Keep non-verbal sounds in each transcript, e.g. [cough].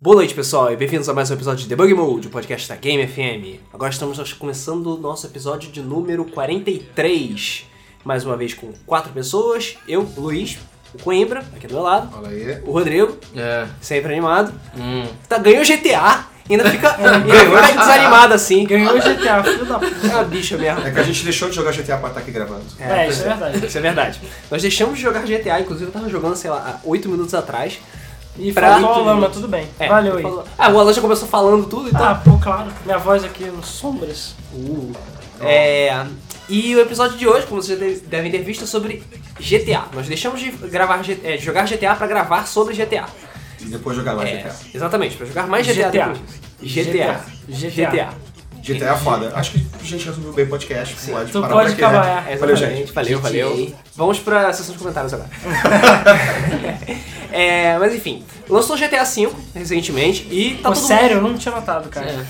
Boa noite, pessoal, e bem-vindos a mais um episódio de Debug Mode, o podcast da Game FM. Agora estamos começando o nosso episódio de número 43. Mais uma vez com quatro pessoas, eu, o Luiz, o Coimbra, aqui do meu lado, Olha aí. o Rodrigo, É. sempre animado, Hum. tá, ganhou GTA, ainda fica, [laughs] ainda fica desanimado assim. Ganhou o GTA, filho da puta. É uma bicha mesmo. É que a gente deixou de jogar GTA pra estar aqui gravando. É, pois isso é verdade. Isso é verdade. Nós deixamos de jogar GTA, inclusive eu tava jogando, sei lá, há 8 minutos atrás. E Pra- o Alan, mas tudo bem. É, Valeu aí. falou- Ah, o Alan já começou falando tudo, então... Ah, pô, claro. Minha voz aqui nos sombras. Uh. É, e o episódio de hoje, como vocês de- devem ter visto, é sobre GTA. Nós deixamos de gravar, é, jogar GTA pra gravar sobre GTA. E depois jogar mais É, GTA. exatamente, pra jogar mais GTA. GTA. depois disso. GTA. GTA. GTA. GTA é foda. Acho que a gente resolveu bem o podcast. pode Tu parar pode aqui, acabar, né? é. É, Valeu, gente. Valeu, GTA. valeu. Vamos pra sessão de comentários agora. [laughs] É, mas enfim, lançou GTA V recentemente e tá Pô, todo sério, eu não tinha notado, cara. É.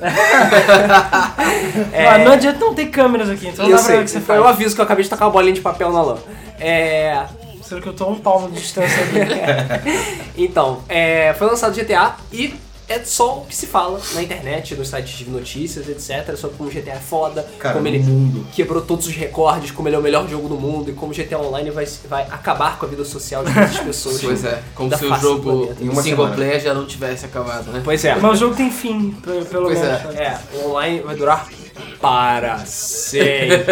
[laughs] É. Ah, não adianta não ter câmeras aqui, então Eu não dá pra sei, ver o que você faz. o aviso que eu acabei de tacar uma bolinha de papel na lã. É, Sendo que eu tô a um palmo de distância aqui. [laughs] Então, é, foi lançado GTA e é só o que se fala na internet, nos sites de notícias, etc. Sobre como GTA é foda, Cara, como ele mundo. quebrou todos os recordes, como ele é o melhor jogo do mundo e como GTA Online vai, vai acabar com a vida social de muitas [laughs] pessoas. Pois é, como se o jogo. Em uma single semana. player já não tivesse acabado, né? Pois é. Mas o jogo tem fim, pe- pelo Pois menos. é. É, o online vai durar para sempre.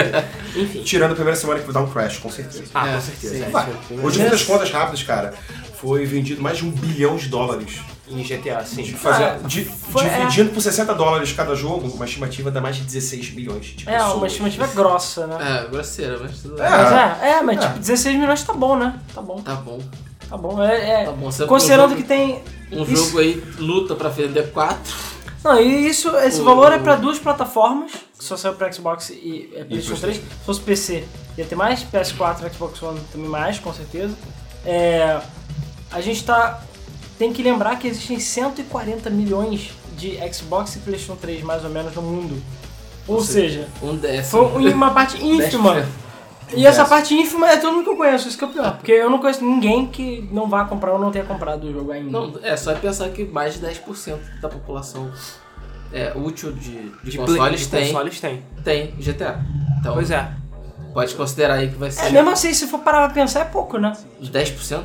[laughs] Enfim. Tirando a primeira semana que vai dar um crash, com certeza. Ah, É, com certeza. sim. é. Vai. Hoje eu fiz as contas rápidas, cara. Foi vendido mais de um bilhão de dólares. Em GTA, sim. Fazer, Ah, di- foi- dividindo por 60 dólares cada jogo, uma estimativa dá mais de 16 milhões de É, pessoas. uma estimativa grossa, né? É, grosseira, mas tudo bem. É. Mas é, é, mas É. tipo, 16 milhões tá bom, né? Tá bom, Tá bom. tá bom. É, é- Tá bom. Você Considerando um que tem. Um isso- jogo aí luta pra vender 4. Não, e isso, esse O- valor é pra duas plataformas, que só saiu pra Xbox e é, PlayStation PlayStation. 3. Se fosse PC, ia ter mais, PS4 Xbox One também mais, com certeza. É, a gente tá. Tem que lembrar que existem 140 milhões de Xbox e PlayStation 3, mais ou menos, no mundo. Ou Ou seja, Um décimo. foi uma parte [laughs] ínfima. 10%. E essa parte ínfima é todo mundo que eu conheço, isso que é o pior. Porque eu não conheço ninguém que não vá comprar ou não tenha comprado o jogo ainda. Não, é só pensar que mais de 10% da população é, útil de, de, De consoles, de tem, consoles tem. tem GTA. Então, Pois é. pode considerar aí que vai ser É, mesmo assim, se for parar pra pensar, é pouco, né? uns 10%.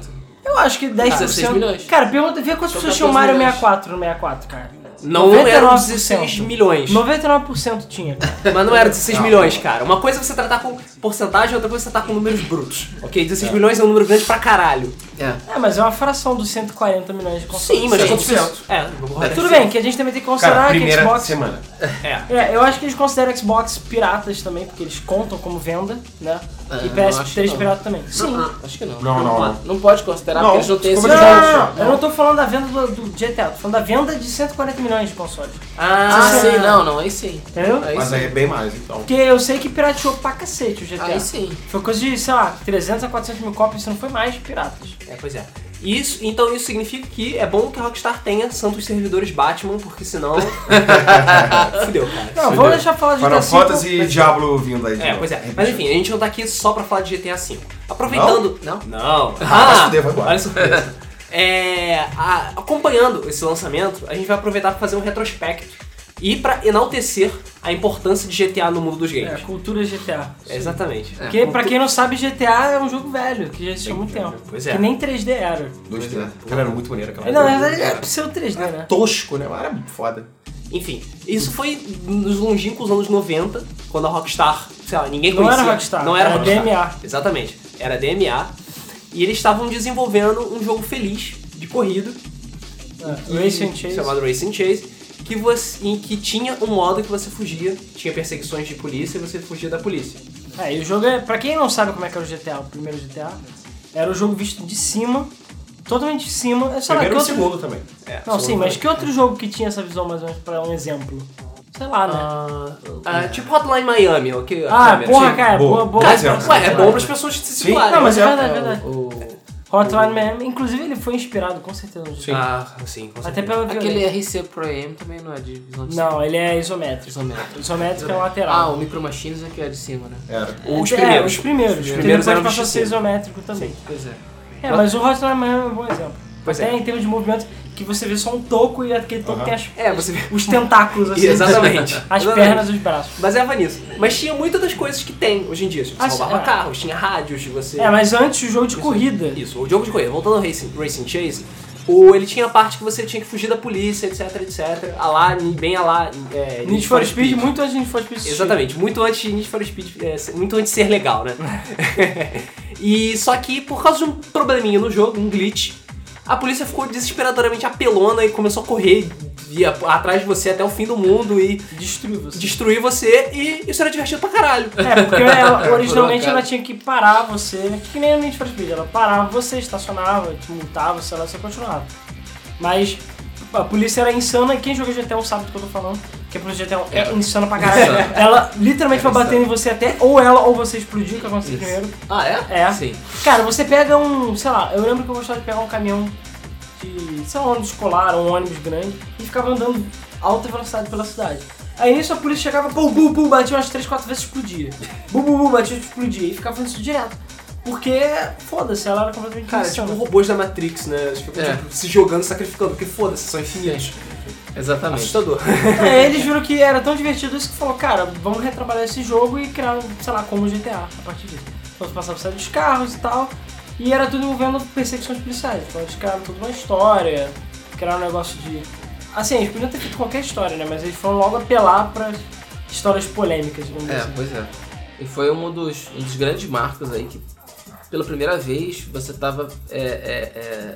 Eu acho que 10%. 16 milhões. Cara, pergunta, vê quantas pessoas tinham 14 Mario milhões. 64 no 64, cara. Não eram 99%. 16 milhões. 99% tinha, cara. Mas não era 16 Não. milhões, cara. Uma coisa é você tratar com porcentagem, outra coisa é você tratar com números brutos. Ok? 16 milhões é um número grande pra caralho. É. É, mas é uma fração dos 140 milhões de consoles. Sim, mas Sim, quantos? É. Tudo bem, que a gente também tem que considerar Cara, que Xbox. semana. É. É, eu acho que eles consideram Xbox piratas também, porque eles contam como venda, né? Ah, e eu acho que PS3 não. pirata também. Sim. Ah, acho que não. Não, não, pode, não. não pode considerar Não, porque eles não têm esse Não, é não, não, eu não tô falando da venda do, do GTA, tô falando da venda de 140 milhões de consoles. Ah, Ah, sim, não, não, aí sim. Entendeu? Aí Mas sim. aí é bem mais, então. Porque eu sei que pirateou pra cacete o GTA. Aí sim. Foi coisa de, sei lá, 300 a 400 mil cópias, se não foi mais, piratas. É, pois é. Isso, então isso significa que é bom que a Rockstar tenha santos servidores Batman, porque senão. [laughs] Fudeu, cara. Não, Fudeu. vamos deixar falar de GTA V. Fantasy e Diablo vindo aí. de É, novo. pois é. Mas enfim, a gente não tá aqui só pra falar de GTA V. Aproveitando. Não? Não. Ah, fuder, vai embora. Olha surpresa. É, a- acompanhando esse lançamento, a gente vai aproveitar pra fazer um retrospecto e pra enaltecer a importância de GTA no mundo dos É, games. cultura GTA. É, exatamente. É. Porque, pra quem não sabe, GTA é um jogo velho, que já existe há muito tempo. Pois é. Que nem 3D era. Dois Pois é. D. Cara, era muito maneiro aquela Não, na verdade é Era pseudo 3D, né? tosco, né? Mas era muito foda. Enfim, isso foi nos longínquos anos 90, quando a Rockstar, sei lá, ninguém Não conhecia. era Rockstar, não era, era Rockstar. DMA. Exatamente, era DMA. E eles estavam desenvolvendo um jogo feliz de corrida É, Racing Chase. chamado Racing Chase, que você, em que tinha um modo que você fugia, tinha perseguições de polícia e você fugia da polícia. É, e o jogo é. Pra quem não sabe como é que era o GTA, o primeiro GTA, era o jogo visto de cima, totalmente de cima. É, sei lá, Primeiro que e outro... segundo também. É, Não, sim, mas que outro jogo que tinha essa visão mais ou menos pra um exemplo? Sei lá, né? Ah, ah, tipo Hotline Miami, ok? Ah, porra, cara, boa. boa, boa. Cara, exemplo. Ué, é bom para as pessoas se situarem. Não, mas é é, verdade, é, verdade. O, Hotline Miami, inclusive ele foi inspirado, com certeza, no jogo. Ah, sim, com Até certeza. pela aquele violência. RC Pro AM também não é de visão de Não, ele é isométrico. isométrico. Isométrico é Ah, lateral. o Micro Machines é que é de cima, né? Era. Os É, primeiros. os primeiros. Os Os primeiros eram passou a ser cima. isométrico também. Pois é. É, mas o Hotline Miami é um bom exemplo. Pois Até é. em termos de movimento. Que você vê só um toco e aquele toco Aham. tem as- É, você vê. os tentáculos assim. Exatamente. [laughs] As Exatamente. pernas e os braços. Baseava nisso. Mas tinha muitas das coisas que tem hoje em dia. Tipo, Ah, você roubava é. carros, tinha rádios, você. É, mas antes o jogo de corrida. Isso, o jogo de corrida. Voltando ao Racing, Racing Chase, o, ele tinha a parte que você tinha que fugir da polícia, etc, etc. A lá, bem a lá. É, Need for Speed, muito antes de Need for Speed. Exatamente, muito antes de Need for Speed, é, muito antes de ser legal, né? [laughs] [laughs] e só que por causa de um probleminha no jogo, um glitch, a polícia ficou desesperadoramente apelona e começou a correr ia atrás de você até o fim do mundo e Destruiu você. destruir você e isso era divertido pra caralho. É, porque [laughs] ela, originalmente Por um ela tinha que parar você, que nem no Need for Speed, ela parava você, estacionava, te multava, sei lá, você continuava. Mas a polícia era insana, e quem joga GTA sabe do que eu tô falando, que a polícia GTA é, É. insana pra caralho. Ela literalmente É vai batendo em você até ou ela ou você explodir, que aconteceu Isso. primeiro. Ah, é? É. Sim. Cara, você pega um, sei lá, eu lembro que eu gostava de pegar um caminhão de, sei lá, um ônibus escolar ou um ônibus grande e ficava andando alta velocidade pela cidade. Aí nisso a polícia chegava, pum, pum, pum, batia umas 3, 4 vezes e explodia. Bum, bum, bum, batia e explodia. E ficava fazendo isso direto. Porque, foda-se, ela era completamente Cara, insana. tipo robôs da Matrix, né? Ficam É. tipo, se jogando, sacrificando, porque foda-se, são infinitos. Exatamente. Assustador. Aí eles viram que era tão divertido isso que falou, cara, vamos retrabalhar esse jogo e criar, sei lá, como GTA a partir disso. Então você passava por cima dos carros e tal, e era tudo envolvendo perseguições policiais. Então eles criaram toda uma história, criaram um negócio de. Assim, eles podiam ter feito qualquer história, né? Mas eles foram logo apelar pra histórias polêmicas, digamos É, assim. pois é. E foi um dos, um dos grandes marcos aí que, pela primeira vez, você tava é, é, é,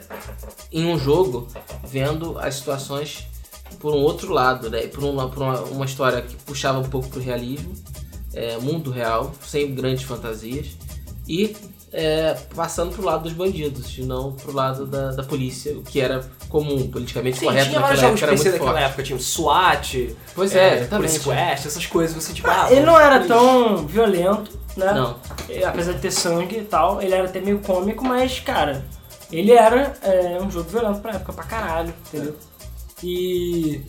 em um jogo vendo as situações por um outro lado, né? Por, uma, por uma, uma história que puxava um pouco pro realismo, é, mundo real, sem grandes fantasias, e é, passando pro lado dos bandidos, e não pro lado da, da polícia, o que era comum, politicamente Sim, correto tinha vários naquela jogos época, era PC muito daquela forte. época, tinha o SWAT, Pois é. Police Quest, essas coisas, você tipo, Ah, ah, ele não era tão violento, né? Não, É, Apesar de ter sangue e tal, ele era até meio cômico, mas, cara, ele era é, um jogo violento pra época pra caralho, entendeu? E.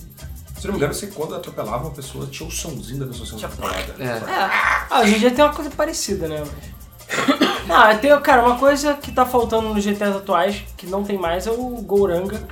Se não me engano, você quando atropelava uma pessoa, tinha o somzinho da pessoa sendo atropelada. é. É, ah, hoje em dia tem uma coisa parecida, né? [coughs] Ah, tem, cara, uma coisa que tá faltando nos GTAs atuais, que não tem mais, é o Gouranga.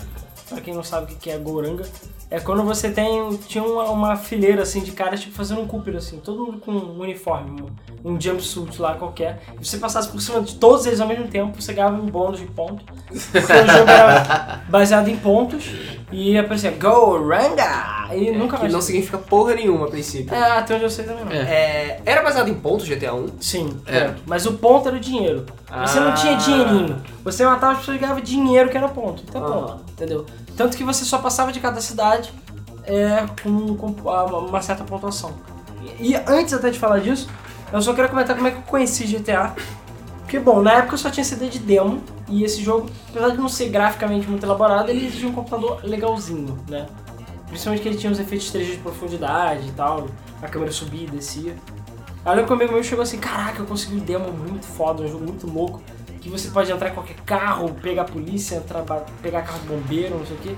Pra quem não sabe o que que é Gouranga, é quando você tem. Tinha uma, uma fileira assim de caras tipo, fazendo um Cooper, assim, todo mundo com um uniforme, um, um jumpsuit lá qualquer. E você passasse por cima de todos eles ao mesmo tempo, você ganhava um bônus de ponto. Porque o jogo era [laughs] baseado em pontos e aparecia Gouranga! E nunca Que mais. não significa porra nenhuma a princípio. É, até onde eu sei também não. É. É, era baseado em pontos GTA 1? Sim, É. Mas o ponto era o dinheiro. Você não Ah. tinha dinheirinho. Você matava as pessoas e ganhava dinheiro que era ponto. Então, Ah. ponto. Entendeu? Tanto que você só passava de cada cidade é, com, com uma certa pontuação. E, antes até de falar disso, eu só queria comentar como é que eu conheci GTA. Porque, bom, na época eu só tinha CD de demo. E esse jogo, apesar de não ser graficamente muito elaborado, ele exigia um computador legalzinho, né? Principalmente que ele tinha os efeitos 3D de profundidade e tal. A câmera subia e descia. Aí um amigo meu chegou assim, caraca, eu consegui um demo muito foda, um jogo muito louco, que você pode entrar em qualquer carro, pegar a polícia, entrar, pegar carro de bombeiro, não sei o quê.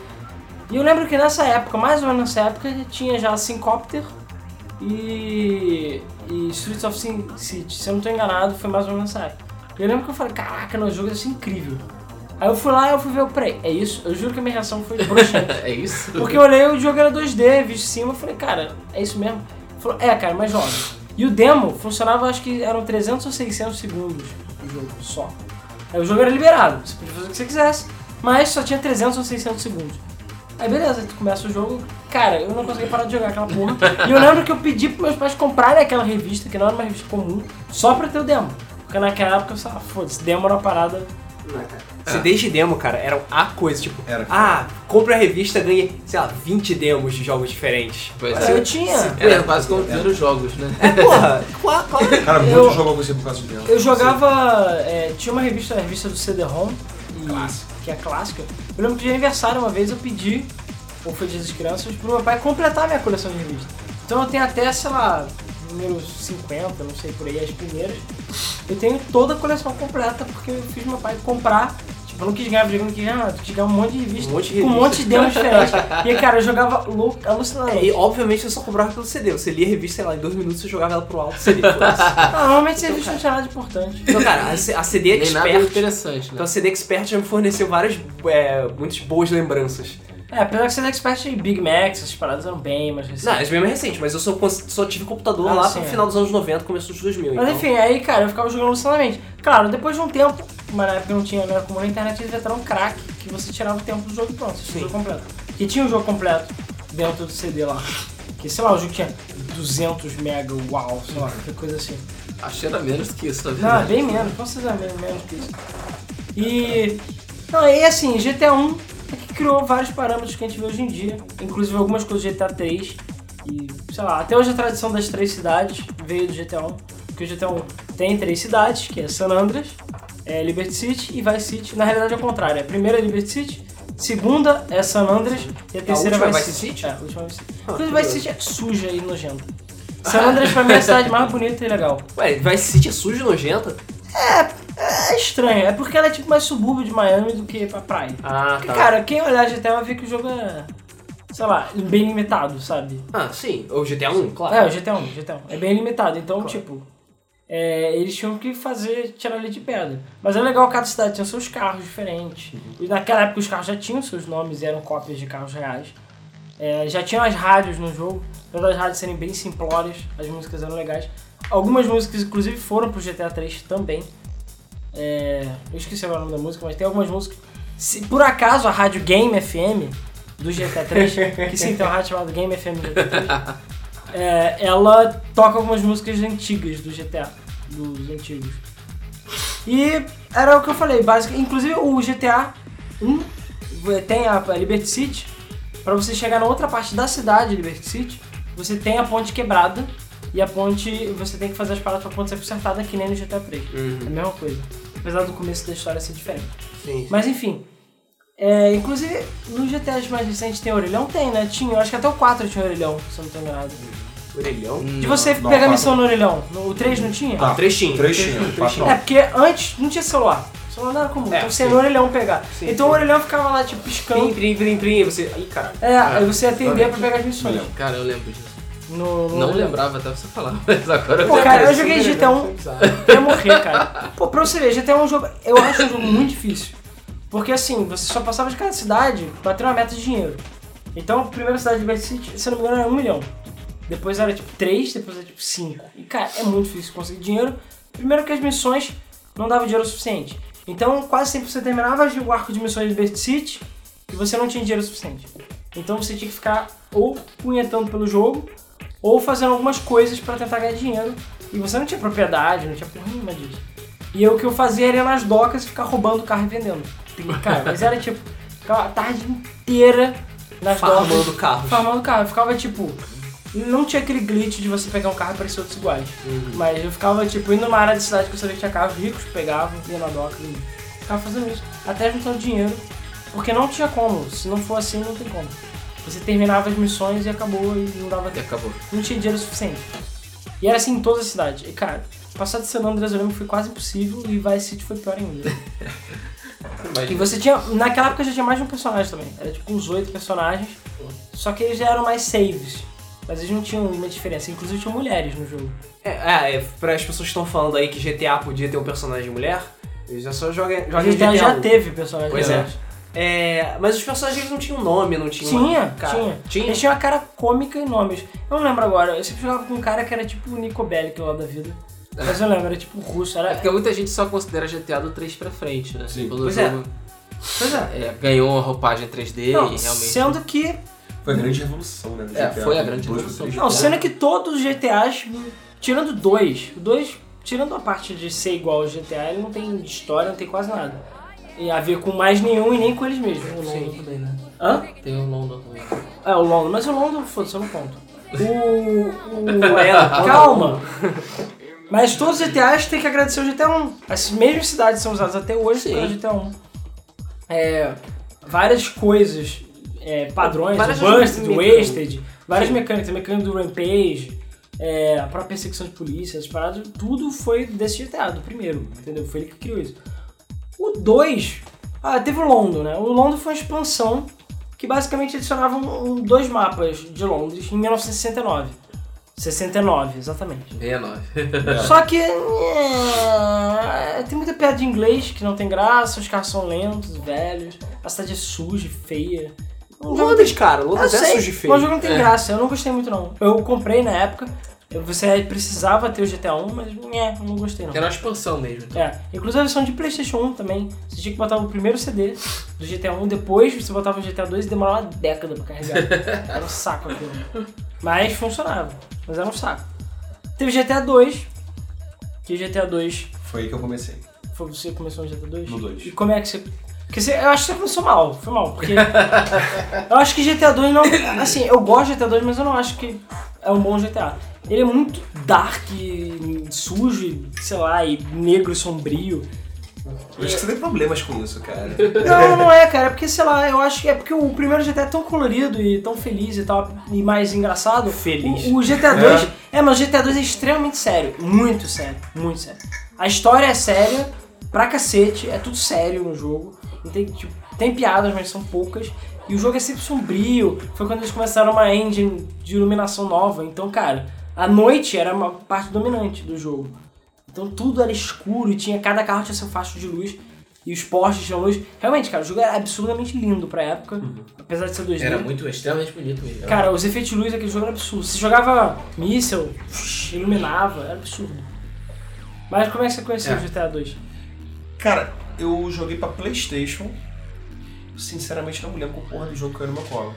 E eu lembro que nessa época, mais ou menos nessa época, tinha já Syncopter e, e Streets of Sin City. Se eu não tô enganado, foi mais ou menos nessa época. E eu lembro que eu falei, caraca, no jogo deve ser incrível. Aí eu fui lá e eu fui ver, peraí, é isso? Eu juro que a minha reação foi broxante. [laughs] É isso? Porque eu olhei o jogo era 2D, visto de cima, eu falei, cara, é isso mesmo? Ele falou, é, cara, mas joga. E o demo funcionava, acho que eram 300 ou 600 segundos o jogo só. Aí o jogo era liberado, você podia fazer o que você quisesse, mas só tinha 300 ou 600 segundos. Aí beleza, tu começa o jogo, cara, eu não consegui parar de jogar aquela porra. e eu lembro que eu pedi pros meus pais comprarem aquela revista, que não era uma revista comum, só pra ter o demo. Porque naquela época eu falava, foda-se, demo era uma parada. CDs de demo, cara, eram a coisa, tipo, Era. ah, compra a revista, ganha, sei lá, 20 demos de jogos diferentes. Pois Aí é. eu tinha. Era quase como ter os jogos, né? É, porra, [laughs] claro, claro. Cara, muito Eu- jogo aconteceu por causa dela. Eu jogava. é, tinha uma revista, a revista do CD-ROM, e- Clássico. que é clássica. Eu lembro que de aniversário uma vez eu pedi, ou foi dia das crianças, pro meu pai completar a minha coleção de revistas. Então eu tenho até, sei lá, número 50, não sei por aí, as primeiras. Eu tenho toda a coleção completa porque eu fiz meu pai comprar. Eu não quis ganhar nada. Eu quis ganhar um monte de revista Um monte de com um revista. monte de demos diferentes. [laughs] E cara, eu jogava louco, alucinadamente. E obviamente você só cobrava pelo CD. Você lia a revista, sei lá, em dois minutos você jogava ela pro alto CD. Ah, [laughs] normalmente esse revista não tinha nada de importante. então, cara, a, a CD Nem nada Expert. interessante, né? Então a CD Expert já me forneceu várias, é, muitas boas lembranças. É, apesar que você é expert em Big Macs, essas paradas eram bem mais recentes. Não, é bem mais recente, mas eu só, só tive computador Ah, lá sim, pro é. final dos anos 90, começo dos 2000. Mas então. enfim, aí, cara, eu ficava jogando alucinadamente. Claro, depois de um tempo, mas na época não tinha, não era comum na internet, eles inventaram um crack que você tirava o tempo do jogo pronto, você tinha o jogo completo. Que tinha o jogo completo dentro do CD lá. Que, sei lá, o jogo tinha 200 mega, uau, sei lá, qualquer coisa assim. Achei era menos que isso, na Não, verdade. bem menos, com certeza menos, menos que isso. E. Não, e assim, GTA 1 é que criou vários parâmetros que a gente vê hoje em dia, inclusive algumas coisas do GTA 3. E, sei lá, até hoje a tradição das três cidades veio do GTA 1. Porque o GTA 1 tem três cidades, que é San Andreas, é Liberty City e Vice City. Na realidade é o contrário, a primeira é Liberty City, segunda é San Andreas e a terceira é é Vice Vice City. City? É, a última é Vice City. Ah, Inclusive. Vice City é suja e nojenta. San Andreas pra mim é a cidade [laughs] mais bonita e legal. Ué, Vice City é sujo e nojenta? É estranho, é porque ela é tipo mais subúrbio de Miami do que pra praia. Ah, Porque, tá. cara, quem olhar GTA vai ver que o jogo é, sei lá, bem limitado, sabe? Ah, sim. O GTA 1, claro. É, o GTA 1, GTA 1. É bem limitado, então, Claro. tipo, é, eles tinham que fazer, tirar ali de pedra. Mas é legal cada cidade tinha seus carros diferentes. E naquela época os carros já tinham seus nomes e eram cópias de carros reais. É, já tinham as rádios no jogo, apesar das rádios serem bem simplórias, as músicas eram legais. Algumas músicas, inclusive, foram pro GTA 3 também. É, eu esqueci agora o nome da música, mas tem algumas músicas. Se por acaso a rádio Game FM do GTA 3, que sim, tem uma rádio chamada Game FM do GTA 3, é, ela toca algumas músicas antigas do GTA, dos antigos. E era o que eu falei, basicamente. Inclusive o GTA 1 tem a, a Liberty City. Pra você chegar na outra parte da cidade, Liberty City, você tem a ponte quebrada. E a ponte, você tem que fazer as paradas pra ponte ser consertada, que nem no GTA 3. Uhum. É a mesma coisa. Apesar do começo da história ser diferente. Sim. Mas enfim. É, inclusive, no GTA mais recente tem orelhão? Tem, né? Tinha. Eu acho que até o 4 tinha orelhão, se eu não tô enganado. Orelhão. De você não, pegar quatro. missão no orelhão. No, o 3 não tinha? Ah, Trechinho. Trechinho, quatro É, porque antes não tinha celular. O celular não era comum. É, então você ia no orelhão pegar. Sim, então sim. o orelhão ficava lá, tipo, piscando. plim, plim, plim. Você... Ih, caralho. É, aí você ia atender pra pegar as missões. Cara, eu lembro disso. No, no Não lembrava até você falar, [laughs] mas agora eu Pô, lembro. cara, eu joguei GTA 1 foi bizarro. ia [laughs] morrer, cara. Pô, pra você ver, GTA é um jogo. Eu acho um jogo muito difícil. Porque assim, você só passava de cada cidade pra ter uma meta de dinheiro. Então a primeira cidade de Vice City, se eu não me engano, era 1 milhão. Depois era tipo 3, depois era tipo 5. E cara, é muito difícil conseguir dinheiro. Primeiro que as missões não davam dinheiro suficiente. Então quase sempre você terminava o arco de missões de Liberty City e você não tinha dinheiro suficiente. Então você tinha que ficar ou punhetando pelo jogo ou fazendo algumas coisas pra tentar ganhar dinheiro. E você não tinha propriedade, não tinha porra nenhuma disso. E eu, o que eu fazia era ir nas docas e ficar roubando o carro e vendendo. Cara, mas era tipo, ficava a tarde inteira nas Farmando docas. carros. Farmando carro. Eu ficava tipo. Não tinha aquele glitch de você pegar um carro e parecer outros iguais. Uhum. Mas eu ficava tipo indo numa área de cidade que eu sabia que tinha carros ricos, pegava, ia na doca e ficava fazendo isso. Até juntando dinheiro. Porque não tinha como. Se não for assim, não tem como. Você terminava as missões e acabou e não dava E tempo acabou. não tinha dinheiro suficiente. E era assim em todas as cidades. E cara, passar de San Andreas eu lembro que foi quase impossível e Vice City foi pior ainda. [laughs] e você tinha. Naquela época já tinha mais de um personagem também. Era tipo uns oito personagens. Só que eles já eram mais saves. Mas eles não tinham uma diferença. Inclusive tinham mulheres no jogo. É, é, é para as pessoas que estão falando aí que GTA podia ter um personagem mulher, eles já só jogam, A jogam GTA GTA já 1. teve personagens Pois é. É, mas os personagens não tinham nome, não tinham. Tinha, cara, tinha. Tinha? Eles tinham uma cara cômica e nomes. Eu não lembro agora. Eu sempre jogava com um cara que era tipo o Nico Bellic lá da vida. Mas eu lembro, era tipo russo. É Era... porque muita gente só considera GTA do 3 pra frente, né? Sim. Quando Pois é. jogo Pois é. é, ganhou uma roupagem 3D Não, e realmente. sendo que Foi a grande revolução, né? do É, GTA, foi a grande dois, revolução. Não, sendo que todos os GTAs, tirando dois, dois, tirando a parte de ser igual ao GTA, ele não tem história, não tem quase nada. E a ver com mais nenhum e nem com eles mesmos. O London também, né? Hã? Tem o London também. É, o London, mas o London, foda-se, eu não conto. O. o Ela, calma! Mas todos os GTAs têm que agradecer o GTA 1. As mesmas cidades são usadas até hoje Sim. para o GTA 1. É, várias coisas, é, padrões, Várias o Busted, mecânicas. Wasted, várias mecânicas, a mecânica do Rampage, é, a própria perseguição de polícia, as paradas, tudo foi desse GTA, do primeiro, entendeu? Foi ele que criou isso. O 2, Ah, teve o Londo, né? O Londo foi uma expansão que basicamente adicionava um- um- dois mapas de Londres em 1969. 69, exatamente. 69. Só que é, tem muita piada de inglês que não tem graça, os carros são lentos, velhos, a cidade é suja, e feia. Londres, cara. Londres é sujo e feio. mas o jogo não tem É. graça, eu não gostei muito não. Eu comprei na época, você precisava ter o GTA 1, mas é, eu não gostei não. Era uma expansão mesmo. É, inclusive a versão de Playstation 1 também, você tinha que botar o primeiro CD do GTA 1, depois você botava o GTA 2 e demorava uma década pra carregar. [laughs] Era um saco aquilo. Mas funcionava, mas era um saco. Teve GTA 2, que GTA 2 Foi aí que eu comecei. foi você que começou no GTA 2? No 2. E como é que você. Porque você, eu acho que você começou mal, foi mal, porque. [laughs] eu acho que GTA 2 não. Assim, eu gosto de GTA 2, mas eu não acho que é um bom GTA. Ele é muito dark, e sujo, e, sei lá, e negro e sombrio. Eu acho que você tem problemas com isso, cara. Não, não é, cara, é porque, sei lá, eu acho que é porque o primeiro GTA é tão colorido e tão feliz e tal, e mais engraçado. Feliz. O, o GTA 2. É. mas o GTA 2 é extremamente sério. Muito sério, muito sério. A história é séria, pra cacete, é tudo sério no jogo. Tem, tipo, tem piadas, mas são poucas. E o jogo é sempre sombrio. Foi quando eles começaram uma engine de iluminação nova. Então, cara, a noite era uma parte dominante do jogo. Então tudo era escuro e tinha cada carro tinha seu facho de luz e os postes tinham luz. Realmente, cara, o jogo era absurdamente lindo pra época, apesar de ser 2D. Era muito, extremamente bonito mesmo. Cara, os efeitos de luz daquele jogo eram absurdos. Você jogava míssel, iluminava, era absurdo. Mas como é que você conheceu É. o GTA 2? Cara, eu joguei pra Playstation. Sinceramente, não me lembro qual porra do jogo caiu no meu colo.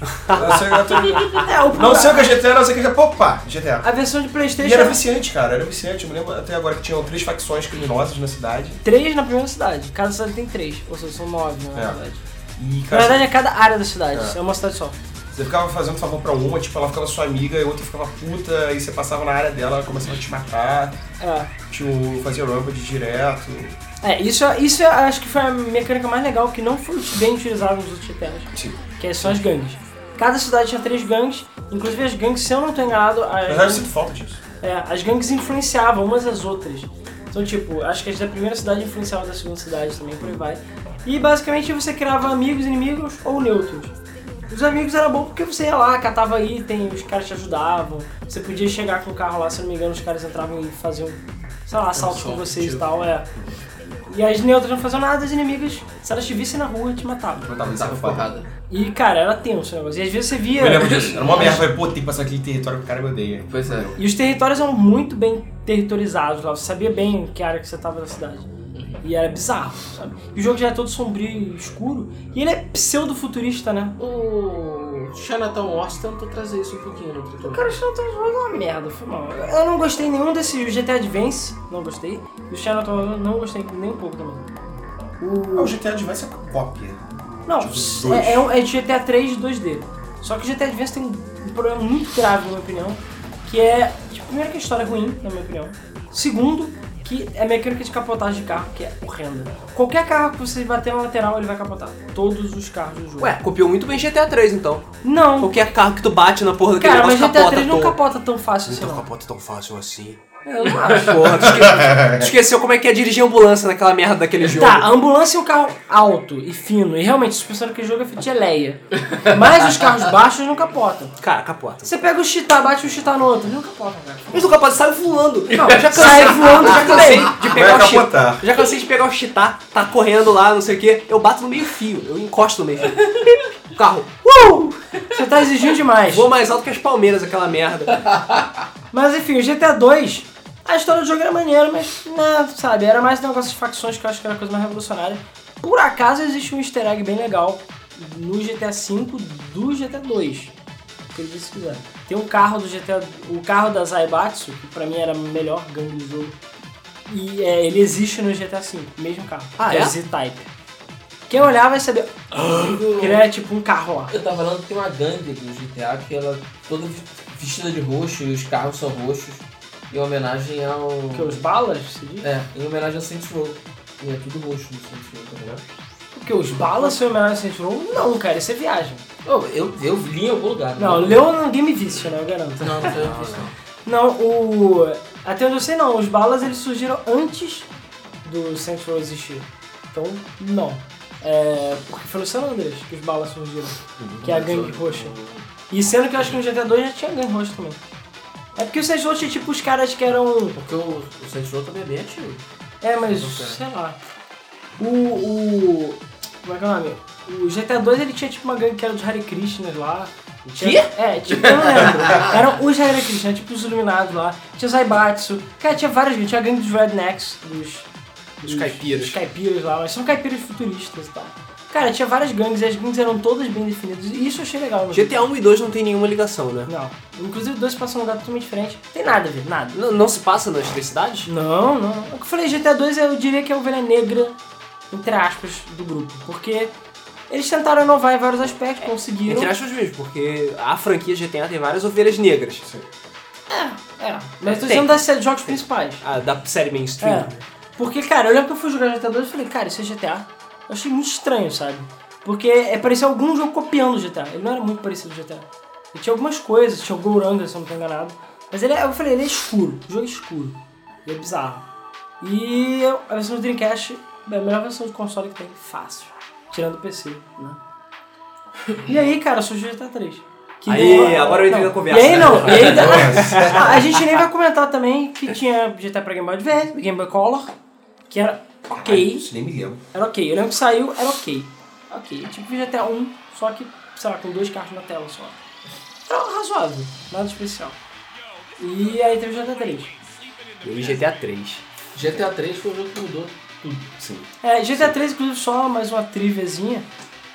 Eu sei, eu tô- [laughs] É, o Não sei o que é GTA, não sei o que é. Opa, GTA. A versão de E Playstation era era viciante, cara, era viciante. Eu me lembro até agora que tinham três facções criminosas na cidade. três na primeira cidade. Cada cidade tem três, ou seja, são nove na É. verdade. E, Na verdade é cada área da cidade, É. é uma cidade só. você ficava fazendo favor pra uma, tipo, ela ficava sua amiga e a outra ficava puta, e você passava na área dela, ela começava a te matar, É. tipo, fazia rampage direto. É, isso, isso acho que foi a mecânica mais legal que não foi bem utilizada nos outros GTAs. Sim. que são as gangues. Cada cidade tinha três gangues, inclusive as gangues, se eu não tô enganado, Na verdade, eu as, sinto falta disso. é, as gangues influenciavam umas às outras. Então, tipo, acho que as da primeira cidade influenciavam da segunda cidade também, por aí vai. E basicamente você criava amigos, inimigos ou neutros. Os amigos era bom porque você ia lá, catava item, os caras te ajudavam. Você podia chegar com o carro lá, se eu não me engano, os caras entravam e faziam, sei lá, assaltos com vocês e tipo. tal, é. E as neutras não faziam nada, as inimigas, se elas te vissem na rua, te matavam. Tava era foda. porrada. E, cara, era tenso o negócio. E às vezes você via. Eu lembro disso. Era uma merda. Falei, pô, tem que passar aquele território que o cara me odeia. Pois é. E os territórios eram muito bem territorizados lá. Você sabia bem que área que você tava na cidade. E era bizarro, sabe? E o jogo já é todo sombrio e escuro. E ele é pseudo-futurista, né? O Chinatown Wars tentou trazer isso um pouquinho no Triton. Cara, o Chinatown Wars é uma merda, foi mal. Eu não gostei nenhum desse o GTA Advance, não gostei. E o Chinatown Wars eu não gostei nem um pouco também. Ah, o GTA Advance é cópia. Não, Tipo, é, é, um- é GTA 3 2D. Só que o GTA Advance tem um problema muito grave, na minha opinião, que é, tipo, primeiro que a história é ruim, na minha opinião. Segundo, que é mecânica de capotagem de carro, que é horrenda. Qualquer carro que você bater na lateral, ele vai capotar. Todos os carros do jogo. Ué, copiou muito bem GTA 3 então. não. Qualquer carro que tu bate na porra daquele Cara, mas negócio GTA capota 3 não capota tão fácil assim, Então não. capota tão fácil assim. É, Eu não acho. Porra, tu, esque... esqueceu como é que é dirigir ambulância naquela merda daquele jogo. Tá, a ambulância é um carro alto e fino, e realmente, a suspensão daquele jogo é feita de geleia. Mas os carros baixos não capotam. Cara, capota. Você pega o cheetah, bate o cheetah no outro, não capota, cara. Mas o capota sai voando. Não, já cansei, sai voando, já cansei de Vai pegar o capotar. Já cansei de pegar o cheetah, tá correndo lá, não sei o que. Eu bato no meio fio, eu encosto no meio fio. O carro. Uh! Você tá exigindo demais. Voa mais alto que as palmeiras, aquela merda. Mas enfim, o GTA 2, a história do jogo era maneira, mas, né, sabe, era mais um negócio de facções que eu acho que era a coisa mais revolucionária. Por acaso existe um easter egg bem legal no GTA V do GTA 2. Acredite se quiser. Tem um carro do GTA, o carro da Zaibatsu, que pra mim era a melhor gangue do jogo. E é, ele existe no GTA V, o mesmo carro. Ah, que é? o Z-Type. Quem olhar vai saber [gasps] que ele é tipo um carro lá. Eu tava falando que tem uma gangue do GTA que ela toda vestida de roxo e os carros são roxos. Em homenagem ao. Que os balas, você diz? É, em homenagem ao Saints Row. E é tudo roxo no Saints Row, tá ligado? Porque os balas são homenagem a Saints Row? Não, cara, isso é viagem. Oh, eu, eu li em algum lugar. Não, né? leu no Game Vision, né? Eu garanto. Não, não foi eu que fiz, não. Não, o. Até onde eu sei não, os balas eles surgiram antes do Saints Row existir. Então, não. É, porque foi no San Andreas que os balas surgiram, que é a gangue roxa. E sendo que eu acho que no GTA 2 já tinha gangue roxa também. É porque o Saints Row tinha tipo os caras que eram. Porque o, o Saints Row também é bem antigo. É, mas sei. lá. O. o como é que é o nome? O GTA 2 ele tinha tipo uma gangue que era dos Hare Krishnas lá. Tinha, é, tipo, eu não lembro. [laughs] Eram os Hare Krishna, tipo os iluminados lá. Tinha Zaibatsu. Cara, tinha várias gangues. Tinha a gangue dos Rednecks, dos. Dos caipiras. Dos caipiras lá, mas são caipiras futuristas e tal. Cara, tinha várias gangues e as gangues eram todas bem definidas. E isso eu achei legal. GTA 1 e 2 não tem nenhuma ligação, né? Não. Inclusive, dois passam num lugar totalmente diferente. Tem nada a ver, nada. Não, não se passa nas três cidades? Não, não. O que eu falei, GTA 2 eu diria que é a ovelha negra, entre aspas, do grupo. Porque eles tentaram inovar em vários aspectos, conseguiram. Entre aspas mesmo, porque a franquia GTA tem várias ovelhas negras. É, mas tô dizendo das séries- jogos principais. A, da série mainstream. É. Porque, cara, eu lembro que eu fui jogar GTA 2 e falei, cara, isso é GTA. Eu achei muito estranho, sabe? Porque é, parecia algum jogo copiando o GTA. Ele não era muito parecido com o GTA. Ele tinha algumas coisas, tinha o Gouranga, se eu não tô enganado. Mas ele é, eu falei, ele é escuro. O jogo é escuro. Ele é bizarro. E a versão do Dreamcast é a melhor versão de console que tem. Fácil. Tirando o PC, né? E aí, cara, surgiu o GTA 3. Que Aí, deu- agora eu entrei na conversa. E aí não, e aí, a, [laughs] a gente nem vai comentar também que tinha GTA pra Game Boy Advance, Game Boy Color, que era ok. Isso nem me lembro. Era ok. Eu lembro que saiu, era ok. Ok. Tipo GTA 1, só que, sei lá, com dois carros na tela só. Era razoável, nada especial. E aí teve o GTA 3. Eu vi GTA 3. GTA 3 foi o jogo que mudou. Sim. É, GTA 3, inclusive, só mais uma triviazinha.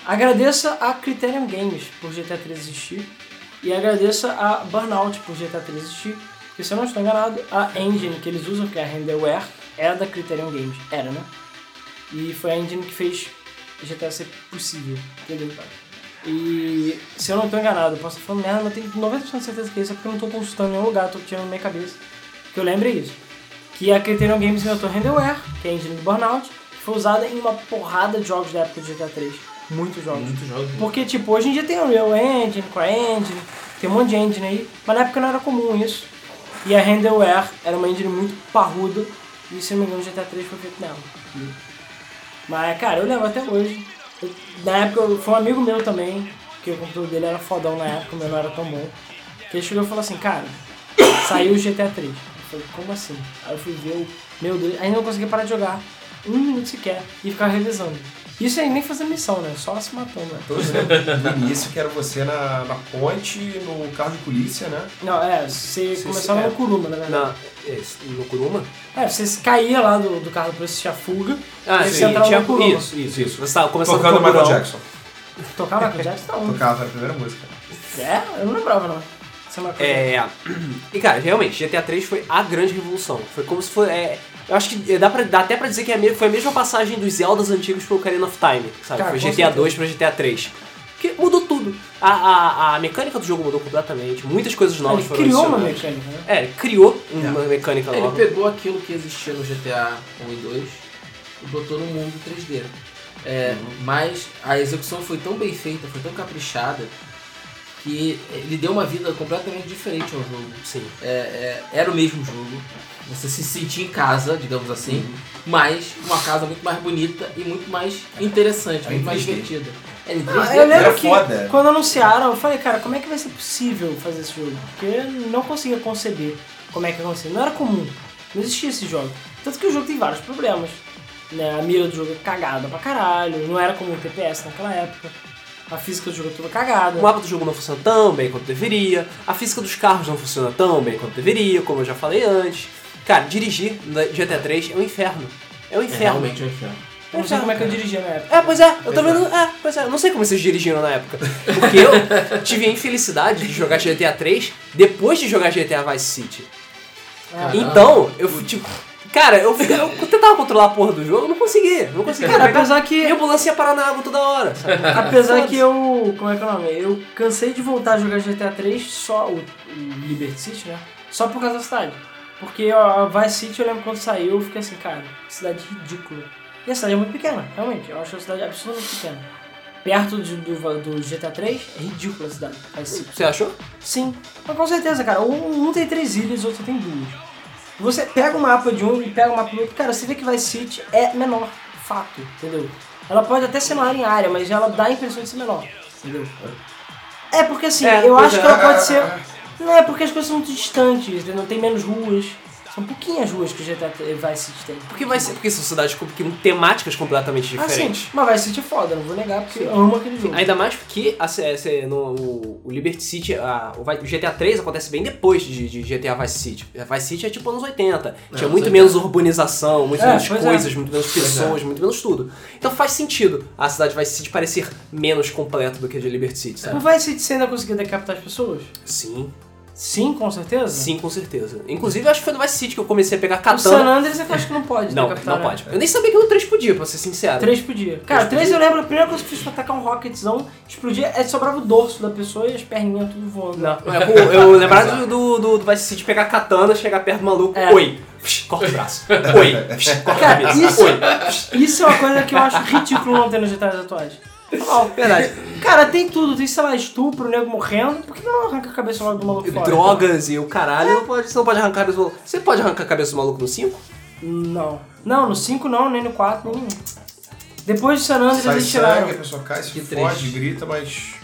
Agradeça a Criterion Games por GTA 3 existir. E agradeça a Burnout por GTA 3 existir. Porque se eu não estou enganado, a engine que eles usam, que é a Renderware, era da Criterion Games. Era, né? E foi a engine que fez GTA ser possível. Entendeu? E se eu não estou enganado, eu posso estar falando merda, mas tenho 90% de certeza que é isso, é porque eu não estou consultando em nenhum lugar, estou tirando na minha cabeça. Que eu lembre isso. Que a Criterion Games inventou Renderware, que é a engine do Burnout, que foi usada em uma porrada de jogos da época do GTA 3. Muitos jogos. Muitos jogos. Porque, tipo, hoje em dia tem o Real Engine, CryEngine, tem um monte de engine aí, mas na época não era comum isso. E a Renderware era uma engine muito parruda, e se eu não me engano GTA 3 foi feito nela. Mas, cara, eu lembro até hoje. Eu- na época, foi um amigo meu também, que o computador dele era fodão na época, o meu não era tão bom. Que ele chegou e falou assim, cara, saiu o GTA 3. Eu falei, como assim? Aí eu fui ver. Meu Deus, aí não conseguia parar de jogar um minuto sequer e ficar revisando. Isso aí nem fazendo missão, né? Só se matando, né? Todos lembram do início que era você na, na ponte, no carro de polícia, né? Não, é, você Sim, começava sim, é. no Kuruma, na verdade. Na, no Kuruma? É, você caía lá do, do carro pra assistir a fuga, Ah, e sim, você tinha no Kuruma. Isso, isso, isso. Você tava começando Tocando Michael. Jackson. [laughs] Tocar Michael Jackson? Não. Tocava, era a primeira música. É? Eu não lembrava, não. É. [clears throat] E cara, realmente, GTA 3 foi a grande revolução. Foi como se foi. É, eu acho que dá, pra, dá até pra dizer que é foi a mesma passagem dos Zeldas antigos pro Ocarina of Time, sabe? Cara, foi GTA certeza. 2 pra GTA 3. Porque mudou tudo. A, a, a mecânica do jogo mudou completamente. Muitas coisas novas Ele foram criou uma mecânica, né? É, ele criou uma mecânica Ele nova. pegou aquilo que existia no GTA 1 e 2 e botou no mundo 3D. É, Mas a execução foi tão bem feita, foi tão caprichada, que ele deu uma vida completamente diferente ao jogo. Sim. É, é, era o mesmo jogo, você se sentia em casa, digamos assim, mas uma casa muito mais bonita e muito mais interessante, Era muito mais 3D. divertida. Ah, 3D. eu lembro que foda. quando anunciaram, eu falei, cara, como é que vai ser possível fazer esse jogo? Porque eu não conseguia conceber como é que ia acontecer. Não era comum. Não existia esse jogo. Tanto que o jogo tem vários problemas. Né? A mira do jogo é cagada pra caralho. Não era como o TPS naquela época. A física do jogo é toda cagada. O mapa do jogo não funciona tão bem quanto deveria. A física dos carros não funciona tão bem quanto deveria, como eu já falei antes. Cara, dirigir na GTA 3 é um inferno. É um É inferno. realmente um inferno. Eu não sei como é que eu dirigia na época. É, pois é, eu também não. É, pois é, eu não sei como vocês dirigiram na época. Porque eu tive a infelicidade de jogar GTA 3 depois de jogar GTA Vice City. Ah, Caramba. Então, eu fui tipo. Cara, eu, eu tentava controlar a porra do jogo, eu não conseguia. Não conseguia. Cara, apesar que- E a ambulância ia parar na água toda hora, sabe? Apesar que eu. Como é que é o nome? Eu cansei de voltar a jogar GTA 3 só, o, o Liberty City, né? Só por causa da cidade. Porque ó, a Vice City eu lembro quando saiu, eu fiquei assim, cara, cidade ridícula. E a cidade é muito pequena, realmente. Eu acho a cidade absurdamente pequena. Perto de- do, do GTA 3, é ridícula a cidade. Vice City. Você achou? Sim, mas com certeza, cara. Um, um tem três ilhas, o outro tem duas. Você pega o mapa de um e pega o mapa do outro, cara, você vê que Vice City é menor. fato, entendeu? Ela pode até ser maior em área, mas ela dá a impressão de ser menor, entendeu? É porque assim, É, eu acho é. que ela pode ser. [laughs] Não é porque as coisas são muito distantes, entendeu? Tem menos ruas. São pouquinhas ruas que o GTA Vice City tem. Porque, vai ser, porque são cidades com, temáticas completamente Ah, sim, diferentes. mas Vice City é foda, não vou negar, porque eu amo aquele jogo. Ainda mais porque a, se- no, o- o Liberty City, a- o, o GTA 3 acontece bem depois de, de GTA Vice City. A Vice City é tipo anos 80. Tinha anos muito 80. menos urbanização, muito É, menos é. coisas, muito menos pessoas, muito menos tudo. Então faz sentido a cidade Vice City parecer menos completa do que a de Liberty City, sabe? Vice City você ainda conseguiu decapitar as pessoas? Sim, Sim, com certeza? sim, com certeza. Inclusive, eu acho que foi no Vice City que eu comecei a pegar O San katana. Andreas é que eu acho que não pode Não, decapitar, não né? pode. Eu nem sabia que no 3 podia, pra ser sincero. 3 podia. Cara, Três 3 eu lembro, a primeira coisa que eu fiz foi atacar um rocketzão, explodia, é sobrava o dorso da pessoa e as perninhas tudo voando. Não, é, pô, eu lembrava do, do, do, Vice City pegar katana, chegar perto do maluco, É. oi, corta o braço, oi, corta a cabeça, isso- oi. Isso é uma coisa que eu acho ridículo não ter nos GTAs atuais. Não, [laughs] Verdade. Cara, tem tudo, tem, sei lá, estupro, o nego morrendo, por que não arranca a cabeça logo do maluco fora? Drogas e o caralho, não pode, você não pode arrancar a cabeça do maluco. Você pode arrancar a cabeça do maluco no 5? Não. Não, no 5 não, nem no 4, nem no 1. Depois do San Andreas Sai eles sangue, tiraram. a pessoa cai, se Que fode, triste. grita, mas...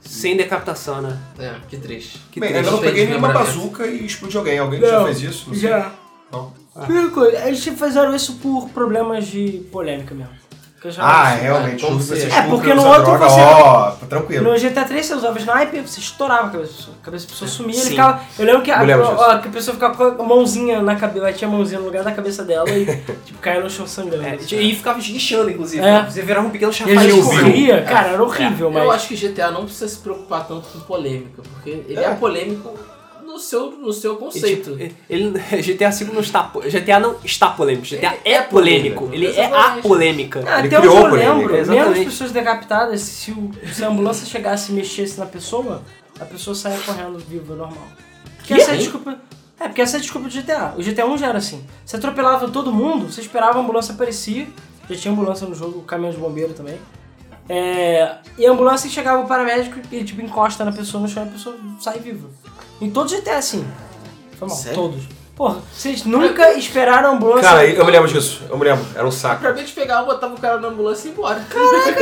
Sem decapitação, né? É, que triste. Que Bem, triste. ainda não peguei nenhuma bazuca e explodi alguém. Alguém já Não, fez isso? Não sei. Já. Não. Primeira coisa, eles fizeram isso por problemas de polêmica mesmo. Ah, realmente. jogo que se- você É, porque no outro droga, você- Ó, tá tranquilo. No GTA 3 você usava sniper, você estourava a cabeça da pessoa. A cabeça da pessoa sumia, ele ficava. Eu lembro que a, que a pessoa ficava com a mãozinha na cabeça, batia a mãozinha no lugar da cabeça dela e [laughs] tipo, caía no chão sangrando. É, e ficava esguichando, inclusive. É. Você virava um pequeno E a gente viu? corria, cara, era horrível, mas. Eu acho que GTA não precisa se preocupar tanto com polêmica, porque ele é, É. polêmico no seu, no seu conceito. Ele, tipo, ele- GTA V não está. GTA não está polêmico. GTA Ele é é polêmico. polêmico, Ele é a polêmica. Ah, Ele até onde criou eu a polêmica, lembro, exatamente. menos pessoas decapitadas, se, o, se a ambulância chegasse e mexesse na pessoa, a pessoa saia correndo viva, normal. Que? essa é desculpa. É, porque essa é a desculpa do GTA. O GTA 1 já era assim. Você atropelava todo mundo, você esperava a ambulância aparecer. Já tinha ambulância no jogo, caminhão de bombeiro também. É, e a ambulância chegava o paramédico e tipo encosta na pessoa no chão e a pessoa sai viva. Em todos os GTA é assim. Foi mal, Sério? todos. Porra, vocês nunca esperaram a ambulância. Cara, eu me lembro disso. Eu me lembro. Era um saco. Pra mim de pegar, eu botava o cara na ambulância e ir embora. [laughs]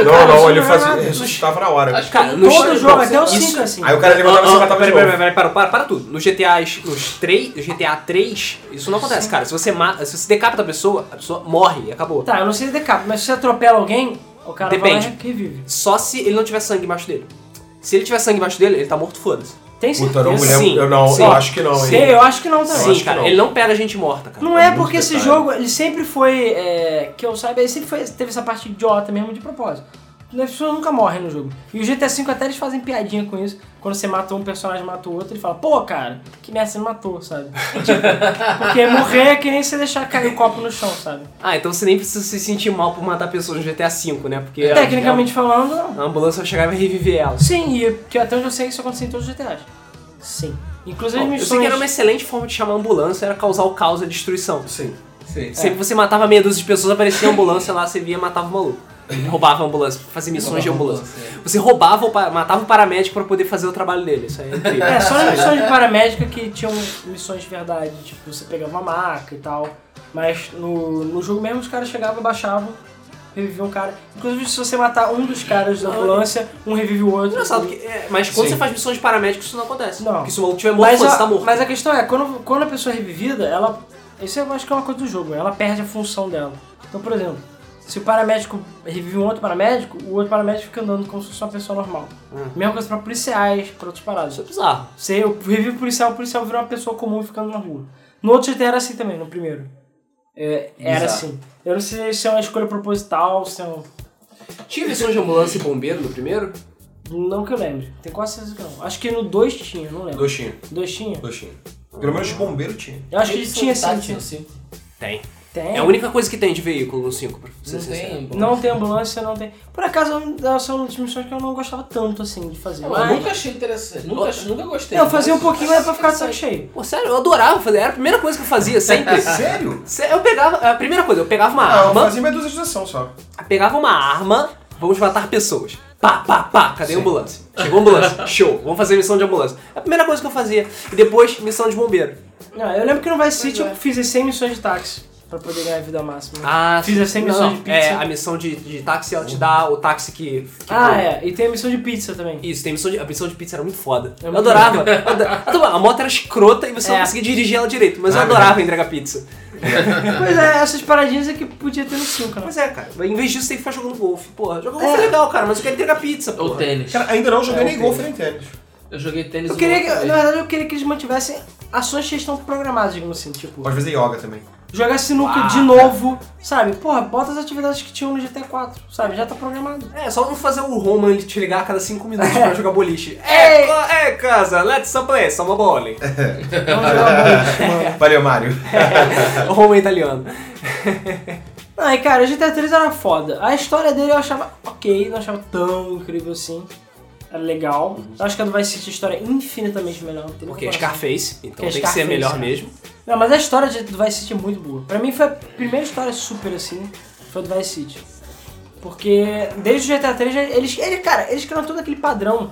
Não, cara, não, ele é fazia. nada. ressuscitava na hora. Acho Cara, no todo jogo, até o isso- 5 assim. Aí o cara levantava e você Ah, ah, matava de peraí, novo. peraí, peraí, para, para, para tudo. No GTA, nos 3, no GTA 3, isso não acontece, cara. Se você mata, se você decapita a pessoa, a pessoa morre e acabou. Tá, eu não sei se decapa, mas se você atropela alguém, o cara Depende. vai lá e revive. Só se ele não tiver sangue embaixo dele. Se ele tiver sangue embaixo dele, ele tá morto, foda-se. Tem Puta, certeza? eu não me lembro. Sim, eu não, sim. eu acho que não, Sim, hein? eu acho que não também. Sim, cara, não. ele não pega gente morta, cara. Não é muito porque esse detalhe. jogo, ele sempre foi, é, que eu saiba, ele sempre foi, teve essa parte idiota mesmo de propósito. As pessoas nunca morrem no jogo. E o GTA V até eles fazem piadinha com isso. Quando você mata um personagem e mata o outro, ele fala, pô, cara, que merda você matou, sabe? Tipo, [laughs] porque morrer é que nem você deixar cair o copo no chão, sabe? Ah, então você nem precisa se sentir mal por matar pessoas no GTA V, né? Porque Tecnicamente falando, não. a ambulância vai chegar e vai reviver ela. Sim, e que até onde eu sei isso acontece em todos os GTAs. Sim. Inclusive Bom, eu missões... sei que era uma excelente forma de chamar a ambulância, era causar o caos e a destruição. Sim. Sim. Sempre que você matava meia dúzia de pessoas, aparecia a ambulância lá, você via e matava o maluco. Roubava a ambulância, fazia missões de ambulância. Você roubava, matava o paramédico pra poder fazer o trabalho dele. Isso aí é incrível. É, só nas missões de paramédica que tinham missões de verdade, tipo, você pegava uma maca e tal. Mas no, no jogo mesmo os caras chegavam, baixavam, reviviam um cara. Inclusive, se você matar um dos caras da ambulância, um revive o outro. Engraçado, que, é, mas quando Sim. você faz missões de paramédico, isso não acontece. Não. Porque se o maluco tiver morto, mas, você a, tá morto. mas a questão é, quando, quando a pessoa é revivida, ela. Isso eu acho que é uma coisa do jogo, ela perde a função dela. Então, por exemplo, se o paramédico revive um outro paramédico, o outro paramédico fica andando como se fosse uma pessoa normal. Hum. Mesma coisa pra policiais, pra outras paradas. Isso é bizarro. Você revive o policial, o policial vira uma pessoa comum ficando na rua. No outro GTA era assim também, no primeiro. É, era assim. Eu não sei se é uma escolha proposital, se é um... Tinha missões de ambulância e bombeiro no primeiro? Não que eu lembre. Tem quase certeza que não. Acho que no 2 tinha, não lembro. Dois tinha. Dois tinha? Dois tinha. Pelo menos de bombeiro tinha. Eu acho que tinha sim, tinha. assim. Tem. Tem. É a única coisa que tem de veículo no 5, pra ser Não sincero. tem. Não tem ambulância, não tem. Por acaso, essa é uma das missões que eu não gostava tanto assim de fazer. Eu Mas. nunca achei interessante. Nunca, nunca gostei. Eu fazia um mas- pouquinho, era pra ficar de saco cheio. Pô, sério, eu adorava fazer. Era a primeira coisa que eu fazia, sempre. [laughs] Sério? Sé- Eu pegava. A primeira coisa, eu pegava uma eu arma. fazia meia dúzia de ação só. Pegava uma arma, vamos matar pessoas. Pá, pá, pá, cadê a ambulância? Chegou a ambulância, [laughs] show, vamos fazer missão de ambulância. É a primeira coisa que eu fazia. E depois, missão de bombeiro. Não, eu lembro que no Vice City é. eu fiz as 100 missões de táxi pra poder ganhar vida máxima. Ah, Fiz as 100 não, missões não. de pizza. É, a missão de, de táxi, ela te dá o táxi que... que Ah, é. E tem a missão de pizza também. Isso, tem missão de, a missão de pizza era muito foda. É eu muito adorava. Eu adorava. A moto era escrota e você não É. conseguia dirigir ela direito, mas eu Ah, adorava entregar pizza. [laughs] Pois é, essas paradinhas é que podia ter no 5, né? Mas é, cara, em vez disso tem que ficar jogando golfe. Porra, jogar golfe é É. legal, cara, mas eu quero entregar pizza, Ou porra. tênis. Cara, ainda não joguei É, nem golfe nem tênis. Eu joguei tênis Eu queria que, na verdade, eu queria que eles mantivessem ações que estão programadas, digamos assim, tipo, Pode fazer yoga também. Jogar sinuca Uau, de novo, sabe? Porra, bota as atividades que tinham no GTA 4, sabe? Já tá programado. É, só não fazer o Roman ele te ligar a cada 5 minutos É. pra jogar boliche. [laughs] Ei. É, é, casa, let's play some bowling. [laughs] Vamos jogar boliche, [laughs] mano. Valeu, Mário. o Roman italiano. Não, e cara, o GTA 3 era foda. A história dele eu achava ok, não achava tão incrível assim. Era legal. Eu acho que a do Vice City a história é infinitamente melhor. Porque é. Scarface, então Que é tem que ser Scarface, melhor é. mesmo. Não, mas a história de- do Vice City é muito boa. Pra mim foi a primeira história super assim, foi a do Vice City. Porque desde o GTA 3, eles, ele, cara, eles criaram todo aquele padrão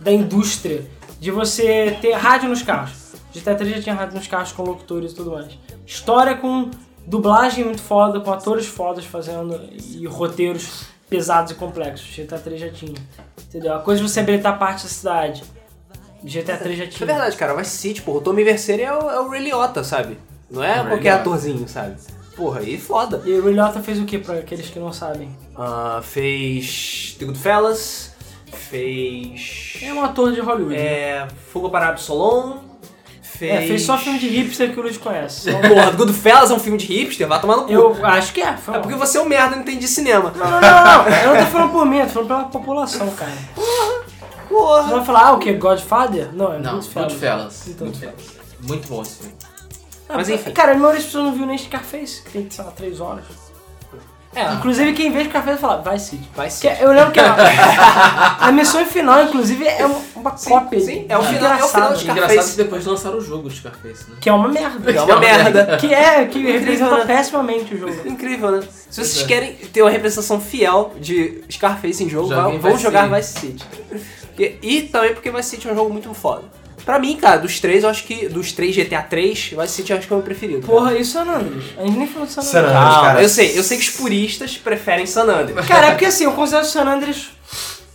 da indústria de você ter rádio nos carros. GTA 3 já tinha rádio nos carros com locutores e tudo mais. História com dublagem muito foda, com atores fodas fazendo e roteiros pesados e complexos. GTA 3 já tinha. Entendeu? A coisa de você habilitar parte da cidade. GTA 3 já Isso tinha. é verdade, cara. Vai City, porra. O Tommy Vercetti é o, é o Ray Liotta, sabe? Não é Ray qualquer Liotta. atorzinho, sabe? Porra, aí foda. E o Ray Liotta fez o que pra aqueles que não sabem? Ah, fez The Goodfellas, fez... É um ator de Hollywood. né? É, Fuga para Absalom, fez... É, fez só filme de hipster que o Luiz conhece. [laughs] Porra, The Goodfellas é um filme de hipster, vai tomar no cu. eu acho que é. Foi É porque você é um merda e não entende de cinema. Não, não, não, não. Eu não tô falando por mim, eu tô falando pela população, cara. Você Porra. vai falar, ah, o que? Godfather? Não, é Não, Goodfellas. Goodfellas. Então. Goodfellas. Muito bom esse filme. Ah, Mas enfim. Cara, a maioria das pessoas não viu nem Scarface, que tem, sei lá, 3 horas. É, Inclusive, quem vê Scarface fala, vai City. vai Que é- eu lembro que a, [laughs] a missão final, inclusive, é uma, uma Sim, cópia. sim, é o final- é o final de Scarface. Engraçado que depois lançaram o jogo de Scarface, né? Que é uma merda. É uma merda. Que é, que representa né? pessimamente o jogo. Incrível, né? Se vocês é. querem ter uma representação fiel de Scarface em jogo, Joguem vão, jogar. Vice City. Porque- e também porque Vice City é um jogo muito foda. Pra mim, cara, dos três, eu acho que. Dos três GTA 3, Vice City eu acho que é o meu preferido. cara. Porra, e San Andreas? A gente nem falou de San San Andreas. Andreas. Calma, cara. eu sei, eu sei que os puristas preferem San Andreas. [laughs] Cara, é porque assim, eu considero San Andreas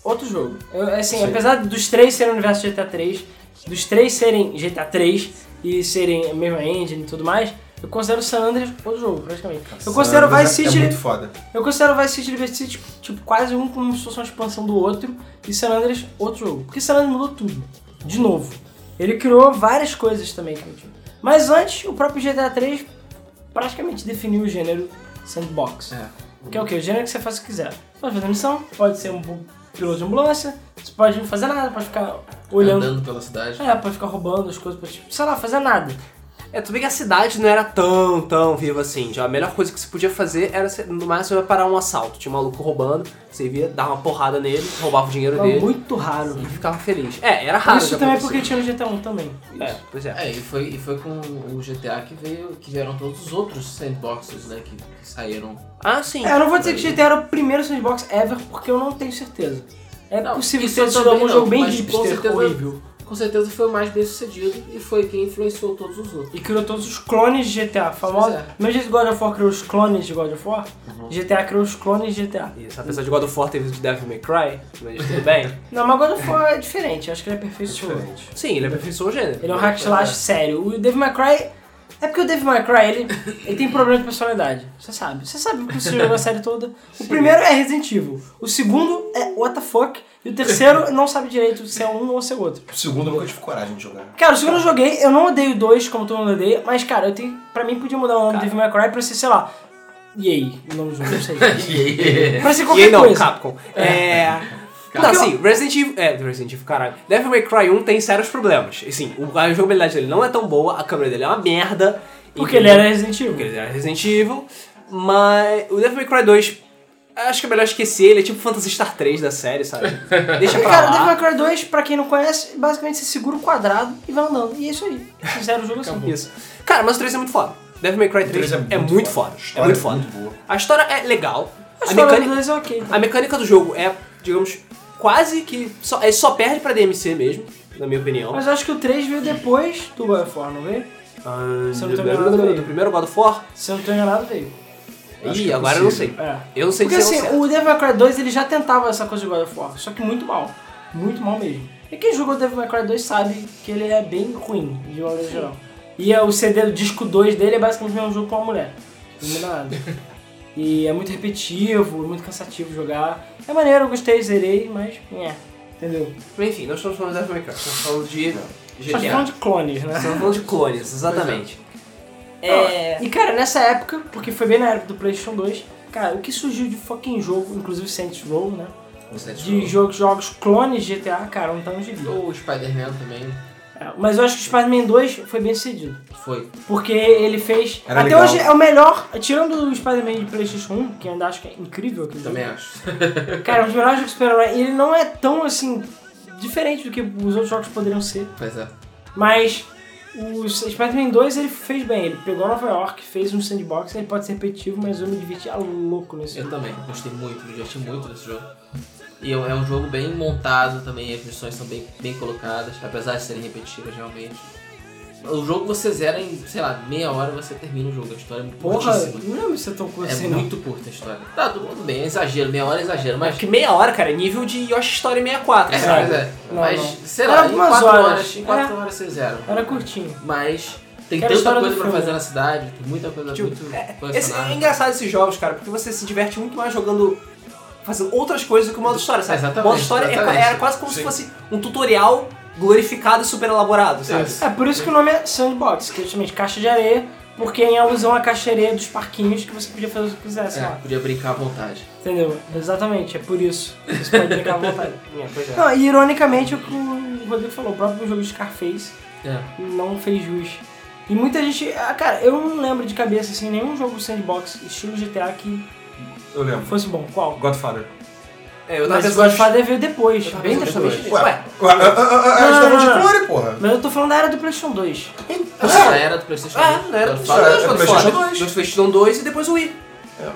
outro jogo. Eu, assim, apesar dos três serem o universo GTA 3, dos três serem GTA 3 e serem a mesma engine e tudo mais, eu considero San Andreas outro jogo, praticamente. Eu considero Vice Andreas City. É muito foda. Eu considero Vice City e Liberty City, tipo, quase um como se fosse uma expansão do outro, e San Andreas outro jogo. Porque San Andreas mudou tudo. De novo. Ele criou várias coisas também que não tinha. Mas antes, o próprio GTA 3 praticamente definiu o gênero sandbox. É. Que é o quê? O gênero que você faz o que quiser. Pode fazer missão, pode ser um piloto de ambulância, você pode não fazer nada, pode ficar olhando. Andando pela cidade. É, pode ficar roubando as coisas, pode, sei lá, fazer nada. É, tudo bem que a cidade não era tão, tão viva assim. Já a melhor coisa que você podia fazer era, no máximo, parar um assalto. Tinha um maluco roubando, você via, dava uma porrada nele, roubava o dinheiro Mas dele muito raro. e ficava feliz. É, era raro. Isso de também acontecer. porque tinha no GTA 1 também. É, pois é. É, e foi, e foi com o GTA que veio, que vieram todos os outros sandboxes, né, que, que saíram. Ah, sim. É, eu não vou dizer que GTA era o primeiro sandbox ever, porque eu não tenho certeza. É Não, possível isso ter eu sido também algum não, jogo bem mas com hipster, certeza- horrível. Com certeza foi o mais bem sucedido e foi quem influenciou todos os outros. E criou todos os clones de GTA, famoso. Pois é. Mesmo que God of War criou os clones de God of War, Uhum. GTA criou os clones de GTA. Isso, apesar de God of War ter visto de Devil May Cry, mas tudo bem. [laughs] Não, mas God of War é diferente, eu acho que ele é perfeito. Sim, ele aperfeiçou o gênero. Ele é um hack slash sério. O Devil May Cry. É porque o Devil May Cry, ele, ele tem problema de personalidade. Você sabe. Você sabe porque você jogou a série toda. O primeiro é Resident Evil. O segundo é What the fuck. E o terceiro [laughs] não sabe direito se é um ou se é outro. O segundo eu nunca tive coragem de jogar. Cara, o segundo eu joguei, eu não odeio dois como todo mundo odeia, mas cara, eu tenho. Pra mim podia mudar o nome do Devil May Cry pra ser, sei lá. EA, o nome do jogo, não sei. [laughs] pra ser qualquer aí não, coisa. Capcom. É. Não, Porque assim, Resident Evil. É, Resident Evil, caralho. Devil May Cry 1 tem sérios problemas. Assim, a jogabilidade dele não é tão boa, a câmera dele é uma merda. Porque ele era Resident Evil. Porque ele era Resident Evil. Mas o Devil May Cry 2, acho que é melhor esquecer, ele é tipo Phantasy Star 3 da série, sabe? [laughs] Deixa E, pra cara, o Devil lá. May Cry 2, pra quem não conhece, basicamente você segura o quadrado e vai andando. E é isso aí. Fizeram o jogo assim. Isso. Cara, mas o 3 é muito foda. Devil May Cry 3 3 é, muito foda. A É muito é foda. muito boa. A história é legal. A A história do mecânica, 2 é ok. a mecânica do jogo é, digamos, quase que. Só, é, só perde pra DMC mesmo, na minha opinião. Mas eu acho que o 3 veio depois do God of War, não veio? Ah, Se eu não do, tô primeiro, enganado, do veio. primeiro God of War? Se eu não tô enganado, veio. Acho Ih, é agora eu não sei. possível. É. Eu não sei Porque dizer assim, o Devil May Cry 2 ele já tentava essa coisa de God of War, só que muito mal. Muito mal mesmo. E quem jogou Devil May Cry 2 sabe que ele é bem ruim, de maneira geral. E é o CD do disco 2 dele é basicamente o mesmo jogo com uma mulher. Não nada. [laughs] E é muito repetitivo, muito cansativo jogar. É maneiro, eu gostei, zerei, mas. É, entendeu? Enfim, nós estamos falando de Devil May Cry, estamos falando de que falando de clones, né? Estamos falando de clones, exatamente. É... E cara, nessa época, porque foi bem na época do PlayStation 2, cara, o que surgiu de fucking jogo, inclusive Saints Row, né? De jogos, jogos clones de GTA, cara, não tá no gibi. O Spider-Man também É, Mas eu acho que o Spider-Man 2 foi bem sucedido. foi. Porque ele fez. Era até legal. hoje é o melhor. Tirando o Spider-Man de PlayStation 1, que eu ainda acho que é incrível aquele Também jogo. acho. [laughs] Cara, é dos melhores jogos de super-herói. Ele não é tão assim. diferente do que os outros jogos poderiam ser. Pois é. Mas o Spider-Man 2 ele fez bem. Ele pegou Nova York, fez um sandbox. Ele pode ser repetitivo, mas eu me diverti a louco nesse Eu jogo. também, gostei muito, me diverti muito nesse jogo. E é um jogo bem montado também, as missões são bem, bem colocadas, apesar de serem repetitivas realmente. O jogo você zera em, sei lá, meia hora você termina o jogo, a história é muito Porra, curtíssima. não você tão curto É assim, não. muito curta a história. Tá, tudo bem, é exagero, meia hora é exagero, mas. Porque meia hora, cara, é nível de Yoshi Story 64, É, sabe? mas é. Não, mas, não. sei lá, em 4 horas. horas, em 4 É. horas você zera. Era curtinho. Mas tem tanta coisa pra filme. fazer na cidade, tem muita coisa Tipo, muito Esse, colecionável. é engraçado esses jogos, cara, porque você se diverte muito mais jogando. Fazendo outras coisas do que o modo história, sabe? Exatamente, o modo história é- exatamente. era quase como se Sim. fosse um tutorial glorificado e super elaborado, sabe? Isso. É por isso que o nome é Sandbox, que é justamente caixa de areia, porque é em alusão à caixa de areia dos parquinhos que você podia fazer o que quisesse É, lá. podia brincar à vontade. Entendeu? Exatamente, é por isso. Você pode brincar à vontade. [laughs] É, pois é. Não, e ironicamente o que o Rodrigo falou, o próprio jogo de Scarface É. não fez jus. E muita gente. Ah, cara, eu não lembro de cabeça assim nenhum jogo sandbox estilo GTA que Eu lembro. fosse bom. Qual? Godfather. É, eu tava Mas o pensando. Godfather veio depois, eu bem pensando depois. justamente- Ué, Ué, a, a gente Não, tá falando não, de não. clone, porra. Mas eu tô falando da era do PlayStation 2. Na era do PlayStation Ah, não era do é, PlayStation do 2, PlayStation 2. 2. Do PlayStation 2 e depois o Wii.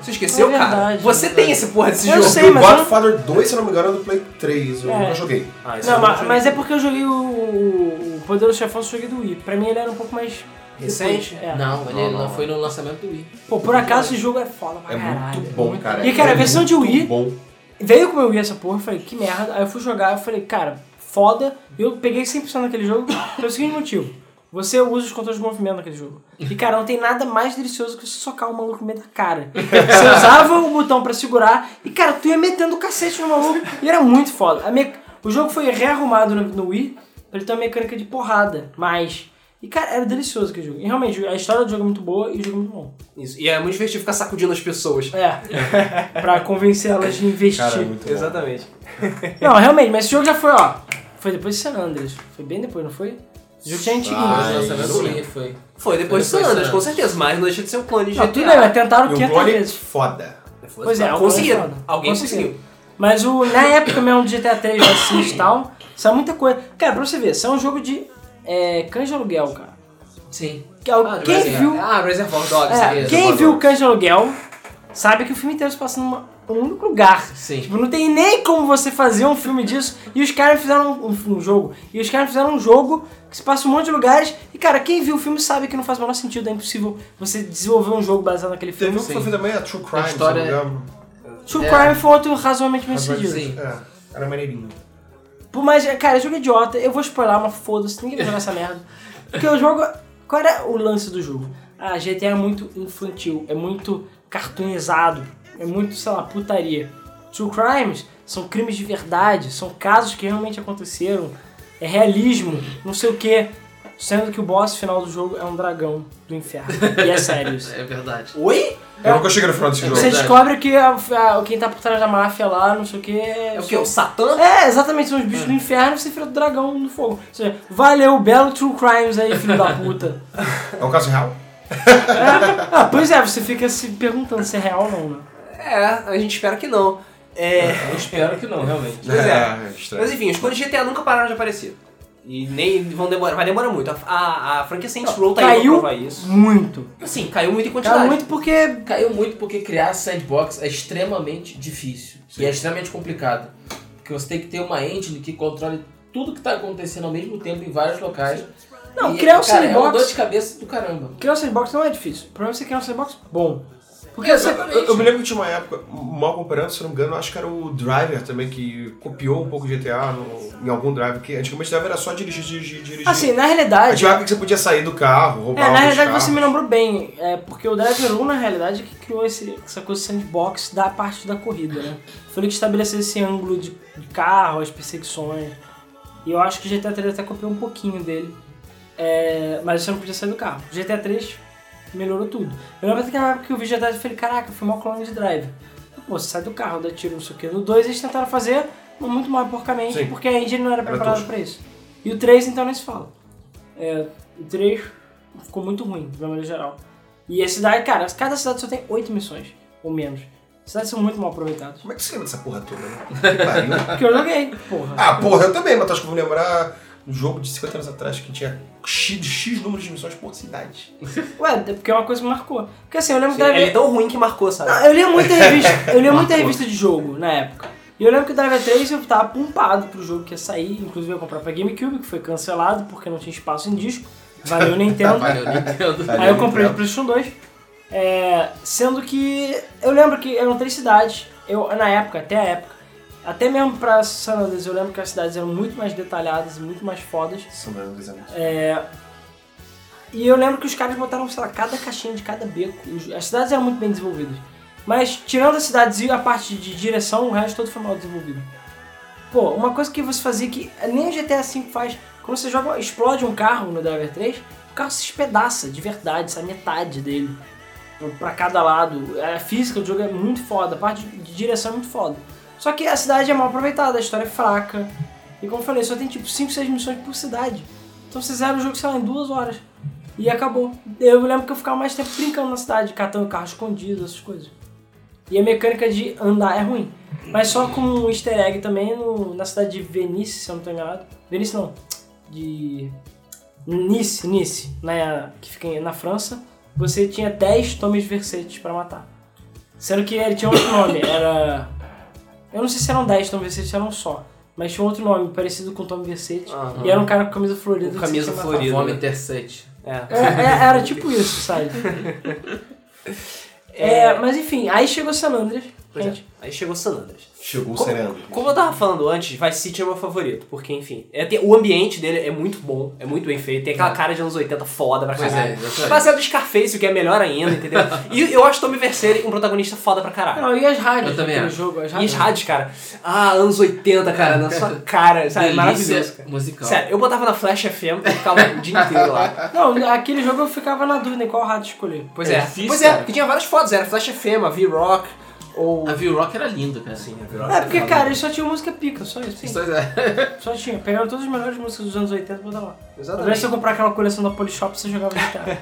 Você esqueceu, É cara? verdade, Você é tem verdade. esse porra desse Eu jogo. sei, o mas eu não- Godfather 2, se eu não me engano, é do Play 3. Eu É. nunca joguei. Ah, isso Não, eu mas, joguei. mas é porque eu joguei o, o Poderoso Chefão, eu joguei do Wii. Pra mim ele era um pouco mais Recente? É. Não, ele Não, não, não. foi no lançamento do Wii. Pô, por acaso esse jogo é foda pra É caralho. muito bom, cara. E cara, É a versão de muito Wii bom. veio com o meu Wii essa porra, eu falei, que merda. Aí eu fui jogar, eu falei, cara, foda. E eu peguei 100% naquele jogo pelo seguinte motivo. Você usa os controles de movimento naquele jogo. E, cara, não tem nada mais delicioso que você socar o maluco no meio da cara. Você usava o botão pra segurar e, cara, tu ia metendo o cacete no maluco e era muito foda. A me... O jogo foi rearrumado no, no Wii pra ele ter uma mecânica de porrada, mas... E, cara, era delicioso aquele jogo. E, realmente, a história do jogo é muito boa e o jogo é muito bom. Isso. E é muito divertido ficar sacudindo as pessoas. É, [laughs] pra convencer elas de investir. Cara, é muito bom. Exatamente. [laughs] Não, realmente, mas esse jogo já foi, ó. Foi depois de San Andreas. Foi bem depois, não foi? O jogo já é antiguinho. Ah, é mesmo. Wii foi. Foi depois de San Andreas, com certeza, mas não deixa de ser um clone de GTA. Não, tudo bem, mas tentaram E um 500 clone vezes. foda. Pois é, conseguiram. Alguém conseguiu. Mas o, na época mesmo do GTA 3 assim e tal, saiu muita coisa. Cara, pra você ver, isso é um jogo de é, cães de aluguel, cara. Sim. Que é Ah, quem Reservoir- viu, Ah, Reservoir Dogs. é, beleza. quem Reservoir viu Dogs. Cães de Aluguel sabe que o filme inteiro se passa numa, num único lugar. Sim. Tipo, não tem nem como você fazer um filme disso. E os caras fizeram um, um jogo. E os caras fizeram um jogo que se passa em um monte de lugares. E, cara, quem viu o filme sabe que não faz o menor sentido. É impossível você desenvolver um jogo baseado naquele Teve filme. um que foi também, a True Crime, história- me engano. True É. Crime foi outro razoavelmente bem sucedido. Sim. É, era maneirinho. Por mais, cara, o jogo é idiota. Eu vou spoiler, mas foda-se. Ninguém vai jogar essa merda. Porque o jogo... Qual era o lance do jogo? Ah, GTA é muito infantil. É muito cartoonizado. É muito, sei lá, putaria. True Crimes são crimes de verdade. São casos que realmente aconteceram. É realismo. Não sei o quê. Sendo que o boss final do jogo é um dragão do inferno. E é sério isso. [laughs] É verdade. Oi? Eu nunca cheguei no final desse jogo. Você verdade. descobre que a- a- quem tá por trás da máfia lá, não sei o que. É o que? O Satã? É, exatamente, são os bichos do inferno e você vira do dragão no fogo. Ou seja, valeu, belo True Crimes aí, filho da puta. [laughs] É um caso real? Ah, pois é, você fica se perguntando se é real ou não, né? É, a gente espera que não. É. Eu espero que não, realmente. Pois é. estranho. Mas enfim, os clones de GTA nunca pararam de aparecer. E nem vão demorar, vai demorar muito. A, a, a franquia Saints Row tá aí pra Caiu provar isso. muito. Sim, caiu muito em quantidade. Cara, muito porque. Caiu muito porque criar sandbox é extremamente difícil. E é extremamente complicado. Porque você tem que ter uma engine que controle tudo que está acontecendo ao mesmo tempo em vários locais. Não, E, criar um cara, É uma sandbox. dor de cabeça do caramba. Criar um sandbox não é difícil. O problema é você criar um sandbox bom. Porque Eu, eu- eu me lembro que tinha uma época, mal comparando, se não me engano, acho que era o Driver também, que copiou um pouco o GTA no- em algum Driver, que antigamente o Driver era só dirigir, dirigir, dirigir. Assim, na realidade. tinha uma época que você podia sair do carro, roubar É, na realidade carros. você me lembrou bem, é, porque o Driver 1, na realidade, é que criou esse- essa coisa de sandbox da parte da corrida, né? Foi ele que estabeleceu esse ângulo de, de carro, as perseguições. E eu acho que o GTA 3 até copiou um pouquinho dele. É, mas você não podia sair do carro. O GTA 3 melhorou tudo. Eu lembro até que na época que eu vi 3 eu falei, caraca, foi mal clone de Driver. Pô, você sai do carro, dá tiro, não sei o que. No 2 eles tentaram fazer muito mais porcamente, Sim. porque a engine não era Era preparada pra isso. E o 3 então nem se fala. É, o 3 ficou muito ruim, de maneira geral. E a cidade, cara, cada cidade só tem 8 missões, ou menos. As cidades são muito mal aproveitadas. Como é que você lembra dessa porra toda, né? [laughs] Que pariu. [laughs] Porque eu joguei, porra. ah, porra, eu também, mas tu acho que eu vou lembrar um jogo de 50 anos atrás que tinha X, X número de missões por cidade. Ué, é porque é uma coisa que marcou. Porque assim, eu lembro que Ele Driver... é tão ruim que marcou, sabe? Não, eu lia muita revista, eu lia [laughs] muita revista de jogo na época. E eu lembro que o Driver 3 eu tava pumpado pro jogo que ia sair, inclusive eu ia comprar pra GameCube, que foi cancelado porque não tinha espaço em disco. Valeu Nintendo. [laughs] Valeu, Nintendo. Aí eu comprei o PlayStation 2. É, sendo que eu lembro que eram três cidades. Eu, na época, até a época, até mesmo pra San Andreas, eu lembro que as cidades eram muito mais detalhadas e muito mais fodas. São meus anos. É, e eu lembro que os caras botaram, sei lá, cada caixinha de cada beco. As cidades eram muito bem desenvolvidas. Mas tirando as cidades e a parte de direção, o resto todo foi mal desenvolvido. Pô, uma coisa que você fazia que nem o GTA V faz, quando você joga, explode um carro no Driver 3, o carro se espedaça de verdade, sai metade dele pra cada lado. A física do jogo é muito foda, a parte de direção é muito foda. Só que a cidade é mal aproveitada, a história é fraca. E como eu falei, só tem tipo 5, 6 missões por cidade. Então você zera o jogo, sei lá, em duas horas. E acabou. Eu lembro que eu ficava mais tempo brincando na cidade, catando carro escondido, essas coisas. E a mecânica de andar é ruim. Mas só com um easter egg também no- na cidade de Venice, se eu não estou enganado. Venice não. De. Nice, Nice, né, que fica na França. Você tinha 10 Tomes Versetes pra matar. Sendo que ele tinha outro nome, era. Eu não sei se eram 10 Tomes Versetes, eram um só. Mas tinha outro nome parecido com Tom Versete. Aham. E era um cara com camisa florida. Com camisa florida. Fome Interset. É. É, é, era tipo isso, sabe? [laughs] É, mas enfim, aí chegou San Andreas. Pois é. gente. Aí chegou San Andreas. Chegou o Como, Sereno. como eu tava falando antes, Vice City é meu favorito, porque, enfim, é, tem- o ambiente dele é muito bom, é muito bem feito, tem aquela cara de anos 80 foda pra Pois é, caralho. exatamente. Baseado do Scarface, o que é melhor ainda, entendeu? [laughs] e eu acho Tommy Vercetti um protagonista foda pra caralho. Não, e as rádios Eu também acho. jogo? As E rádios. as rádios, cara, ah, anos 80, cara, na sua [laughs] cara, sabe? É Maravilhoso, cara. musical. Sério, eu botava na Flash FM e ficava o dia inteiro lá. [laughs] Não, aquele jogo eu ficava na dúvida em qual rádio escolher. Pois É é, difícil, pois é, cara. porque tinha várias fotos, era Flash FM, a V-Rock, ou... A V-Rock era linda, cara. Sim, a V-Rock. É porque, cara, eles só tinham música pica, só isso. Pois é. Só tinha. Pegaram todas as melhores músicas dos anos 80 e botaram lá. Ao invés de Exatamente. você comprar aquela coleção da Polishop, você jogava GTA.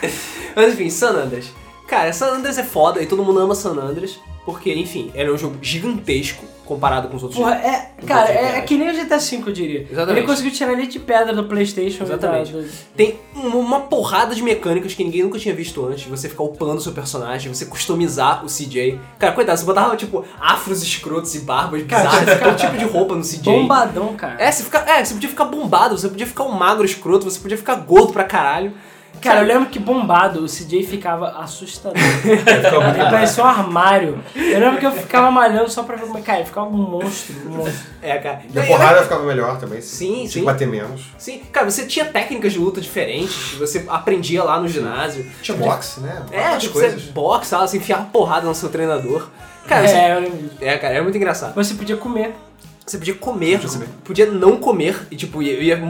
[laughs] Mas enfim, San Andreas. Cara, San Andreas é foda e todo mundo ama San Andreas, porque, enfim, ele é um jogo gigantesco comparado com os outros Porra, jogos. é, cara, é, é que nem o GTA V, eu diria. Exatamente. Ele conseguiu tirar leite de pedra do Playstation. e Exatamente. do- Tem um- uma porrada de mecânicas que ninguém nunca tinha visto antes. Você ficar upando o seu personagem, você customizar o CJ. Cara, coitado, você botava, tipo, afros escrotos e barbas Cara, bizarras, você todo tipo de roupa no CJ. Bombadão, cara. É, você, fica, é, você podia ficar bombado, você podia ficar um magro escroto, você podia ficar gordo pra caralho. Cara, eu lembro que bombado o CJ ficava assustador. [laughs] Ele parecia um armário. Eu lembro que eu ficava malhando só pra ver como é. Cara, ele ficava um monstro. Um monstro. É, cara. E a porrada ficava melhor também. Sim, tinha sim. que bater menos. Sim, cara, você tinha técnicas de luta diferentes, você aprendia lá no ginásio. Tinha boxe, né? É, tipo, coisas. você boxe, você enfiava porrada no seu treinador. Cara, você- É, eu lembro disso. é, cara, era muito engraçado. Você podia comer. Você podia comer, Podia você comer. podia não comer, e tipo, ia, ia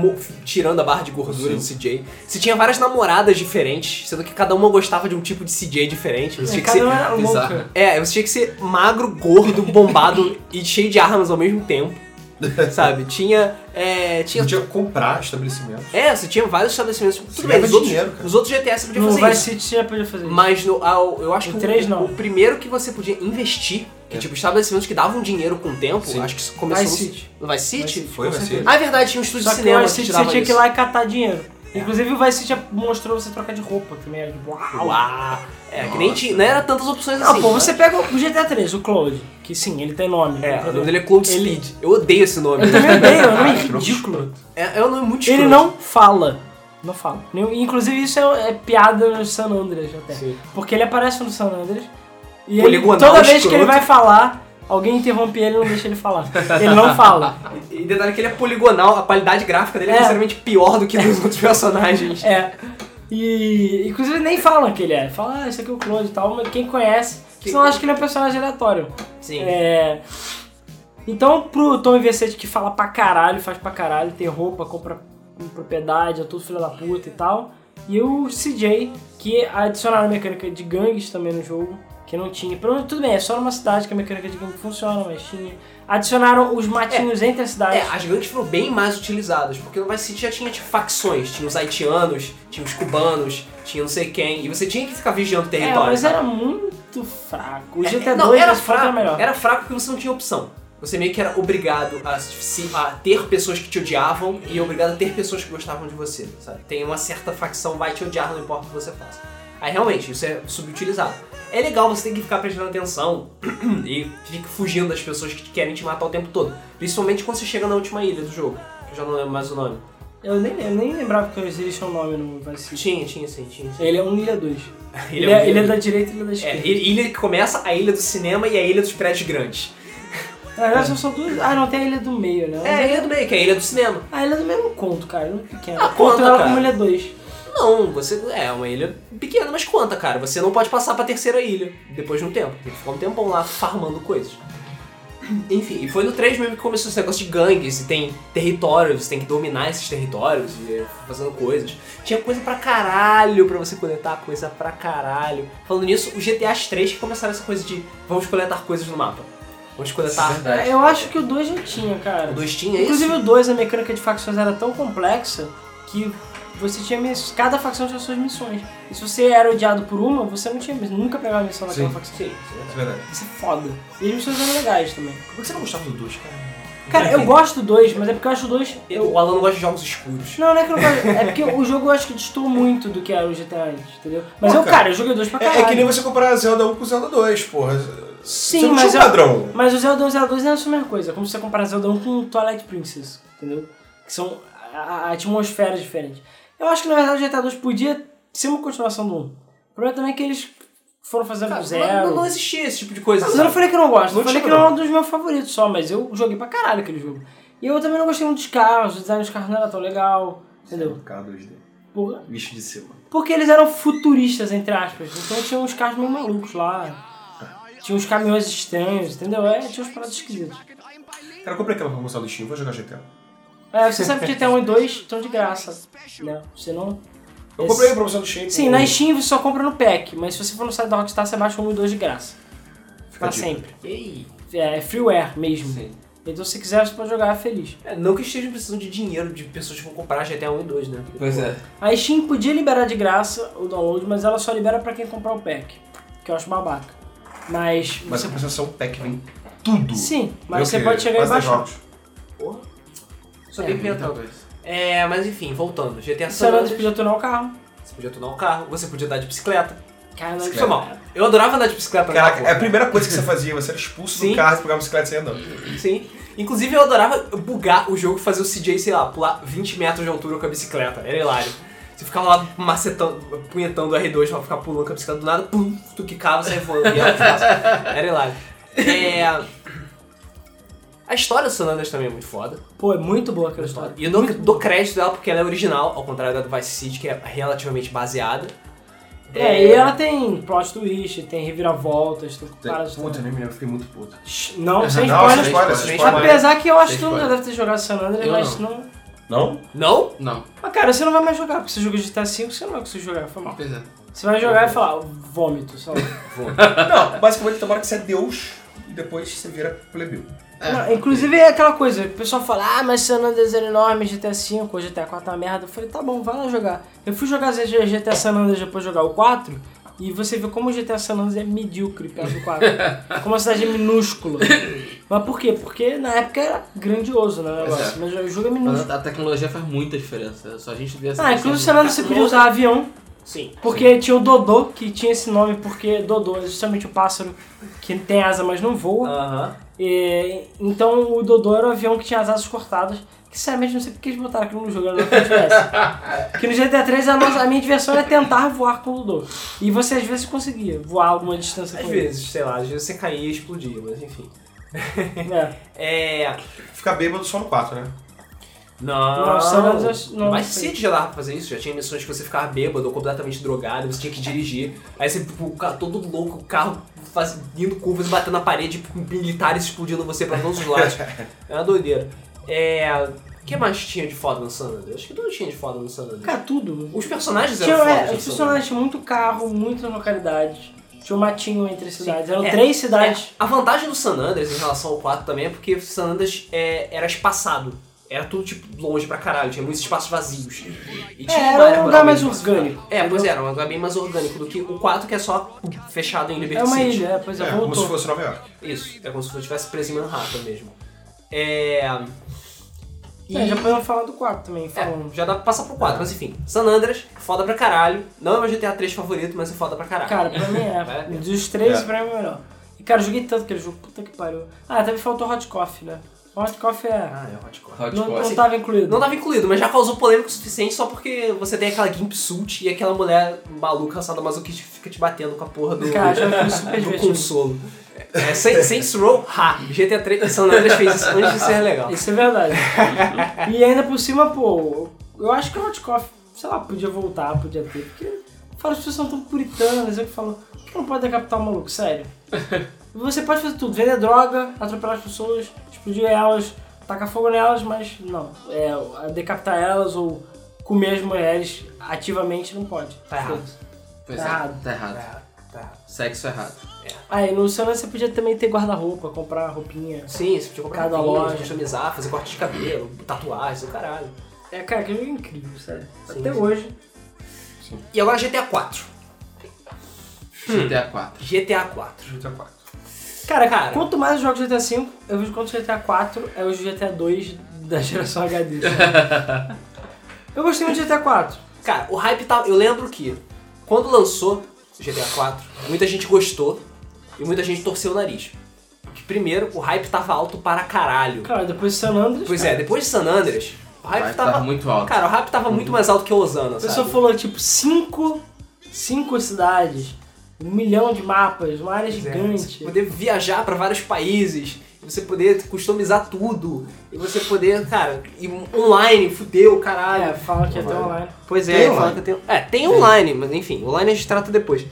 tirando a barra de gordura do CJ. Você tinha várias namoradas diferentes, sendo que cada uma gostava de um tipo de CJ diferente. Você tinha que Cada ser, um era louca. é, você tinha que ser magro, gordo, bombado [laughs] e cheio de armas ao mesmo tempo. [laughs] Sabe? Tinha. É, tinha. Podia comprar estabelecimentos. É, você tinha vários estabelecimentos. Tudo Você bem, nos outros, dinheiro, cara. nos outros GTA você podia No fazer Vice isso. City você já podia fazer isso. Mas no, ao- eu acho No que o- três, o, não. o primeiro que você podia investir, que É. tipo, estabelecimentos que davam dinheiro com o tempo, Sim. acho que isso começou Vice no- City. no Vice City. Foi, com Vice. City. Ah, é verdade, tinha um estúdio Só de que cinema que Vice City tirava você tinha que ir isso. lá e catar dinheiro. Inclusive o Vice City mostrou você trocar de roupa também. Era tipo, uau! Uau! É, que nem tinha, não era tantas opções Não, assim. pô, né? você pega o GTA 3, o Cloud, que sim, ele tem nome. É, o nome dele é Cloud Ele- Speed. Eu odeio esse nome. Eu também odeio, é um [laughs] nome Ah, que ridículo. É, é um nome muito Ele escroto. não fala. Não fala. Inclusive isso é, é piada no San Andreas até. Sim. Porque ele aparece no San Andreas e ele, toda vez que ele vai falar, alguém interrompe ele e não deixa ele falar. Ele não fala. E detalhe que ele é poligonal, a qualidade gráfica dele é, É. necessariamente pior do que dos [laughs] outros personagens. É. E inclusive nem falam que ele é. Fala, ah, esse aqui é o Claude e tal, mas quem conhece, Quem- senão acha que ele é um personagem aleatório. Sim. É. Então, pro Tom Vicente que fala pra caralho, faz pra caralho, tem roupa, compra propriedade, é tudo filho da puta e tal. E o CJ, que adicionaram a mecânica de gangues também no jogo, que não tinha. Pelo- Tudo bem, é só numa cidade que a mecânica de gangue funciona, mas tinha. Adicionaram os matinhos entre as cidades. É, as gangues foram bem mais utilizadas, porque no Vice City já tinha tipo, facções, tinha os haitianos, tinha os cubanos, tinha não sei quem, e você tinha que ficar vigiando o É, território. mas sabe? era muito fraco. O É, GT2 não, era esse fato fraco, melhor. era fraco porque você não tinha opção. Você meio que era obrigado a, se- a ter pessoas que te odiavam e obrigado a ter pessoas que gostavam de você, sabe? Tem uma certa facção vai te odiar, não importa o que você faça. Aí realmente, isso é subutilizado. É legal, você tem que ficar prestando atenção [clears throat] e fica fugindo das pessoas que querem te matar o tempo todo. Principalmente quando você chega na última ilha do jogo, que eu já não lembro mais o nome. Eu nem, eu nem lembrava que existia um nome no Vice. Tinha, tinha sim, tinha sim. Ele é um ilha 2. [laughs] Ele, Ilha- é, ele é da direita e é da É, esquerda. ilha que começa a ilha do cinema e a ilha dos prédios grandes. Na verdade, só são duas. Ah, não, tem a ilha do meio, né? É, a ilha do meio, que é a ilha do cinema. A ilha do meio eu não conto, cara. Eu não pequeno. Ah, eu conto conta, ela cara. como ilha 2. Não, você é uma ilha pequena, mas conta, cara. Você não pode passar pra terceira ilha depois de um tempo. Tem que ficar um tempão lá farmando coisas. [clears throat] Enfim, e foi no 3 mesmo que começou esse negócio de gangues, e tem territórios, você tem que dominar esses territórios e ir fazendo coisas. Tinha coisa pra caralho pra você coletar, coisa pra caralho. Falando nisso, o GTA 3 que começaram essa coisa de vamos coletar coisas no mapa. Vamos coletar. Verdade. É, Eu acho que o 2 já tinha, cara. O 2 tinha isso? Inclusive o 2, a mecânica de facções era tão complexa que você tinha miss... cada facção tinha suas missões. E se você era odiado por uma, você não tinha nunca pegava a missão daquela Sim. facção. Sim, isso é verdade. Isso é verdade. Isso é foda. E as missões eram legais também. Por que você não gostava do 2, cara? Cara, eu gosto do 2, mas é porque eu acho o 2. Eu, o Alan não gosta de jogos escuros. Não, não é que eu não gosto. É porque [laughs] o jogo eu acho que distou muito do que era o GTA antes, entendeu? Mas eu, cara, eu joguei dois pra É, caralho. é que nem você comparar Zelda 1 com Zelda 2, porra. Sim, você não mas tinha um eu- padrão. Mas o Zelda 1 e o Zelda 2 não é a mesma coisa. É como se você comparar Zelda 1 com Twilight Princess, entendeu? Que são a, a atmosferas diferentes. Eu acho que na verdade o GTA 2 podia ser uma continuação do 1. O problema também é que eles foram fazendo Cara, do zero. não, não existia esse tipo de coisa. Mas eu não falei que eu não gosto, Não eu falei que não é um dos meus favoritos só, mas eu joguei pra caralho aquele jogo. E eu também não gostei muito dos carros, o design dos carros não era tão legal, entendeu? K2D. Por- Bicho de cima. Porque eles eram futuristas, entre aspas. Então tinha uns carros meio malucos lá. Tinha uns caminhões estranhos, entendeu? É, tinha uns paradas esquisitos. Cara, eu comprei aquela promoção do Steam, vou jogar GTA. É, você sabe que GTA 1 e 2 estão de graça. Né? Você não. Eu Esse- comprei a promoção do Steam. Sim, com- na Steam você só compra no pack, mas se você for no site da Rockstar, você baixa o 1 e 2 de graça. Fica Pra sempre. Ei. É, é freeware mesmo. Sim. Então se quiser, você pode jogar feliz. É, não que estejam precisando de dinheiro de pessoas que vão comprar GTA 1 e 2, né? Pois é. A Steam podia liberar de graça o download, mas ela só libera pra quem comprar o pack. Que eu acho babaca. Mas. Mas você... a prestação pack vem tudo. Sim, mas o você quê? pode chegar e Quase dez baixar. Porra. Só É, tem coisa. É, mas enfim, voltando. GTA Você San Andreas, podia tunar o carro. você podia tunar o carro, você podia andar de bicicleta. Cara, não Foi mal. Eu adorava andar de bicicleta. Caraca, é a primeira coisa que você fazia, você era expulso Sim. do carro e pegar a bicicleta e sair andando. Sim. Inclusive eu adorava bugar o jogo e fazer o CJ, sei lá, pular 20 metros de altura com a bicicleta. Era hilário. Você ficava lá macetando, punhetando o R2 pra ficar pulando com a bicicleta do nada, pum, tu quicava saia voando. E [laughs] era hilário. É... A história do San Andreas também é muito foda. Pô, é muito boa aquela história. E eu dou, dou crédito dela porque ela é original, ao contrário da do Vice City, que é relativamente baseada. É, e ela tem plot twist, tem reviravoltas, tem paradas. Puta, nem me lembro, fiquei muito puto. Não, sem Não, spoiler. Apesar que eu acho que mundo spoiler. deve ter jogado San Andreas, Eu mas não. não. Não? Não? Não. Mas cara, você não vai mais jogar, porque você jogou GTA V, você não vai conseguir jogar, foi mal. Pois é. Você vai jogar e falar, vômito, sei lá. Não, basicamente hora que você é Deus e depois você vira plebeu. É. Não, inclusive é aquela coisa, o pessoal fala, ah, mas San Andreas era enorme, GTA V, ou GTA 4 é uma merda. Eu falei, tá bom, vai lá jogar. Eu fui jogar GTA San Andreas depois de jogar o 4, E você vê como o GTA San Andreas é medíocre perto do 4. [laughs] como a cidade é minúscula. Mas por quê? Porque na época era grandioso né, o negócio. é. Mas o jogo é Mas minúsculo. a, a tecnologia faz muita diferença. Só a gente vê essa Ah, inclusive o San Andreas você podia usar avião. Sim. Porque tinha o Dodô, que tinha esse nome porque Dodô é justamente o pássaro que tem asa, mas não voa. Aham. E, então o Dodô era o avião que tinha as asas cortadas. Que sinceramente não sei porque eles botaram aquilo no jogo, eu não tivesse. Porque no GTA 3 a, nossa, a minha diversão era tentar voar com o Dodô. E você às vezes conseguia voar alguma distância Às com ele. vezes, sei lá, às vezes você caía e explodia, mas enfim. É. [laughs] É. Ficar bêbado só no 4, né? Não, San Andreas, não Mas sei. City já dava pra fazer isso, já tinha missões que você ficava bêbado ou completamente drogado, você tinha que dirigir. Aí você, tipo, todo louco, o carro faz, indo curvas, batendo na parede, com militares explodindo você pra todos os lados. [laughs] é uma doideira. É. O que mais tinha de foda no San Andreas? Acho que tudo tinha de foda no San Andreas. Cara, tudo. Os personagens Tinha, eram é, fodas. no os personagens tinham muito carro, muitas localidades. Tinha um matinho entre as cidades. Eram É, três cidades. É, a vantagem do San Andreas em relação ao 4 também é porque o San Andreas é, era espaçado. Era tudo, tipo, longe pra caralho, tinha muitos espaços vazios. E É, uma era um lugar mais orgânico. É, pois é, era um lugar bem mais orgânico do que o 4, que é só fechado em Liberty É uma City. ilha, é, pois é, É, como se fosse Nova York. Isso, é como se eu estivesse preso em Manhattan mesmo. É... E... É, já podemos falar do 4 também, É, falando. já dá pra passar pro 4, mas enfim. San Andreas, foda pra caralho. Não é meu GTA 3 favorito, mas é foda pra caralho. Cara, pra mim é. pena. [laughs] Dos três, É. pra mim é o melhor. E cara, eu joguei tanto aquele jogo, puta que pariu. Ah, também faltou Hot Coffee, né? Hot Coffee é. Ah, é Hotcore. Hot Não, Coffee. não tava incluído. Não tava incluído, mas já causou polêmica o suficiente só porque você tem aquela Gimp Suit e aquela mulher maluca, sadomasoquista, que fica te batendo com a porra do, Cara, já foi super do consolo. É, Saints Saints Row, ha! GTA 3, San Andreas fez isso antes de ser legal. Isso é verdade. e ainda por cima, pô, eu acho que o Hot Coffee, sei lá, podia voltar, podia ter. Porque fala, as pessoas são tão puritanas, eu que falo, por que não pode decapitar o maluco? Sério. [laughs] Você pode fazer tudo, vender droga, atropelar as pessoas, explodir elas, tacar fogo nelas, mas não. É, decapitar elas ou comer as mulheres ativamente não pode. Tá errado. Pois Tá é, errado. tá errado. Tá, tá. Sexo errado. Ah, e no San você podia também ter guarda-roupa, comprar roupinha. Sim, você podia comprar Cada loja. customizar, fazer corte de cabelo, tatuagens, o caralho. É, cara, que jogo incrível, sério. Sim, Até sim. hoje. E agora GTA 4. GTA 4. GTA 4. GTA 4. Cara, Cara. quanto mais eu jogo GTA V, eu vejo quanto GTA 4 é o GTA 2 da geração HD. [laughs] eu gostei muito de GTA 4. Cara, o hype tá. Eu lembro que quando lançou o GTA 4, muita gente gostou e muita gente torceu o nariz. Porque, primeiro, o hype tava alto para caralho. Cara, depois de San Andreas, Pois cara, é, depois de San Andreas, o hype Vai tava. estar muito alto. Cara, o hype tava muito mais alto que o Osana, a pessoa sabe? falou tipo 5 cinco cidades, um milhão de mapas, uma área Pois é, gigante. Você poder viajar pra vários países, você poder customizar tudo, e você poder, cara, ir online, fudeu, caralho. É, fala que ia ter online. Pois Tem é, fala online. que tem. É, tem online, mas enfim, online a gente trata depois.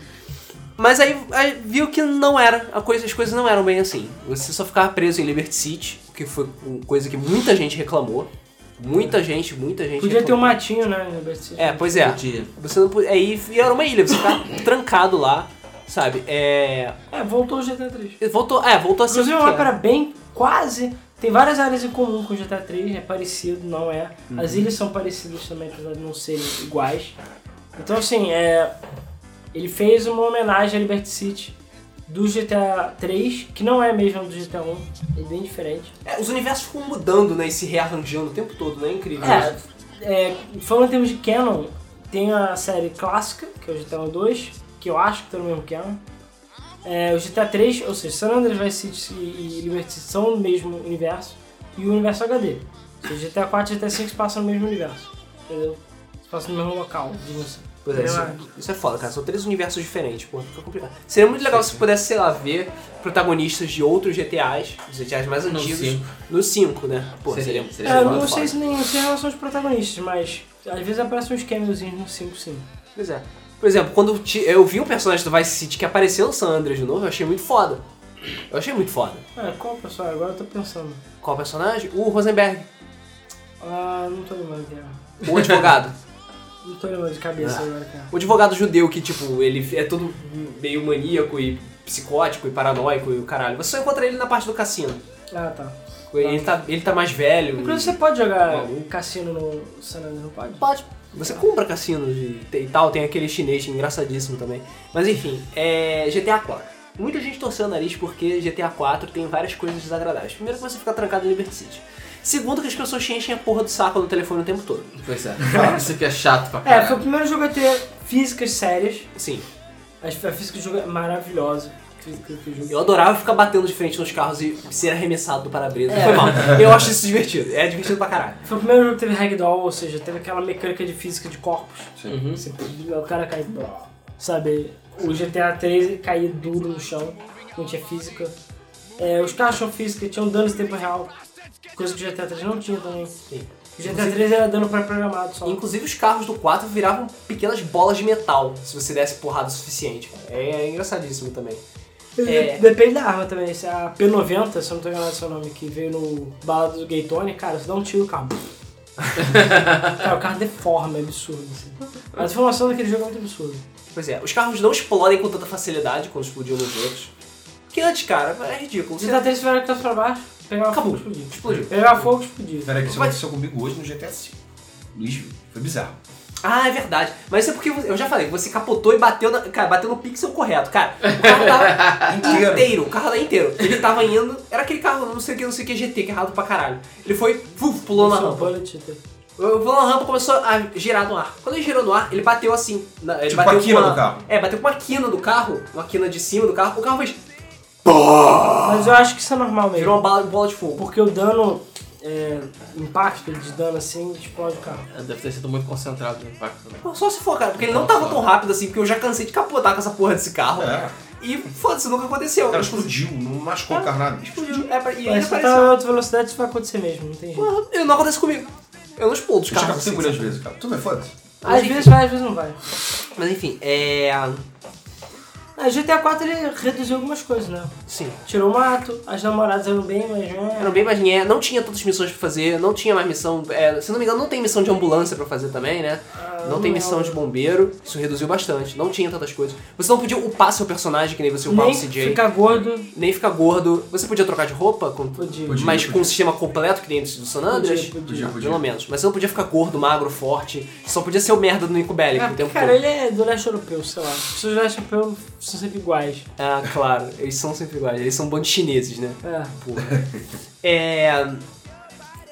Mas aí, aí viu que não era, a coisa, as coisas não eram bem assim. Você só ficava preso em Liberty City, que foi uma coisa que muita gente reclamou. Muita gente, muita gente Podia ter um reclamou. matinho, né? no Liberty City. É, pois é. Podia. Você não podia. Aí era uma ilha, você ficava [coughs] trancado lá, sabe? É. É, voltou o GTA 3. Voltou, é, voltou a ser. o Inclusive o mapa era. era bem, quase... Tem várias áreas em comum com o GTA 3, é parecido, não é. As ilhas são parecidas também, apesar de não serem iguais. Então assim, é... Ele fez uma homenagem a Liberty City do GTA 3, que não é mesmo do GTA 1, é bem diferente. É, os universos ficam mudando, né? E se rearranjando o tempo todo, né? Incrível. É, é, falando em termos de canon, tem a série clássica, que é o GTA 2, que eu acho que tá no mesmo canon. É, o GTA 3, ou seja, San Andreas, Vice City e Liberty City são o mesmo universo, e o universo HD. Ou seja, GTA 4 e GTA 5 se passam no mesmo universo, entendeu? Se passam no mesmo local, digamos assim. Pois é, isso, Entendeu? isso é foda, cara. São três universos diferentes, pô. Fica complicado. Seria muito legal se pudesse, sei lá, ver protagonistas de outros GTAs, os GTAs mais No antigos. cinco. No 5, né? Pô, seria, Seria- seria É, não foda. sei se nem não sei em relação aos protagonistas, mas às vezes aparecem uns cameozinhos no 5 sim. Pois é. Por exemplo, quando eu vi um personagem do Vice City que apareceu no San Andreas de novo, eu achei muito foda. Eu achei muito foda. É, qual pessoal? Agora eu tô pensando. Qual personagem? O Rosenberg, Ah, não tô lembrando quem é. o advogado. [laughs] Não tô lembrando de cabeça Ah. agora quem é. o advogado judeu que, tipo, ele é todo meio maníaco e psicótico e paranoico e o caralho. Você só encontra ele na parte do cassino. Ah, tá. Ele tá, ele tá mais velho. Inclusive você pode jogar Maluco. cassino no San Andreas, não pode? Pode. Você compra cassinos e, e tal, tem aquele chinês engraçadíssimo também. Mas enfim, é GTA 4. Muita gente torceu o nariz porque GTA 4 tem várias coisas desagradáveis. Primeiro que você fica trancado em Liberty City. Segundo que as pessoas te enchem a porra do saco no telefone o tempo todo. Pois é. Isso aqui é chato pra É, foi o caralho. primeiro jogo a ter físicas sérias. Sim, a física do jogo é maravilhosa. Eu adorava ficar batendo de frente nos carros e ser arremessado do para-brisa. É. Foi mal. Eu acho isso divertido. É divertido pra caralho. Foi o primeiro jogo que teve ragdoll, ou seja, teve aquela mecânica de física de corpos. Uhum. Você, o cara cai, sabe? O GTA 3 caía duro no chão, não tinha física. É, os carros tinham física, tinham danos em tempo real, coisa que o GTA 3 não tinha também. Sim. O GTA 3 era dano pré-programado só. Inclusive os carros do 4 viravam pequenas bolas de metal se você desse porrada o suficiente. cara. É, é engraçadíssimo também. É. Depende da arma também. Se a P90, se eu não tô enganado seu nome, que veio no bala do Gaytone, cara, você dá um tiro no carro. [laughs] cara, o carro deforma, é absurdo. Assim. A transformação daquele jogo é muito absurda. Pois é, os carros não explodem com tanta facilidade quando explodiam nos outros. Porque antes, cara, é ridículo. Você GTA 3 tiveram que pra baixo, pegava Acabou. fogo, explodiu. Pegava fogo, explodia. Peraí, que isso Vai- aconteceu comigo hoje no GTA V. Luiz. Foi bizarro. Ah, é verdade. Mas isso é porque eu já falei, você capotou e bateu, na, cara, bateu no pixel correto. Cara, o carro tava [laughs] Inteiro. o carro tava inteiro. Ele tava indo, era aquele carro, não sei o que, não sei o que, GT, que é errado pra caralho. Ele foi, uf, pulou na Isso, rampa. bullet. O pulou na rampa começou a girar no ar. Quando ele girou no ar, ele bateu assim. na- ele Tipo bateu a quina uma- do carro. É, bateu com uma quina do carro, uma quina de cima do carro, o carro fez. Mas eu acho que isso é normal mesmo. Virou uma bala, bola de fogo. Porque o dano, é, impacto de dano assim, explode o carro. Deve ter sido muito concentrado no impacto. Né? Só se for, cara, porque ele não tava tão rápido assim, porque eu já cansei de capotar com essa porra desse carro. É. E foda-se, nunca aconteceu. O cara explodiu, não machucou o carro nada. Explodiu. É, pra- e Mas se tá apareceu. em alta velocidade, isso vai acontecer mesmo, não tem jeito. Porra, Não acontece comigo. Eu não explodo os Eu já carros. aconteceu assim, muitas sabe? vezes, cara. Tudo bem, foda-se. Às vezes vai, às vezes não vai. Mas enfim, é. A GTA 4 ele reduziu algumas coisas, né? Sim. Tirou o mato, as namoradas eram bem mais. né? Eram bem mais nhé, não tinha tantas missões pra fazer, não tinha mais missão. é, se não me engano, não tem missão de ambulância pra fazer também, né? Ah, Não tem missão de bombeiro, isso reduziu bastante. Não tinha tantas coisas. Você não podia upar seu personagem, que nem você upava Nem o CJ. ficar gordo. Nem ficar gordo. Você podia trocar de roupa, com, Podia. Podia. mas com um sistema completo, que nem do San Andreas. Podia, podia, podia. Pelo menos. Mas você não podia ficar gordo, magro, forte. Só podia ser o merda do Nico Bellic É, o tempo cara, todo. ele é do leste europeu, sei lá. Pessoas do leste europeu são sempre iguais. Ah, claro. Eles são sempre iguais. Eles são um bando de chineses, né? É. Porra. é...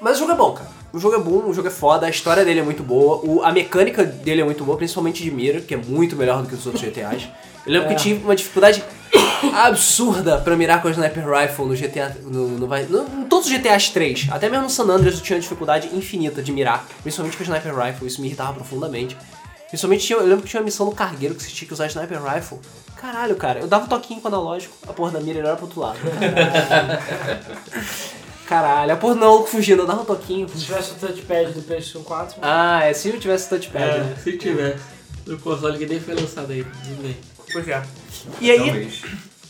Mas o jogo é bom, cara. O jogo é bom, o jogo é foda, a história dele é muito boa, o- a mecânica dele é muito boa, principalmente de mira, que é muito melhor do que os outros GTAs. Eu lembro É. que eu tinha uma dificuldade [coughs] absurda pra mirar com a Sniper Rifle no GTA. No, no, no- em todos os GTAs 3. Até mesmo no San Andreas eu tinha uma dificuldade infinita de mirar, principalmente com a Sniper Rifle, isso me irritava profundamente. Principalmente eu lembro que tinha uma missão no cargueiro que você tinha que usar a Sniper Rifle. Caralho, cara, eu dava um toquinho com o analógico, a porra da mira era pro outro lado. [laughs] Caralho, a porra maluco fugindo, eu dava um toquinho. Se tivesse o touchpad do PlayStation 4, Ah, é, se eu tivesse touchpad, né? se tiver. No console que nem foi lançado aí, bem. Pois é. E aí, Talvez.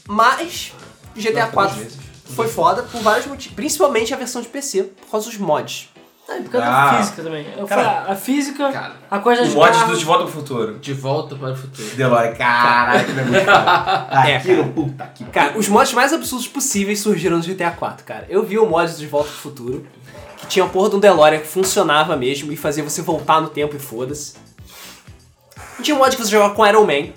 mas GTA Não, 4 talvez. foi foda por vários motivos, principalmente a versão de PC, por causa dos mods. É por causa Ah. da física também. Eu Cara, falei, a física, cara, a coisa O mod garras- do De Volta pro Futuro. De volta para o futuro. DeLorean, caralho, que negócio. [laughs] É, Aquilo, cara. puta que Cara, os mods mais absurdos possíveis surgiram no GTA 4, cara. Eu vi o mod de Volta pro Futuro, que tinha a porra de um DeLorean que funcionava mesmo e fazia você voltar no tempo e foda-se. E Tinha um mod que você jogava com Iron Man.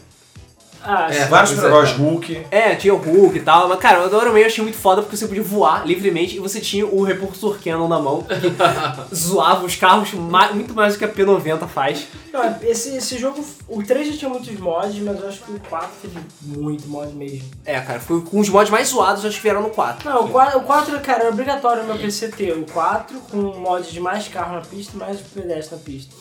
Ah, É. Vários Pois é. Hulk. É, tinha o Hulk e tal, mas cara, o do Iron Man eu achei muito foda porque você podia voar livremente e você tinha o repulsor Cannon na mão, que [laughs] zoava os carros ma- muito mais do que a P90 faz. Não, esse, esse jogo, o 3 já tinha muitos mods, mas eu acho que o 4 teve muito mod mesmo. É, cara, foi com os mods mais zoados, acho que vieram no 4. Não, o 4, o 4 cara, era obrigatório no meu PC ter o 4 com mod de mais carro na pista e mais pedestre na pista.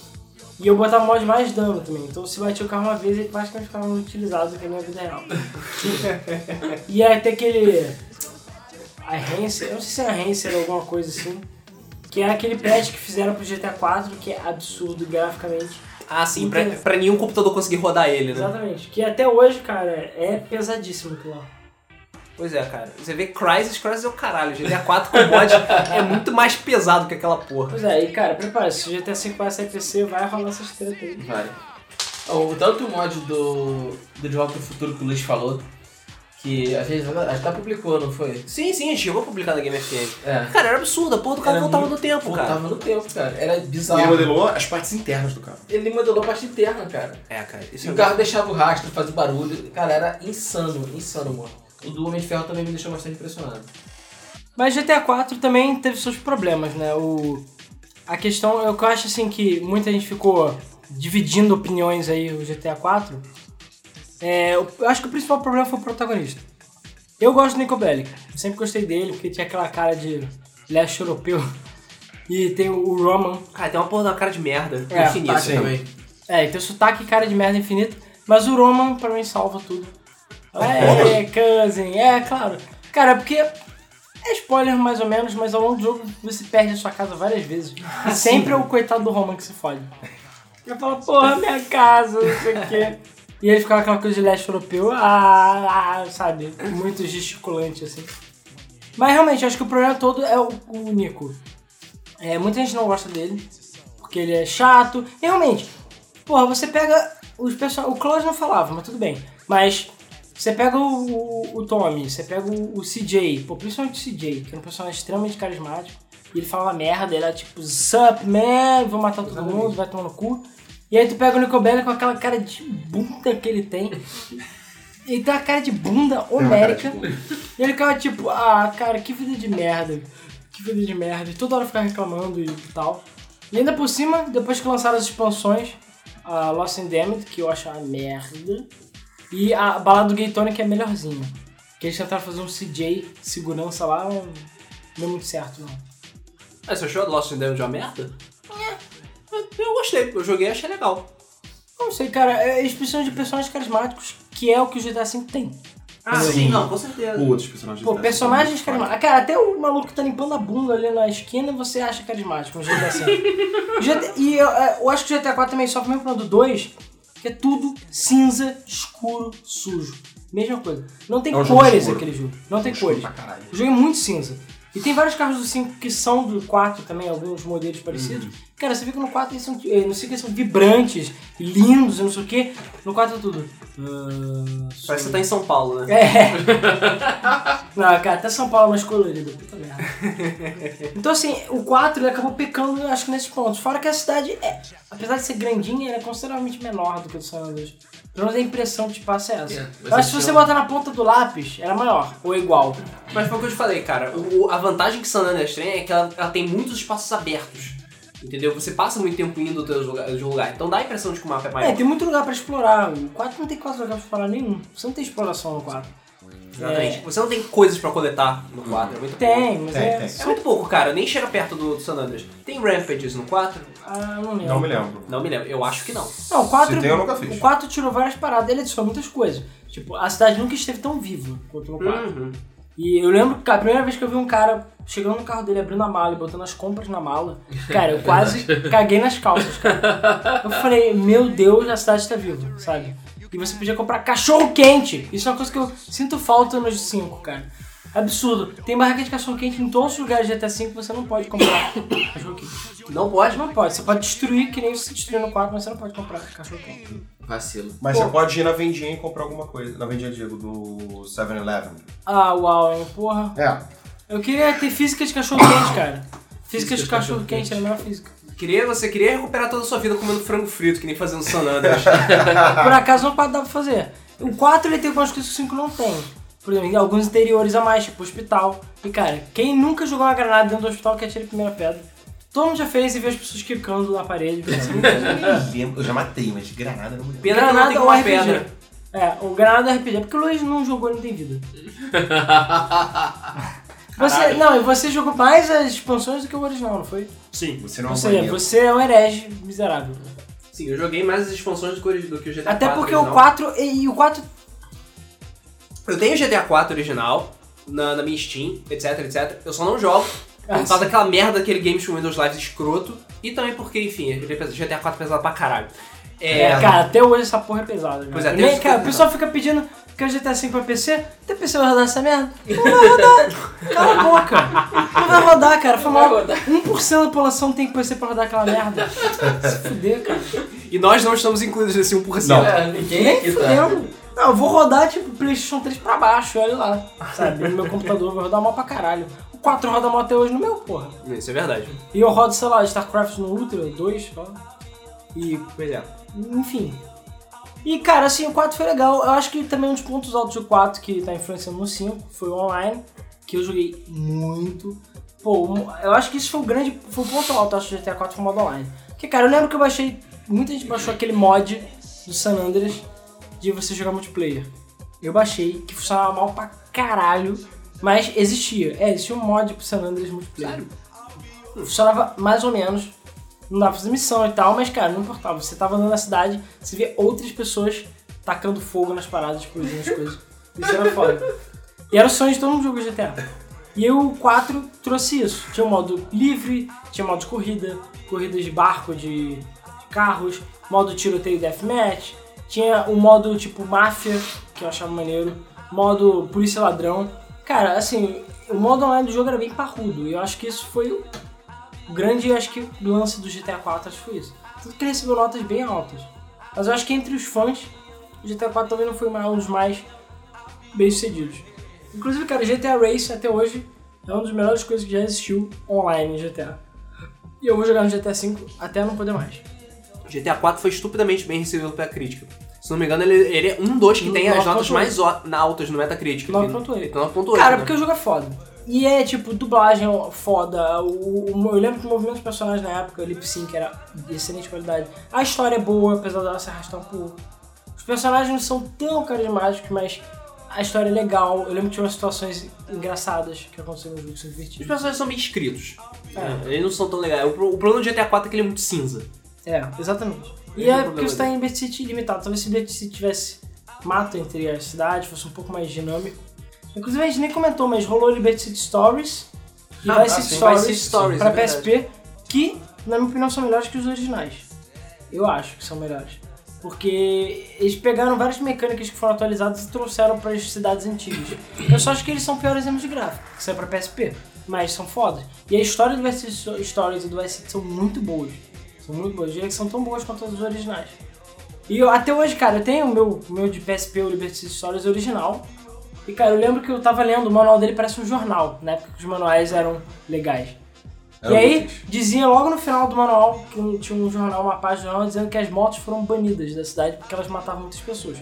E eu botava mod mais dano também. Então se batia o carro uma vez, ele praticamente ficava utilizado do que na vida real. [laughs] e aí tem aquele. A Hanser, eu não sei se é a Hanser ou alguma coisa assim. Que era aquele patch que fizeram pro GTA 4, que é absurdo graficamente. Ah, sim, pra, pra nenhum computador conseguir rodar ele, né? Exatamente. Que até hoje, cara, é pesadíssimo aquilo lá. Pois é, cara. Você vê Crysis, Crysis é o caralho. GTA 4 com mod é muito mais pesado que aquela porra. Pois é, e cara, prepara-se, se o GTA 5 vai sair PC, vai rolar essas treta aí. Vai. O, tanto o mod do, do De Volta ao Futuro que o Luiz falou, Que a gente até publicou, não foi? Sim, sim, a gente chegou a publicar na Game FM. É. Cara, era absurdo, a porra do carro voltava muito- no tempo, cara. Voltava no tempo, cara. Era E ele bizarro. modelou as partes internas do carro. Ele modelou a parte interna, cara. É, cara, isso E é o carro deixava o rastro, fazia barulho. Cara, era insano, insano, mano. O do Homem de Ferro também me deixou bastante impressionado. Mas GTA 4 também teve seus problemas, né? O, a questão, eu acho assim que muita gente ficou dividindo opiniões aí o GTA 4. É, eu acho que o principal problema foi o protagonista. Eu gosto do Nico Bellic, sempre gostei dele, porque tinha aquela cara de leste europeu. E tem o Roman, Cara, tem uma porra da cara de merda É, infinita Tá, também. É, e tem o sotaque e cara de merda infinita, mas o Roman pra mim salva tudo. É, [laughs] cousin, é, claro. Cara, porque é spoiler mais ou menos, mas ao longo do jogo você perde a sua casa várias vezes. E sempre é o coitado do Roman que se fode. Ele fala, porra, minha casa, não sei o quê. E ele ficava aquela coisa de leste europeu, ah, ah, sabe, muito gesticulante assim. Mas realmente, acho que o problema todo é o, o Nico. É, muita gente não gosta dele, porque ele é chato. E realmente, porra, você pega os personagens. O Klaus não falava, mas tudo bem. Mas você pega o, o, o Tommy, você pega o, o CJ, pô, principalmente o CJ, que é um personagem extremamente carismático. E ele fala merda, ele é tipo, sup, man, vou matar todo mundo, vai tomar no cu. E aí tu pega o Nico Bellic com aquela cara de bunda que ele tem. [laughs] Ele tem uma cara de bunda homérica. E ele ficava tipo, ah, cara, que vida de merda. Que vida de merda. E toda hora ficar reclamando e tal. E ainda por cima, depois que lançaram as expansões, a Lost Damned, que eu acho uma merda. E a balada do Gay que é melhorzinha. Que eles tentaram fazer um CJ segurança lá, não deu muito certo, não. Ah, você achou Lost in Damage uma merda? É. Eu gostei, eu joguei e achei legal. Não sei, cara, é, eles precisam de personagens carismáticos, que é o que o GTA V tem. Ah, Sim. não, com certeza. Outros personagens. Pô, dessa personagens carismáticos. Cara, até o maluco que tá limpando a bunda ali na esquina você acha carismático no GTA V. [laughs] GTA e eu, é, eu acho que o GTA 4 também sofre o mesmo problema do 2, que é tudo cinza, escuro, sujo. Mesma coisa. Não tem É um cores aquele jogo. Não tem cores. O jogo é muito cinza. E tem vários carros do 5 que são do 4 também, alguns modelos parecidos. Uhum. Cara, você vê que no 4 eles são, eh, não sei o que, são vibrantes, lindos, e não sei o que. No 4 é tudo. ah, Parece que você tá em São Paulo, né? é. [laughs] Não, cara, até São Paulo é mais colorido, puta merda. [laughs] Então, assim, o 4 ele acabou pecando, acho que nesses pontos. Fora que a cidade, é, apesar de ser grandinha, ela é consideravelmente menor do que o do San Andreas. Pelo menos a impressão que te passa é essa. É, mas Eu acho que se você botar na ponta do lápis, era maior, ou igual. Mas foi o que eu te falei, cara. O, o- a vantagem que San Andreas tem é que ela, ela tem muitos espaços abertos. Entendeu? Você passa muito tempo indo de lugar, de um lugar. Então dá a impressão de que o mapa é maior. É, tem muito lugar pra explorar. O 4 não tem quase lugar pra explorar nenhum. Você não tem exploração no 4. Exatamente. Você não tem coisas pra coletar no 4. É muito Tem, pouco. mas Tem, é. tem. É muito pouco, cara. Nem chega perto do, do San Andreas. Tem Rampages no 4? Ah, não lembro. Não me lembro. Não me lembro. Eu acho que não. Não, o 4, Se tem, eu nunca fiz. O 4 tirou várias paradas, ele adicionou muitas coisas. Tipo, a cidade nunca esteve tão viva quanto no 4. Uhum. E eu lembro que a primeira vez que eu vi um cara chegando no carro dele, abrindo a mala e botando as compras na mala, cara, eu [laughs] quase caguei nas calças, cara. Eu falei, meu Deus, a cidade está viva, sabe? E você podia comprar cachorro quente. Isso é uma coisa que eu sinto falta nos 5, cara. Absurdo. Tem barraca de cachorro quente em todos os lugares de GTA V, você não pode comprar cachorro quente. Não pode? Não pode. Você pode destruir, que nem você destruiu no 4, mas você não pode comprar cachorro quente. Vacilo. Mas Pô. você pode ir na vendinha e comprar alguma coisa. Na vendinha, digo, do 7-Eleven. Ah, uau, hein, porra. É. Eu queria ter física de cachorro quente, cara. Física de cachorro quente é a melhor física. Queria, você queria recuperar toda a sua vida comendo frango frito, que nem fazendo San Andreas. Por acaso não pode dar pra fazer. O 4 ele tem algumas coisas que o 5 não tem. Por exemplo, alguns interiores a mais, tipo hospital. E cara, quem nunca jogou uma granada dentro do hospital que atira a primeira pedra? Todo mundo já fez e vê as pessoas quicando na parede. Eu já matei, mas granada não me tem ou uma RPG. pedra. É, o granada RPG. Porque o Luiz não jogou, não tem vida. [laughs] Você, não, e você jogou mais as expansões do que o original, não foi? Sim. Você não é Ou um seja, banheiro. você é um herege miserável. Sim, eu joguei mais as expansões do que, o- do que o GTA Até 4 porque o original. 4 e, e o 4 Eu tenho o GTA 4 original na, na minha Steam, etc, etc. Eu só não jogo por causa daquela merda daquele Games com Windows Live escroto. E também porque, enfim, GTA 4 é pesado pra caralho. É, É, cara, até hoje essa porra é pesada. Pois né? é, nem, tem- cara, o pessoal fica pedindo que o GTA V pra PC. Até PC vai rodar essa merda? Não vai [laughs] rodar. Cala a boca. Não vai rodar, cara. Foi mal. rodar. 1% da população tem PC pra rodar aquela merda. [laughs] Se fuder, cara. E nós não estamos incluídos nesse 1%. Não. É, ninguém Nem aqui tá. Não, eu vou rodar tipo PlayStation 3 pra baixo, olha lá. Sabe? No meu [laughs] computador vai rodar mal pra caralho. O 4 roda mal até hoje no meu, porra. Isso é verdade. E eu rodo, sei lá, StarCraft no Ultra 2, ó. E, Pois é. enfim. E, cara, assim, o 4 foi legal. Eu acho que também um dos pontos altos do 4 que tá influenciando no 5 foi o online, que eu joguei muito. Pô, eu acho que isso foi o grande. Foi o ponto alto, acho, do GTA 4 foi o modo online. Porque, cara, eu lembro que eu baixei. Muita gente baixou aquele mod do San Andreas de você jogar multiplayer. Eu baixei, que funcionava mal pra caralho, mas existia. É, existia um mod pro San Andreas multiplayer. Sério? Funcionava mais ou menos. Não dava pra fazer missão e tal, mas cara, não importava. Você tava andando na cidade, você via outras pessoas tacando fogo nas paradas, explodindo as coisas. Isso era foda. E era o sonho de todo mundo jogar GTA. E o 4 trouxe isso. Tinha um modo livre, tinha modo de corrida, corridas de barco, de, de carros, modo tiroteio deathmatch, tinha o modo tipo máfia, que eu achava maneiro, modo polícia ladrão. Cara, assim, o modo online do jogo era bem parrudo, e eu acho que isso foi o grande, acho que, lance do GTA 4 acho que foi isso. Tudo que ele recebeu notas bem altas. Mas eu acho que entre os fãs, o GTA 4 também não foi um dos mais bem sucedidos. Inclusive, cara, GTA Race até hoje é uma das melhores coisas que já existiu online em GTA. E eu vou jogar no GTA V até não poder mais. GTA 4 foi estupidamente bem recebido pela crítica. Se não me engano, ele, ele é um dos que tem as 9.8. notas mais altas no Metacritic. 9.8. Ele tem 9.8. Cara, né? porque o jogo é foda. E é tipo, dublagem foda. O, o- eu lembro que o movimento dos personagens na época, o lip sync era de excelente qualidade. A história é boa, apesar dela se arrastar um pouco. Os personagens não são tão carismáticos, mas a história é legal. Eu lembro que tinha umas situações engraçadas que aconteceram no jogo que são Os divertidas. personagens são bem escritos. É. Eles não são tão legais. O, o problema do GTA 4 é que ele é muito cinza. É, exatamente. E é porque você tá dele. em Liberty City limitado. Talvez se Liberty City tivesse mato entre as cidades, fosse um pouco mais dinâmico. Inclusive a gente nem comentou, mas rolou Liberty City Stories e Ah, Vice ah, City Stories, Stories, pra é. PSP, que na minha opinião são melhores que os originais. Eu acho que são melhores. Porque eles pegaram várias mecânicas que foram atualizadas e trouxeram para as cidades antigas. Eu só acho que eles são piores exemplos de gráfico, que saiu pra PSP, mas são fodas. E a história do Vice City Stories e do Vice City são muito boas. São muito boas. Diria que são tão boas quanto as originais. E eu, até hoje, cara, eu tenho o meu, meu de PSP, o Liberty City Stories original. E, cara, eu lembro que eu tava lendo, o manual dele parece um jornal, na época que os manuais eram legais. Eram e aí, dizia logo no final do manual, que tinha um jornal, uma página do jornal, dizendo que as motos foram banidas da cidade porque elas matavam muitas pessoas.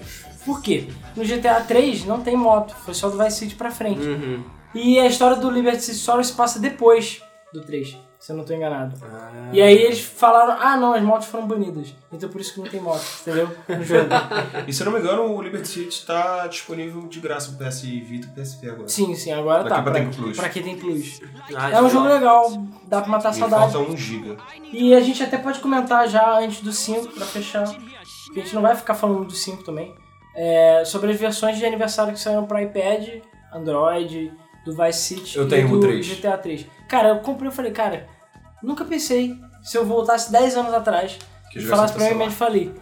Por quê? No GTA 3 não tem moto, foi só do Vice City pra frente. Uhum. E a história do Liberty City Stories se passa depois do 3, se eu não tô enganado. E aí eles falaram, ah não, as motos foram banidas. Então por isso que não tem moto, entendeu? No jogo. [laughs] E se eu não me engano, o Liberty City tá disponível de graça pro PS Vita e PSP agora. Sim, sim, agora Daqui tá. pra Pra, Tempo Plus. pra quem tem plus. Ah, É um jogo legal, dá pra matar E saudade. falta 1 GB. E a gente até pode comentar já antes do 5, pra fechar, porque a gente não vai ficar falando do 5 também, é, sobre as versões de aniversário que saíram pra iPad, Android, do Vice City Eu e tenho do o 3. GTA 3. Cara, eu comprei e falei, cara, nunca pensei, se eu voltasse 10 anos atrás Que e falasse pra mim, celular. mas falei,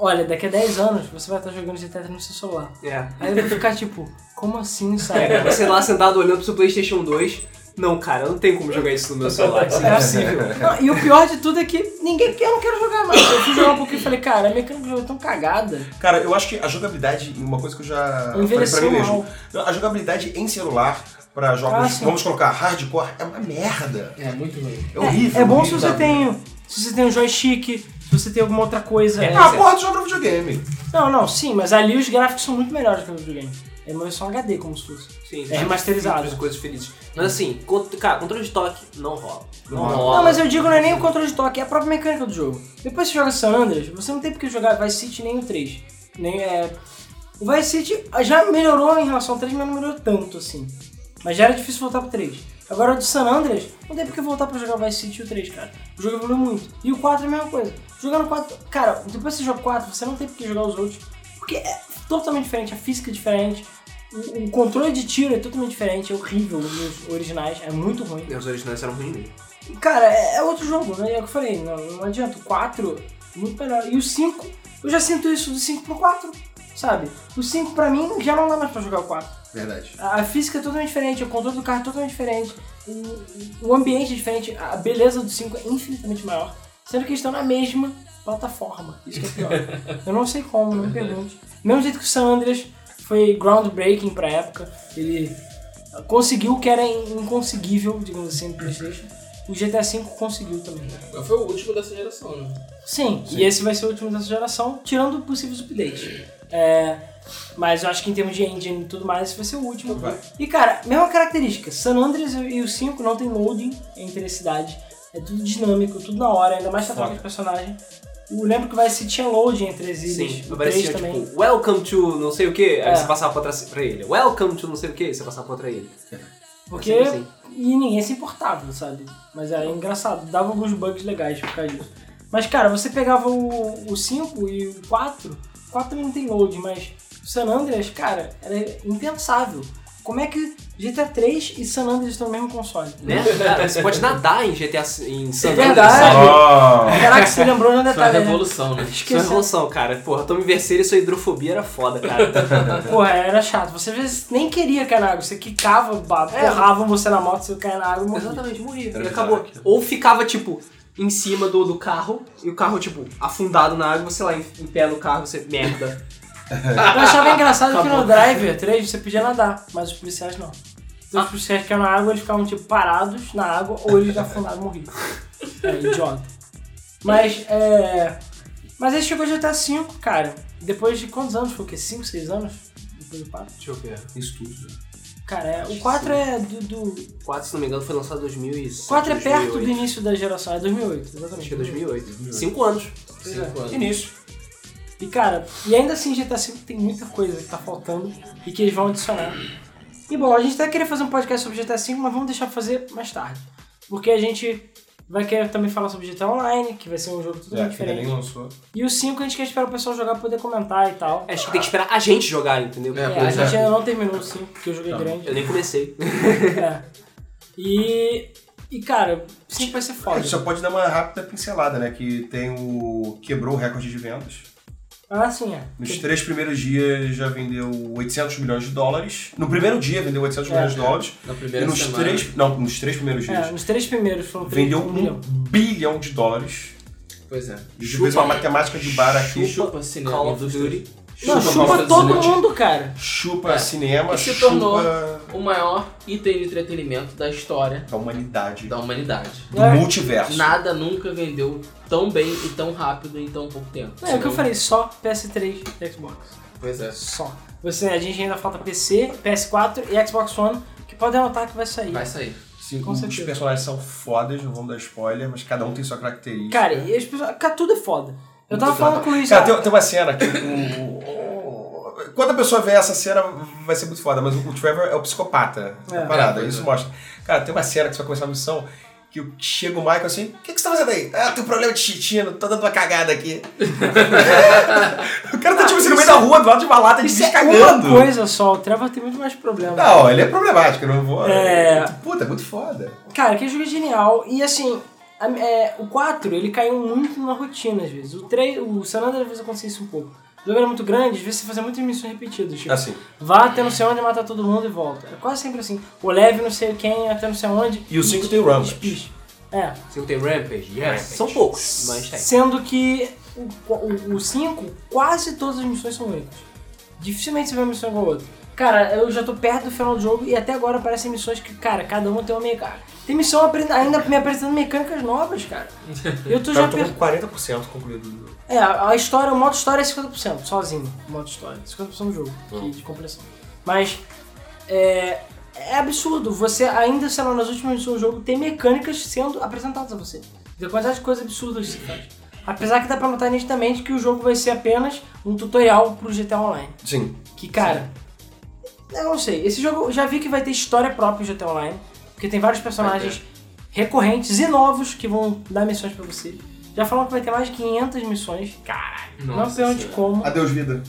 olha, daqui a 10 anos você vai estar jogando GTA 3 no seu celular. É. Aí eu vou ficar tipo, como assim, [laughs] sabe? É, você lá sentado olhando pro seu PlayStation 2. Não, cara, eu não tenho como jogar isso no meu celular. Isso [laughs] é impossível. Não, e o pior de tudo é que ninguém quer, eu não quero jogar mais. Eu fui jogar um pouquinho e falei, cara, a mecânica do jogo é tão cagada. Cara, eu acho que a jogabilidade, uma coisa que eu já falei pra Envelheceu mim mesmo, mal. A jogabilidade em celular pra jogos, Ah, sim. vamos colocar hardcore, é uma merda. É, muito ruim. É horrível. É bom se horrível. você tem. Se você tem um joystick, se você tem alguma outra coisa. É, Ah, porra, tu joga no videogame. Não, não, sim, mas ali os gráficos são muito melhores que no videogame. É uma versão HD, como se fosse. Sim, É remasterizado. e Coisas felizes. Mas assim, cara, controle de toque não rola. Não, Não rola. Não, mas eu digo não é nem o controle de toque, é a própria mecânica do jogo. Depois que você joga San Andreas, você não tem porque jogar Vice City nem o 3. Nem é. O Vice City já melhorou em relação ao 3, mas não melhorou tanto assim. Mas já era difícil voltar pro 3. Agora o do San Andreas, não tem porque voltar pra jogar o Vice City e o 3, cara. O jogo evoluiu muito. E o 4 é a mesma coisa. Jogando 4. Cara, depois que você joga 4, você não tem porque jogar os outros. Porque é totalmente diferente, a física é diferente. O, o controle de tiro é totalmente diferente, é horrível nos originais, é muito ruim. Os originais eram ruins mesmo. Cara, é, é outro jogo, né? É o que eu falei, não, não adianta. O 4, muito melhor. E o 5, eu já sinto isso do 5 pro 4, sabe? O 5 pra mim já não dá mais pra jogar o 4. Verdade. A, física é totalmente diferente, o controle do carro é totalmente diferente, o, o ambiente é diferente, a beleza do 5 é infinitamente maior. sendo que eles estão na mesma plataforma. Isso que é pior. [laughs] Eu não sei como, não me pergunte. Mesmo jeito que o San Andreas foi groundbreaking pra época, ele conseguiu o que era inconseguível, digamos assim, no Playstation. O GTA V conseguiu também. Foi o último dessa geração, né? Sim, e esse vai ser o último dessa geração, tirando possíveis updates. É, mas eu acho que em termos de engine e tudo mais, esse vai ser o último. Vai. E cara, mesma característica, San Andreas e o 5 não tem loading entre as cidades. É tudo dinâmico, tudo na hora, ainda mais pra troca de personagem. Eu lembro que vai ser tinha loading entre as ilhas. Sim, o aparecia 3 também. tipo, welcome to não sei o que, aí É. você passava pra, pra ele. Welcome to não sei o que, você passava pra outra ilha. Porque. assim. E ninguém se importava, sabe? Mas é engraçado, dava alguns bugs legais por causa disso. Mas, cara, você pegava o, o 5 e o 4, o 4 também não tem load, mas San Andreas, cara, era impensável. Como é que GTA 3 e San Andreas estão no mesmo console? Né? Cara, você pode nadar em GTA em San É Andreas, verdade. sabe? Oh. Caraca, você lembrou de um Foi uma detalhe, né? revolução, né? Isso é Esqueci. uma revolução, cara. Porra, Tommy Verceiro e sua hidrofobia era foda, cara. [laughs] Porra, era chato. Você às vezes nem queria cair na água, você quicava, É. porravam você na moto, você caía na água e morria. Exatamente, morria. Era E acabou. Ou ficava, tipo, em cima do, do carro, e o carro, tipo, afundado na água, você lá em, em pé no carro, você, merda. Eu achava engraçado que Acabou. no Driver 3 você podia nadar, mas os policiais não. Então os policiais que iam na água, eles ficavam tipo parados na água ou eles afundaram e morriam. É, idiota. Mas, é... Mas aí chegou o GTA V, cara. Depois de quantos anos? Foi o quê? 5, 6 anos? Depois do 4? Deixa eu ver. Isso tudo. Cara, é... o 4 é do... do... O 4, se não me engano, foi lançado em 2007. O 4 é perto do 2008. início da geração, é 2008, exatamente. Acho que é 2008. Cinco anos. Pois é. Cinco anos. Início. E cara, e ainda assim GTA V tem muita coisa que tá faltando e que eles vão adicionar. E bom, a gente até queria fazer um podcast sobre GTA V, mas vamos deixar pra fazer mais tarde. Porque a gente vai querer também falar sobre GTA Online, que vai ser um jogo É, totalmente que ainda nem diferente. lançou. E o 5 a gente quer esperar o pessoal jogar pra poder comentar e tal. É, Acho que tem que esperar a gente jogar, entendeu? É, É, a pois gente ainda não terminou o 5, porque o jogo é Não. grande. Eu nem comecei. É. E. E cara, o 5 vai ser A foda. gente só pode dar uma rápida pincelada, né? Que tem o. quebrou o recorde de vendas. Ah, sim, é. Nos três primeiros dias já vendeu 800 milhões de dólares. No primeiro dia vendeu 800 É. milhões de dólares. Na E primeira nos semana. três. Não, nos três primeiros dias. É, nos três primeiros foram vendeu um milhão. bilhão de dólares. Pois é. A gente fez uma matemática de bar aqui. Chupa Chupa Call of. Duty. Não, Chupa todo mundo, cara. Chupa É. cinema, E se chupa tornou o maior item de entretenimento da história da humanidade. da humanidade. Do É. multiverso. Nada nunca vendeu tão bem e tão rápido em tão pouco tempo. Não, é o que eu falei, só PS3 e Xbox. Pois é. Só. Você, a gente ainda falta PC, PS4 e Xbox One, que pode anotar que vai sair. Vai sair. Sim, Com os certeza. personagens são fodas, não vamos dar spoiler, mas cada um tem sua característica. Cara, e as pessoas. Cara, tudo é foda. Eu tava falando com o Luiz. Cara, tem, tem uma cena que o, Quando a pessoa vê essa cena, vai ser muito foda, mas o, o Trevor é o psicopata É. da parada, É, isso é. mostra. Cara, tem uma cena que você vai começar a missão que o- chega o Michael assim, o que, que você tá fazendo aí? Ah, eu tenho problema de chitino, tô dando uma cagada aqui. [laughs] o cara tá tipo assim no meio da rua, do lado de uma lata de Isso bicho é uma cagando. coisa só, o Trevor tem muito mais problema. Não, ele é problemático, eu não vou. É. Puta, é muito foda. Cara, que jogo é genial. E assim, a- é, o 4 ele caiu muito na rotina às vezes. O 3, o San Andreas às vezes acontecia isso um pouco. O jogo era muito grande, às vezes você fazia muitas missões repetidas. Tipo, Assim. vá até não sei onde matar todo mundo e volta. É quase sempre assim. O leve não sei quem até não sei onde. E o 5 tem o Rampage. É. Você não tem Rampage? Yes. Rampage. São poucos, mas tem. Sendo que o 5, quase todas as missões são únicas. Dificilmente você vê uma missão igual a outra. Cara, eu já tô perto do final do jogo e até agora aparecem missões que, cara, cada uma tem uma mecânica. Tem missão apre- ainda me apresentando mecânicas novas, cara. [laughs] Eu tô já Eu tô per... com 40% concluído do jogo. É, a a história, o modo história é 50%, sozinho. O modo história. 50% do jogo, que- de compleção. Mas é, é absurdo. Você ainda, sei lá, nas últimas missões do jogo, tem mecânicas sendo apresentadas a você. Tem quantidade de coisas absurdas que você faz. Apesar que dá pra notar nitidamente que o jogo vai ser apenas um tutorial pro GTA Online. Sim. Que, cara, eu não sei. Esse jogo eu já vi que vai ter história própria em GTA Online. Porque tem vários personagens recorrentes e novos que vão dar missões pra você. Já falaram que vai ter mais de 500 missões. Caralho. Não pergunte Senhora. como. Adeus, vida.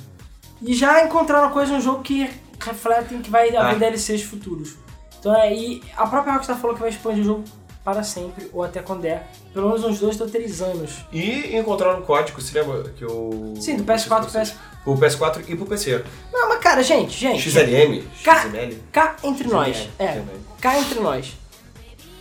E já encontraram coisa no jogo que refletem que vai haver Ah. DLCs futuros. Então é, e a própria Rockstar falou que vai expandir o jogo para sempre, ou até quando der. Pelo menos uns dois ou três anos. E encontraram um código, você lembra que o. Sim, do PS4 pro PS... O PS4 e pro PC. Não, mas cara, gente, gente. XLM, Ca- XML. Cá entre nós. XML, É, XML. cá entre nós.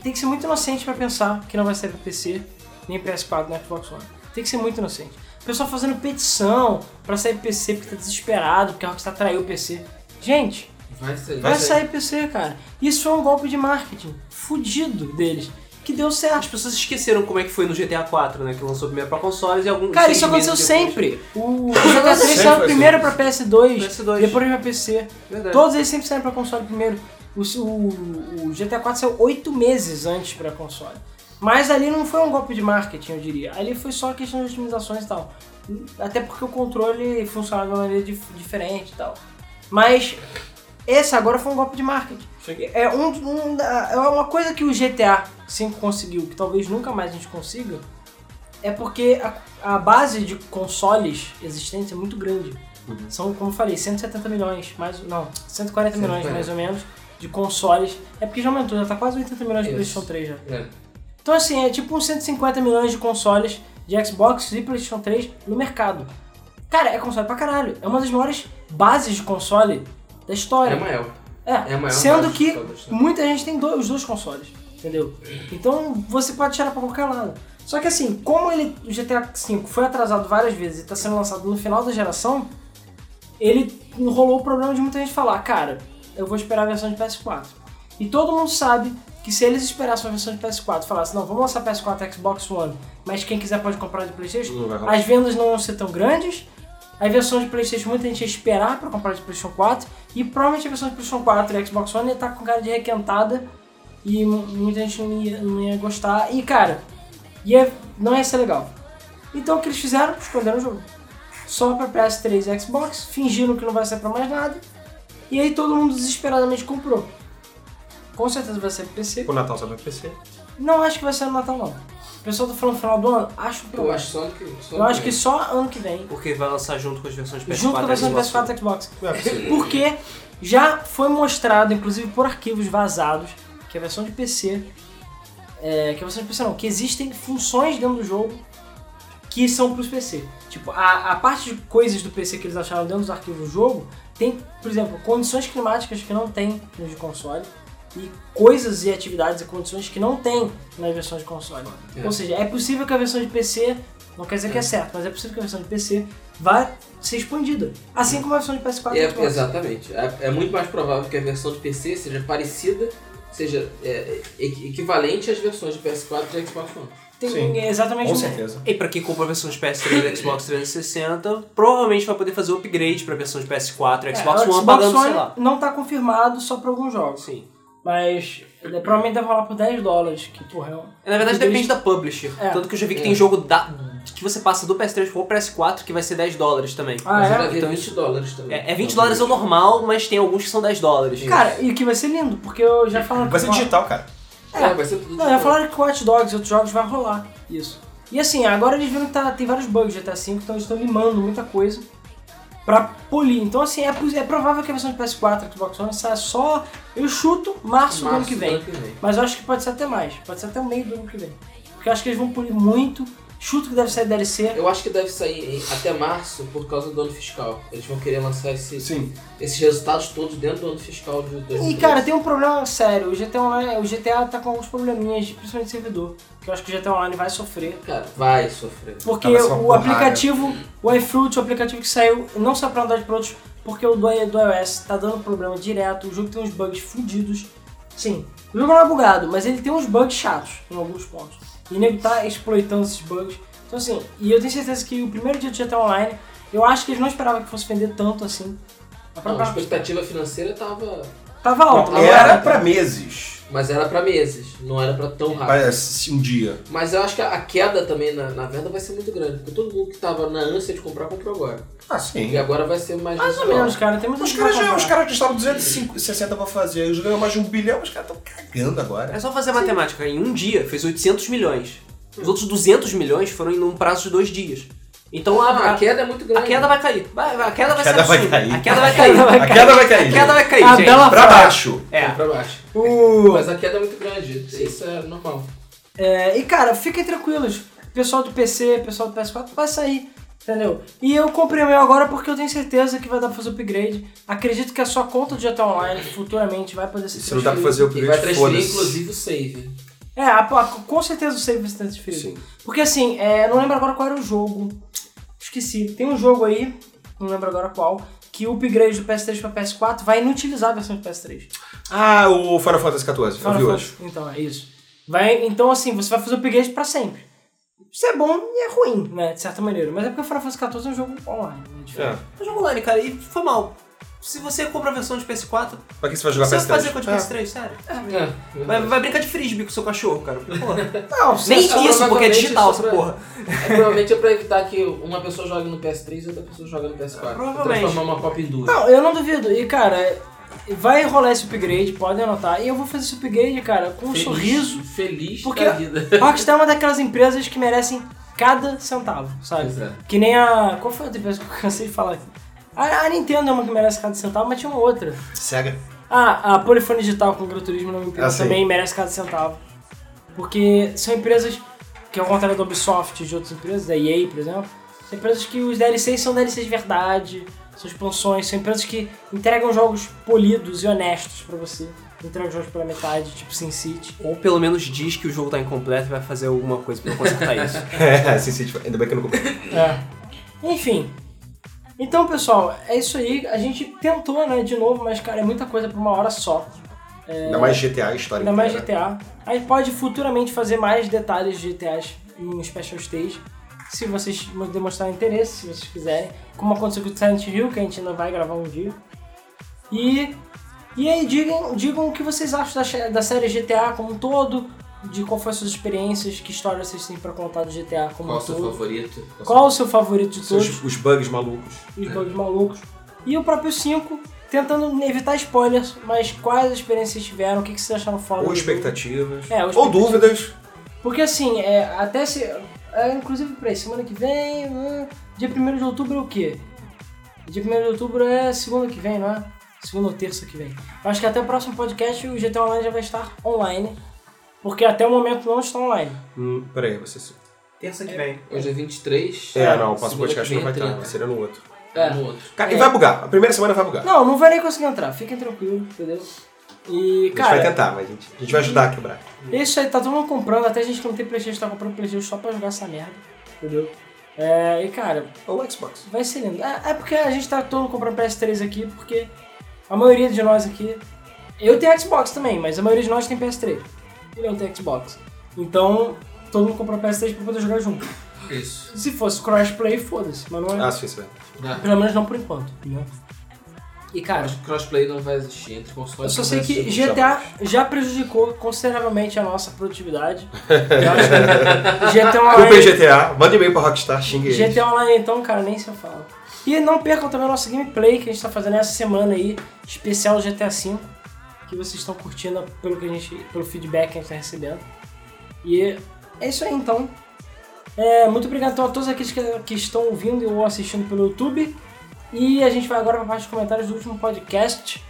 Tem que ser muito inocente pra pensar que não vai sair pro PC nem PS4 nem Xbox One. Tem que ser muito inocente. O pessoal fazendo petição pra sair PC porque tá desesperado, porque a Rockstar traiu o PC. Gente, Vai sair. vai, Vai sair PC, cara. Isso foi um golpe de marketing fudido deles, que deu As certo. pessoas esqueceram como é que foi no GTA 4, né? Que lançou primeiro pra consoles e alguns. Cara, isso aconteceu sempre. O GTA 3 Sempre saiu primeiro assim. pra PS2, PS2. depois pra PC. Verdade. Todos eles sempre saíram pra console primeiro. O, o- o GTA 4 saiu oito meses antes pra console. Mas ali não foi um golpe de marketing, eu diria. Ali foi só questão de otimizações e tal. Até porque o controle funcionava de uma maneira dif- diferente e tal. Mas esse agora foi um golpe de marketing. É, um, um é uma coisa que o GTA V conseguiu, que talvez nunca mais a gente consiga, é porque a, a base de consoles existentes é muito grande. São, como eu falei, 170 milhões, mais, não, 140 milhões 140. mais ou menos de consoles. É porque já aumentou, já tá quase 80 milhões de. PlayStation 3 já. É. Então assim, é tipo uns 150 milhões de consoles de Xbox e PlayStation 3 no mercado. Cara, é console pra caralho. É uma das maiores bases de console da história. É maior. É, É a maior sendo que muita gente tem dois- os dois consoles, entendeu? Então você pode tirar pra qualquer lado. Só que assim, como ele, o GTA V foi atrasado várias vezes e tá sendo lançado no final da geração, ele enrolou o problema de muita gente falar, cara, eu vou esperar a versão de PS4. E todo mundo sabe que se eles esperassem a versão de PS4 e falassem, não, vamos lançar PS4 e Xbox One, mas quem quiser pode comprar de Playstation, as vendas não vão ser tão grandes, a versão de Playstation muita gente ia esperar pra comprar de Playstation 4, e provavelmente a versão de Playstation 4 e Xbox One ia estar com cara de requentada, e mu- muita gente não ia, não ia gostar, e cara, ia, não ia ser legal. Então o que eles fizeram? Esconderam o jogo. Só pra PS3 e Xbox, fingiram que não vai ser pra mais nada, e aí todo mundo desesperadamente comprou. Com certeza vai ser PC. O Natal só vai PC. Não acho que vai ser no Natal não. O pessoal tá falando no final do ano, acho que Eu acho só que. Só Eu acho que só ano que vem. Porque vai lançar junto com as versões PS4 Junto com a versão de e Xbox PS4 e Xbox. Não é. Porque já foi mostrado, inclusive por arquivos vazados, que a versão de PC. É, que a versão de PC não, que existem funções dentro do jogo que são pros PC. Tipo, a, a parte de coisas do PC que eles acharam dentro dos arquivos do jogo tem, por exemplo, condições climáticas que não tem no de console. E coisas e atividades e condições que não tem na versão de console. É. Ou seja, é possível que a versão de PC, não quer dizer que é certo, mas é possível que a versão de PC vá ser expandida. Assim como a versão de PS4 e É, Xbox. exatamente. É, é muito mais provável que a versão de PC seja parecida, seja é, equi- equivalente às versões de PS4 e de Xbox One. Tem Sim, exatamente Com certeza. E pra quem compra a versão de PS3 e [laughs] Xbox 360, provavelmente vai poder fazer o upgrade pra versão de PS4 e É, Xbox o One pagando, sei One lá. não tá confirmado só pra alguns jogos. Sim. Mas ele provavelmente deve rolar por 10 dólares, que porra é um... Na verdade, Eles- depende da publisher. É. Tanto que eu já vi que É. tem jogo da- que você passa do PS3 pro PS4 que vai ser 10 dólares também. Ah, Mas é? Então 20 isso- dólares também. É, é 20 dólares é o normal, mas tem alguns que são 10 dólares. Cara, e o que vai ser lindo, porque eu já falaram Vai ser digital, cara. É, vai ser tudo Não, já falaram que o Watch Dogs e outros jogos vai rolar isso. E assim, agora eles viram que tá, tem vários bugs de GTA V, então eles estão limando muita coisa pra polir. Então assim, é, é provável que a versão de PS4 e Xbox One saia só, eu chuto, março, do ano Março que vem. que vem. Mas eu acho que pode ser até mais, pode ser até o meio do ano que vem. Porque eu acho que eles vão polir muito, chuto que deve sair DLC. Eu acho que deve sair até março por causa do ano fiscal. Eles vão querer lançar esse- esses resultados todos dentro do ano fiscal de 2013. E cara, tem um problema sério, o GTA Online, o GTA tá com alguns probleminhas, principalmente de servidor, que eu acho que o GTA Online vai sofrer. Cara, vai sofrer. Porque vai o porrada. aplicativo, o iFruit, o aplicativo que saiu, não saiu pra Android para outros, porque o do, do iOS tá dando problema direto, o jogo tem uns bugs fudidos. Sim, o jogo não é bugado, mas ele tem uns bugs chatos em alguns pontos. E o nego tá exploitando esses bugs. Então assim, e eu tenho certeza que o primeiro dia do GTA Online, eu acho que eles não esperavam que fosse vender tanto assim. A Não, a expectativa financeira tava. tava alta, era era pra meses. Mas era pra meses, não era pra tão rápido. Parece um dia. Mas eu acho que a queda também na, na venda vai ser muito grande, porque todo mundo que tava na ânsia de comprar, comprou agora. Ah, sim. E agora vai ser mais mais ou menos, cara. Tem muita Os caras já, os caras gastaram 260 pra fazer, eles ganham mais de um bilhão, os caras estão cagando agora. É só fazer a matemática. Em um dia fez 800 milhões. Os outros 200 milhões foram em um prazo de dois dias. Então a, Ah, a, a queda é muito a grande. queda vai cair. Vai- vai- a queda vai queda ser vai absurda. cair. A queda vai cair. A queda vai cair. A queda vai cair, A Pra baixo. É. pra baixo. O... Mas a queda é muito grande, isso é normal. É, e cara, fiquem tranquilos. Pessoal do PC, pessoal do PS4 vai sair, entendeu? E eu comprei o meu agora porque eu tenho certeza que vai dar pra fazer upgrade. Acredito que a sua conta de GTA Online futuramente vai poder ser Se não dá pra fazer o E vai upgrade, transferir foda-se. inclusive o save. É, a- a- com certeza o save vai ser transferido. Sim. Porque assim, é, não lembro agora qual era o jogo. Esqueci. Tem um jogo aí, não lembro agora qual, que o upgrade do PS3 pra PS4 vai inutilizar a versão de PS3. Ah, o Final Fantasy XIV, eu Final vi Fantasy. hoje. Então, é isso. Vai, então, assim, você vai fazer o upgrade pra sempre. Isso é bom e é ruim, né? De certa maneira. Mas é porque o Final Fantasy XIV é um jogo online. Né? É. É um jogo online, cara, e foi mal. Se você compra a versão de PS4, Pra que você vai jogar você vai PS3? fazer com a de É. PS3, sério. É, Vai, vai brincar de frisbee com o seu cachorro, cara. Porra. [laughs] Não, Nem só isso, porque é provavelmente digital isso essa pra- porra. [laughs] É, provavelmente é pra evitar que uma pessoa jogue no PS3 e outra pessoa jogue no PS4. Provavelmente. Transformar uma cópia em duas. Não, eu não duvido. E, cara, vai rolar esse upgrade, podem anotar. E eu vou fazer esse upgrade, cara, com um Feliz- sorriso. Feliz Porque da vida. Rockstar é uma daquelas empresas que merecem cada centavo, sabe? Pois é. Que nem a. Qual foi a outra empresa que eu cansei de falar aqui? A, a Nintendo é uma que merece cada centavo, mas tinha uma outra. Sega. Ah, a Polifone Digital com Gran Turismo na minha opinião, Ah, também merece cada centavo. Porque são empresas que, ao contrário da Ubisoft e de outras empresas, da EA, por exemplo, são empresas que os DLCs são DLCs de verdade, são expansões, são empresas que entregam jogos polidos e honestos pra você. Entregam jogos pela metade, tipo SimCity. Ou pelo menos diz que o jogo tá incompleto e vai fazer alguma coisa pra consertar isso. [laughs] É, sim, sim, ainda bem que eu não comprei. É. Enfim. Então, pessoal, é isso aí. A gente tentou, né, de novo, mas, cara, é muita coisa pra uma hora só. Ainda mais GTA, história Ainda mais. GTA. A gente pode futuramente fazer mais detalhes de GTAs em Special Stage. Se vocês demonstrarem interesse, se vocês quiserem. Como aconteceu com o Silent Hill, que a gente ainda vai gravar um dia. E, e aí, digam, digam o que vocês acham da, da série GTA como um todo. De qual foram as suas experiências, que história vocês têm pra contar do GTA como Qual um o seu todo. favorito? Qual o seu favorito de todos? Seus, os bugs malucos. os bugs malucos. E o próprio 5, tentando evitar spoilers, mas quais experiências vocês tiveram, o que, que vocês acharam foda Ou do jogo. expectativas. É, ou ou expectativas. dúvidas. Porque assim, é, até se. é, inclusive aí, semana que vem. hum, dia 1 de outubro é o quê? Dia 1 de outubro é segunda que vem, não é? Segunda ou terça que vem. Eu acho que até o próximo podcast o GTA Online já vai estar online. Porque até o momento não está online. Hum, peraí, você. Terça que vem. Hoje é 23. É, não, o próximo podcast não vai é estar, 30. seria no outro. É, no outro. Cara, É. e vai bugar. A primeira semana vai bugar. Não, não vai nem conseguir entrar, fiquem tranquilos, entendeu? E, a gente cara. vai tentar, mas a gente, a gente vai ajudar a quebrar. Isso aí, tá todo mundo comprando, até gente que não tem Playstation tá comprando Playstation só pra jogar essa merda, entendeu? É, e cara, Ou Xbox. vai ser lindo. É, é porque a gente tá todo mundo comprando PS3 aqui, porque a maioria de nós aqui. Eu tenho Xbox também, mas a maioria de nós tem PS3. E não tem Xbox. Então, todo mundo comprou PS3 pra poder jogar junto. Isso. Se fosse crossplay, foda-se, mas não é. Ah, sim, isso é. É. Pelo menos não por enquanto, entendeu? E cara, Acho que crossplay não vai existir entre consoles. Eu só sei que. GTA já prejudicou consideravelmente a nossa produtividade. Eu acho que GTA Culpa em Online, GTA. Manda e-mail pra Rockstar, xingue eles. GTA Online então, cara, nem se eu falo. E não percam também a nossa gameplay que a gente tá fazendo essa semana aí, especial GTA V, que vocês estão curtindo pelo, que a gente, pelo feedback que a gente tá recebendo. E é isso aí então. É, muito obrigado então, a todos aqueles que, que estão ouvindo ou assistindo pelo YouTube. E a gente vai agora pra parte de comentários do último podcast,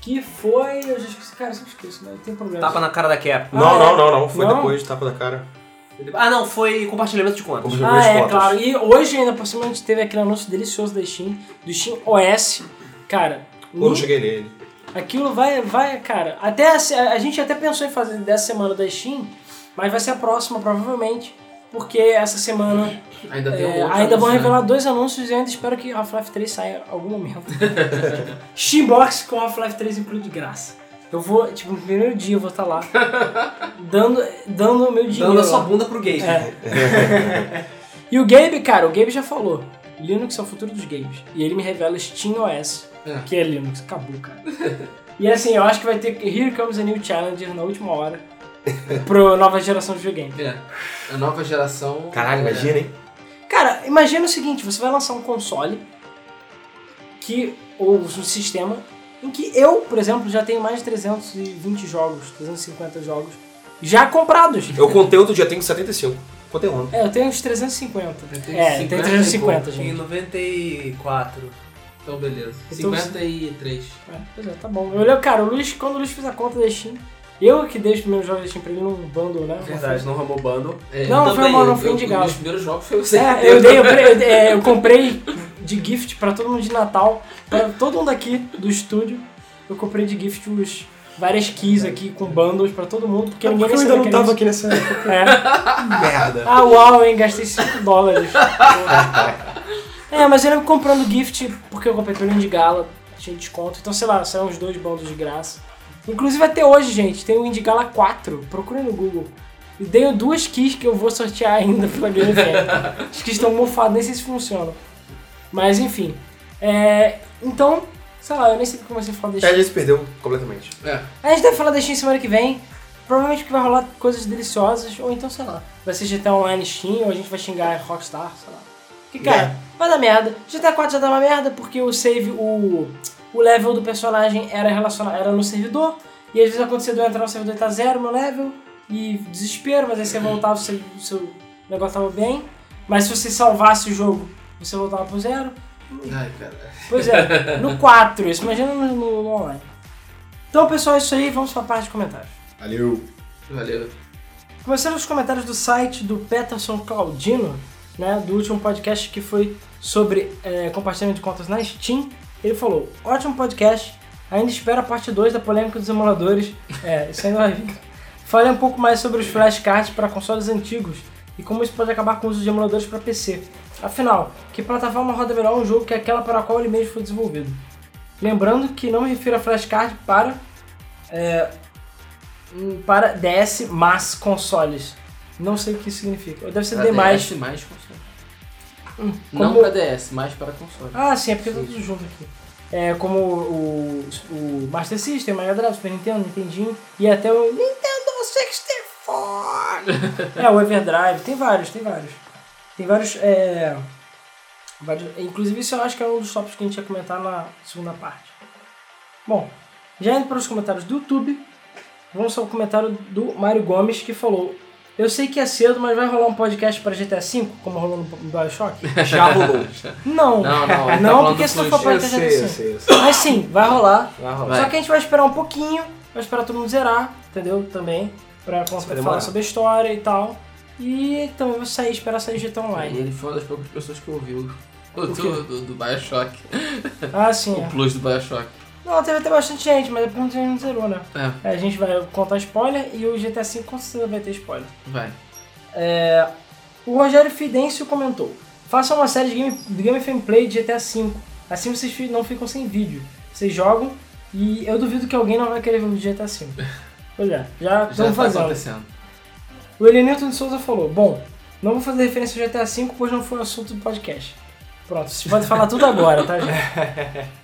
que foi. Eu já esqueci, cara, eu sempre esqueço, né? Eu tenho problema. Tapa na cara da Cap. Não, Ah, não, é? não, não. Foi Não? depois, tapa da cara. Ah, não, foi compartilhamento de contas. Ah, As é, fotos. claro. E hoje ainda por cima a gente teve aquele anúncio delicioso da Steam, do Steam OS. Cara, Ou não cheguei nele. Aquilo vai, vai, cara. Até a, a gente até pensou em fazer dessa semana da Steam, mas vai ser a próxima, provavelmente. Porque essa semana Ainda um é, outro ainda vão né? revelar dois anúncios e ainda espero que Half-Life 3 saia em algum momento. [laughs] Steambox com Half-Life 3 incluído de graça. Eu vou, tipo, no primeiro dia eu vou estar lá, [laughs] dando, dando o meu dinheiro. Dando a sua bunda pro gay. É. [laughs] e o Gabe, cara, o Gabe já falou. Linux é o futuro dos games. E ele me revela Steam OS, É. que é Linux. Acabou, cara. [laughs] e assim, eu acho que vai ter Here Comes a New Challenger na última hora [laughs] pro nova geração de videogame. É. A nova geração. Caralho, é, imagina, hein? Cara, imagina o seguinte, você vai lançar um console que ou um sistema em que eu, por exemplo, já tenho mais de 320 jogos, 350 jogos já comprados. Eu contei outro dia, tenho 75. Contei ontem. É, eu tenho uns 350. tenho é, tem 50 e 350, pouco. Em gente. 94. Então, beleza. Então, 53. É, pois é, tá bom. Eu lembro, cara, o Luiz, quando o Luiz fez a conta da Steam, eu que dei os primeiros jogos da Steam pra ele num bundle, né? Verdade, não ramou bando. É, Não, eu foi mal, não foi eu- indicado. Os primeiros jogos foi você. É, eu dei, eu, eu- é, eu [laughs] comprei de gift pra todo mundo de Natal, pra todo mundo aqui do estúdio, eu comprei de gift os, várias keys aqui com bundles pra todo mundo, porque É ninguém porque eu ainda não é tava aqui nessa [laughs] É. merda. Ah, uau, hein? Gastei 5 dólares. [laughs] é, mas eu lembro comprando gift porque eu comprei pelo Indie Gala, tinha desconto. Então, sei lá, saíram uns dois bundles de graça. Inclusive até hoje, gente, tem o Indie Gala 4. Procure no Google. E dei duas keys que eu vou sortear ainda pela Game FM. As [laughs] keys estão mofadas, nem sei se funcionam. Mas enfim. É, então, sei lá, eu nem sei como você falar desse É, a gente se perdeu completamente. É. a gente deve falar da Steam semana que vem. Provavelmente porque vai rolar coisas deliciosas, ou então, sei lá, vai ser GTA Online Steam, ou a gente vai xingar Rockstar, sei lá. Que, cara, É. vai dar merda. GTA 4 já dá uma merda porque o save, o, o level do personagem era relacionado, era no servidor, e às vezes acontecia de eu entrar no servidor e tá zero meu level, e desespero, mas aí você voltava, o seu, o seu negócio tava bem. Mas se você salvasse o jogo, você voltava pro zero. Ai, cara. Pois é, no [laughs] 4, isso imagina no, no- no online. Então, pessoal, é isso aí, vamos pra parte de comentários. Valeu. Valeu. Começando os comentários do site do Peterson Claudino, né, do último podcast que foi sobre é, compartilhamento de contas na Steam. Ele falou: ótimo podcast, ainda espero a parte 2 da polêmica dos emuladores. É, isso ainda vai vir. [laughs] Fale um pouco mais sobre os flashcards para consoles antigos e como isso pode acabar com o uso de emuladores para PC. Afinal, que plataforma roda melhor um jogo que aquela para a qual ele mesmo foi desenvolvido? Lembrando que não me refiro a flashcard para é, para DS mas consoles. Não sei o que isso significa. Deve ser Pra D mais. DS mais console. Hum, Não como- pra DS, mais para console. Ah, sim, é porque tá tudo junto aqui. É como o, o Master System, Mega Drive, Super Nintendo, Nintendinho e até o Nintendo 64. é, o Everdrive, tem vários, tem vários. Tem vários, é, vários. Inclusive, isso eu acho que é um dos tópicos que a gente ia comentar na segunda parte. Bom, já indo para os comentários do YouTube, vamos ao comentário do Mário Gomes que falou. Eu sei que é cedo, mas vai rolar um podcast para GTA V, como rolou no Bioshock? [laughs] Já rolou. Não, Não, não, tá não porque se não for Eu eu sei, eu sei. Mas sim, vai rolar. Vai rolar. Vai. Só que a gente vai esperar um pouquinho, vai esperar todo mundo zerar, entendeu? Também, pra falar demorar. sobre a história e tal. E também vou sair, esperar sair GTA E Online. ele foi uma das poucas pessoas que ouviu o O do, do, do Bioshock. Ah, sim. [laughs] O É. plus do Bioshock. Não, teve até bastante gente, mas é porque muita gente não zerou, né? É, Aí a gente vai contar spoiler e o GTA V com certeza vai ter spoiler. vai. É, o Rogério Fidêncio comentou: Faça uma série de game, de game gameplay de GTA V. Assim vocês não ficam sem vídeo. Vocês jogam e eu duvido que alguém não vai querer ver o GTA V. [laughs] Pois é, já estamos tá fazendo. acontecendo. O Elenilton de Souza falou: Bom, não vou fazer referência ao GTA V, pois não foi o assunto do podcast. Pronto, vocês podem falar tudo agora, tá, gente? [laughs]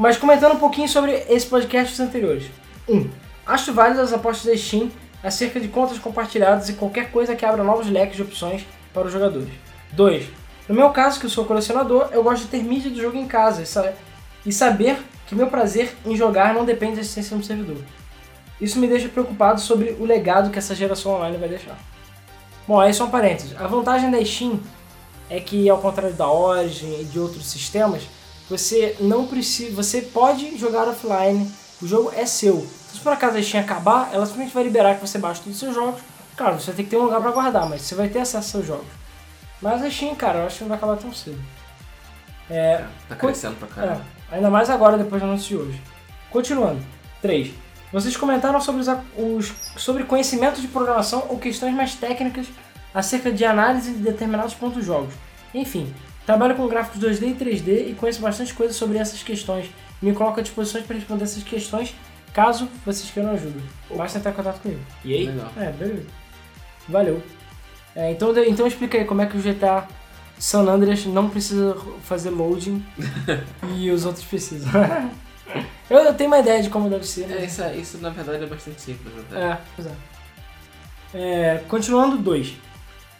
Mas comentando um pouquinho sobre esse podcast e os anteriores. 1. Um, acho válidas as apostas da Steam acerca de contas compartilhadas e qualquer coisa que abra novos leques de opções para os jogadores. 2. No meu caso, que eu sou colecionador, eu gosto de ter mídia do jogo em casa e, sa- saber que meu prazer em jogar não depende da existência do servidor. Isso me deixa preocupado sobre o legado que essa geração online vai deixar. Bom, aí só um parênteses. A vantagem da Steam é que, ao contrário da Origin e de outros sistemas, você não precisa. Você pode jogar offline, o jogo é seu. Se por acaso a Steam acabar, ela simplesmente vai liberar que você baixe todos os seus jogos. Claro, você tem que ter um lugar para guardar, mas você vai ter acesso aos seus jogos. Mas a Steam, cara, eu acho que não vai acabar tão cedo. É, Tá crescendo pra é, caramba. ainda mais agora, depois do anúncio de hoje. Continuando. 3. Vocês comentaram sobre, os, os- sobre conhecimento de programação ou questões mais técnicas acerca de análise de determinados pontos dos jogos. Enfim, trabalho com gráficos 2D e 3D e conheço bastante coisa sobre essas questões. Me coloco à disposição para responder essas questões caso vocês queiram ajuda. Basta entrar em contato comigo. E aí? Legal. É, beleza. Valeu. É, então, então explica aí como é que o GTA San Andreas não precisa fazer loading [laughs] e os outros precisam. [laughs] eu, eu tenho uma ideia de como deve ser. É, né? isso, é- isso na verdade é bastante simples. Até. É, pois é. É, Continuando, 2.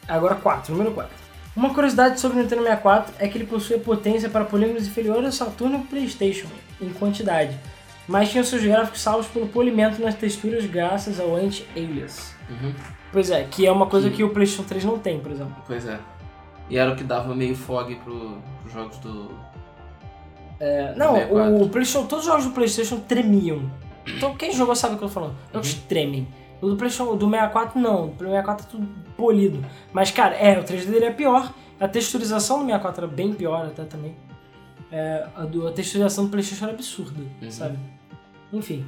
Agora 4, número 4. Uma curiosidade sobre o Nintendo 64 é que ele possui potência para polígonos inferiores ao Saturno e PlayStation, em quantidade, mas tinha seus gráficos salvos pelo polimento nas texturas graças ao anti-alias. Uhum. Pois é, que é uma coisa Que- que o PlayStation 3 não tem, por exemplo. Pois é. E era o que dava meio fog pro, pros jogos do. É, não, 64. o PlayStation, todos os jogos do PlayStation tremiam. Então quem jogou sabe o que eu tô falando. Jogos tremem. O do PlayStation, do 64 não, o do 64 é tudo polido. Mas cara, é, o 3D dele é pior. A texturização do 64 era bem pior até também. É, a, do- a texturização do PlayStation era absurda, Uhum. sabe? Enfim.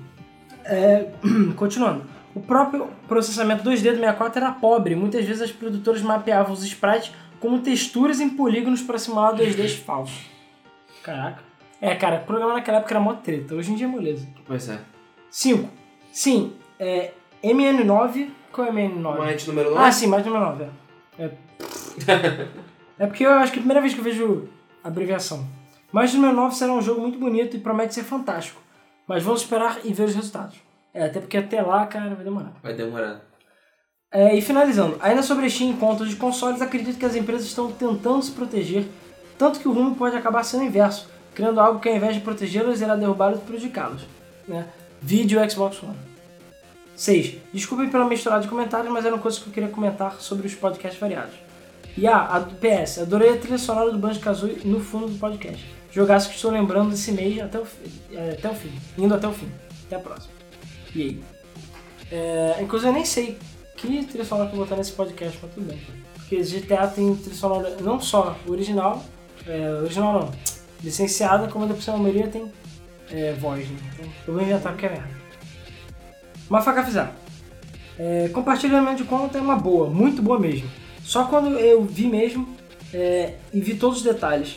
É, [clears throat] continuando. O próprio processamento 2D do 64 era pobre. Muitas vezes as produtoras mapeavam os sprites como texturas em polígonos para simular 2Ds [laughs] falsos. Caraca. É, cara, programar naquela época era mó treta. Hoje em dia é moleza. Pois é. 5. Sim, é MN9. Qual é MN9? Mind número 9. Ah, sim, mais número 9. É. [laughs] É. porque eu acho que é a primeira vez que eu vejo a abreviação. Mais número 9 será um jogo muito bonito e promete ser fantástico. Mas vamos esperar e ver os resultados. É, até porque até lá, cara, vai demorar. Vai demorar. É, e finalizando, ainda sobre Steam em contas de consoles, acredito que as empresas estão tentando se proteger, tanto que o rumo pode acabar sendo inverso, criando algo que ao invés de protegê-los, irá derrubá-los e prejudicá-los. Né? Vídeo Xbox One. 6. Desculpem pela misturada de comentários, mas eram coisas que eu queria comentar sobre os podcasts variados. E ah, a PS, adorei a trilha sonora do Banjo-Kazooie no fundo do podcast. Jogaço que estou lembrando desse mês até o, é, até o fim, indo até o fim. Até a próxima. E aí? É, inclusive eu nem sei que trilha sonora que eu vou botar nesse podcast, mas tudo bem. Porque GTA tem trilha sonora não só original, é, original não, licenciada, como depois a maioria tem é, voz, né? Então, eu vou inventar porque é merda. Mas faca avisar. É, compartilhamento de conta é uma boa, muito boa mesmo. Só quando eu vi mesmo é, e vi todos os detalhes.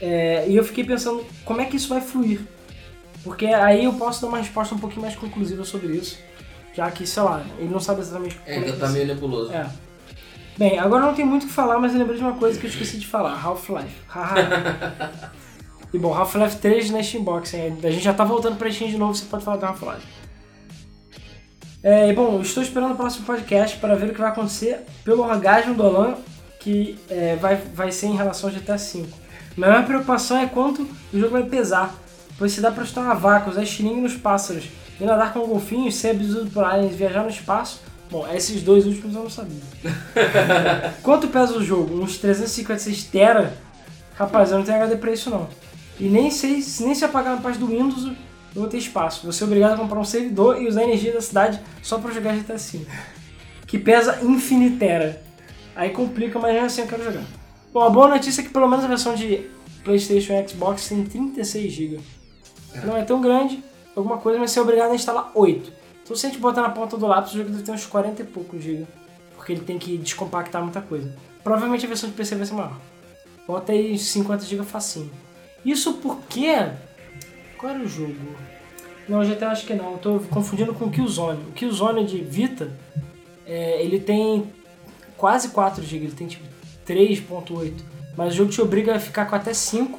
É, e eu fiquei pensando como é que isso vai fluir. Porque aí eu posso dar uma resposta um pouquinho mais conclusiva sobre isso. Já que, sei lá, ele não sabe exatamente como É, é ainda que tá meio nebuloso. é. Bem, agora não tem muito o que falar, mas eu lembrei de uma coisa que eu esqueci de falar: Half-Life. [laughs] Haha. e bom, Half-Life 3 na Steambox, hein? A gente já tá voltando pra Steam de novo, você pode falar do Half-Life. É, bom, estou esperando o próximo podcast para ver o que vai acontecer pelo orgasmo do Alan, que é, vai, vai ser em relação ao GTA V. Minha maior preocupação é quanto o jogo vai pesar, pois se dá pra chutar uma vaca, usar estilingue nos pássaros e nadar com golfinhos, ser abduzido por aliens, viajar no espaço. Bom, esses dois últimos eu não sabia. [laughs] Quanto pesa o jogo? Uns 356 tera? Rapaz, eu não tenho HD pra isso não. E nem sei, se- nem se apagar na parte do Windows vou ter espaço. Vou ser obrigado a comprar um servidor e usar a energia da cidade só pra jogar GTA V. Que pesa infinitera. Aí complica, mas ainda assim eu quero jogar. Bom, a boa notícia é que pelo menos a versão de Playstation e Xbox tem 36 GB. Não é tão grande, alguma coisa, mas você é obrigado a instalar 8. Então se a gente botar na ponta do lápis, o jogo deve ter uns 40 e poucos GB. Porque ele tem que descompactar muita coisa. Provavelmente a versão de PC vai ser maior. Bota aí 50 GB facinho. Isso porque... Qual era o jogo? Não, GTA acho que não. Eu tô confundindo com o Killzone. O Killzone de Vita, é, ele tem quase 4 GB. Ele tem tipo 3.8. Mas o jogo te obriga a ficar com até 5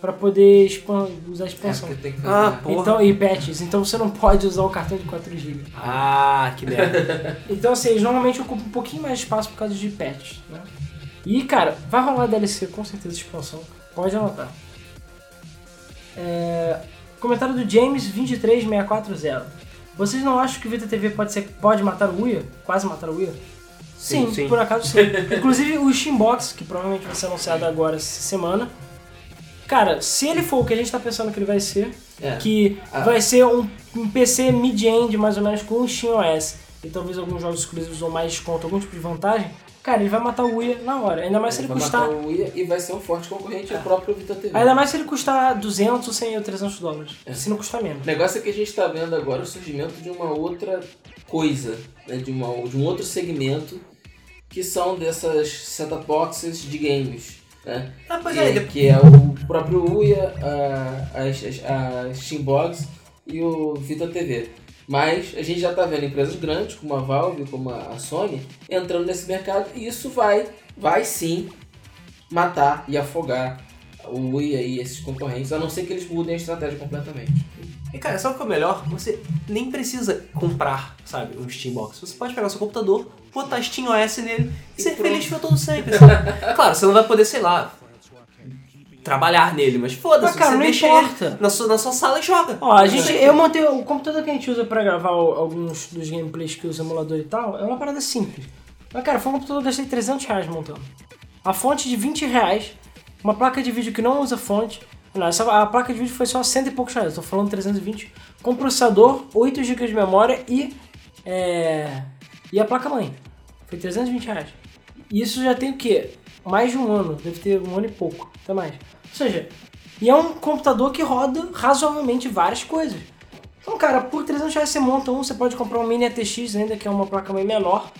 para poder expan- usar a É, expansão. porque tem que fazer. Ah, porra. Então, e patches, então você não pode usar o cartão de 4 GB. Ah, que merda. [laughs] Então, assim, eles normalmente ocupam um pouquinho mais de espaço por causa de patches, né? E, cara, vai rolar DLC, com certeza, expansão. Pode anotar. É, Comentário do James23640. Vocês não acham que o Vita TV pode, ser, pode matar o Uia? Quase matar o Uia? Sim, Sim, sim. por acaso sim. [laughs] Inclusive o Steambox, que provavelmente vai ser anunciado agora essa semana. Cara, se ele for o que a gente tá pensando que ele vai ser, É. que Ah. vai ser um, um PC mid-end mais ou menos com um SteamOS e talvez alguns jogos exclusivos ou mais desconto, algum tipo de vantagem, cara, ele vai matar o Uia na hora. Ainda mais se ele vai custar. matar o Wii e vai ser um forte concorrente ao próprio Vita TV. Ainda mais se ele custar 200, 100 ou 300 dólares. É. Se não custar menos. O negócio é que a gente está vendo agora o surgimento de uma outra coisa, né? de, uma, de um outro segmento, que são dessas set-top boxes de games. Né? Ah, pois que, é, ele- que é o próprio Uia, a, a, a Steambox e o Vita TV. Mas a gente já está vendo empresas grandes, como a Valve, como a Sony, entrando nesse mercado e isso vai, vai sim matar e afogar o Wii e esses concorrentes, a não ser que eles mudem a estratégia completamente. E cara, sabe o que é o melhor? Você nem precisa comprar, sabe, um Steambox. Você pode pegar o seu computador, botar SteamOS nele e E ser pronto. feliz pra todo sempre, sabe? [laughs] claro, você não vai poder, sei lá, trabalhar nele, mas foda-se, Mas, cara, você não deixa importa. ele na sua, na sua sala e joga. Ó, a gente, eu montei o computador que a gente usa pra gravar o- alguns dos gameplays que usa emulador e tal, é uma parada simples. Mas, cara, foi um computador que eu gastei 300 reais montando. A fonte de 20 reais, uma placa de vídeo que não usa fonte. Não, essa, a placa de vídeo foi só 100 e poucos reais, tô falando 320. Com processador, 8 GB de memória e. É, e a placa-mãe. Foi 320 reais. E isso já tem o quê? Mais de um ano, deve ter um ano e pouco, até mais. Ou seja, e é um computador que roda razoavelmente várias coisas. Então, cara, por 300 reais você monta um, você pode comprar um Mini ATX ainda, que é uma placa meio menor.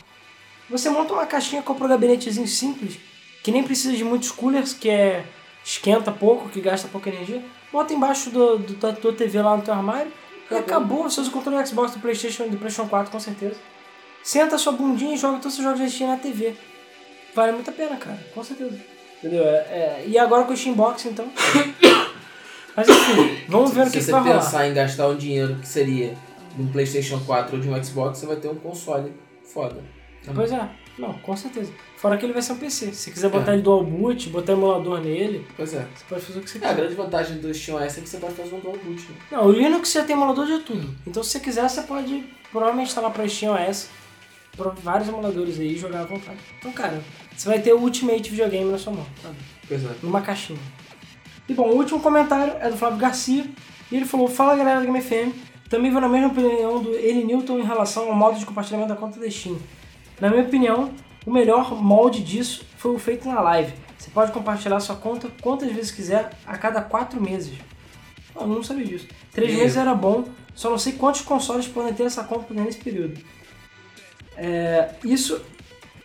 Você monta uma caixinha, compra um gabinetezinho simples, que nem precisa de muitos coolers, que é esquenta pouco, que gasta pouca energia. Bota embaixo do, do- da tua TV lá no teu armário e acabou. Você usa o controle do Xbox, do Playstation e do Playstation 4, com certeza. Senta a sua bundinha e joga todos os seus jogos de Steam na TV. Vale muito a pena, cara, com certeza. Entendeu? É, é, e agora com o Steam Box, então. [coughs] Mas enfim, vamos ver o que, Se que você vai rolar. pensar em gastar um dinheiro que seria de um PlayStation 4 ou de um Xbox, você vai ter um console foda. Pois é, não, com certeza. Fora que ele vai ser um PC. Se quiser botar ele dual boot, botar emulador nele, Pois é. você pode fazer o que você É, a quiser. grande vantagem do SteamOS é que você pode fazer um dual boot. Né? Não, o Linux já tem emulador de tudo. Então se você quiser, você pode provavelmente instalar para SteamOS, para vários emuladores aí e jogar à vontade. Então, cara, você vai ter o Ultimate videogame na sua mão, sabe? Pois é. numa caixinha. E bom, o último comentário é do Flávio Garcia, e ele falou, fala galera da Game FM, também vou na mesma opinião do Eli Newton em relação ao modo de compartilhamento da conta da Steam. Na minha opinião, o melhor molde disso foi o feito na live. Você pode compartilhar sua conta quantas vezes quiser a cada 4 meses. Eu não sabia disso. 3 Meu. meses era bom, só não sei quantos consoles podem ter essa conta nesse período. É, isso,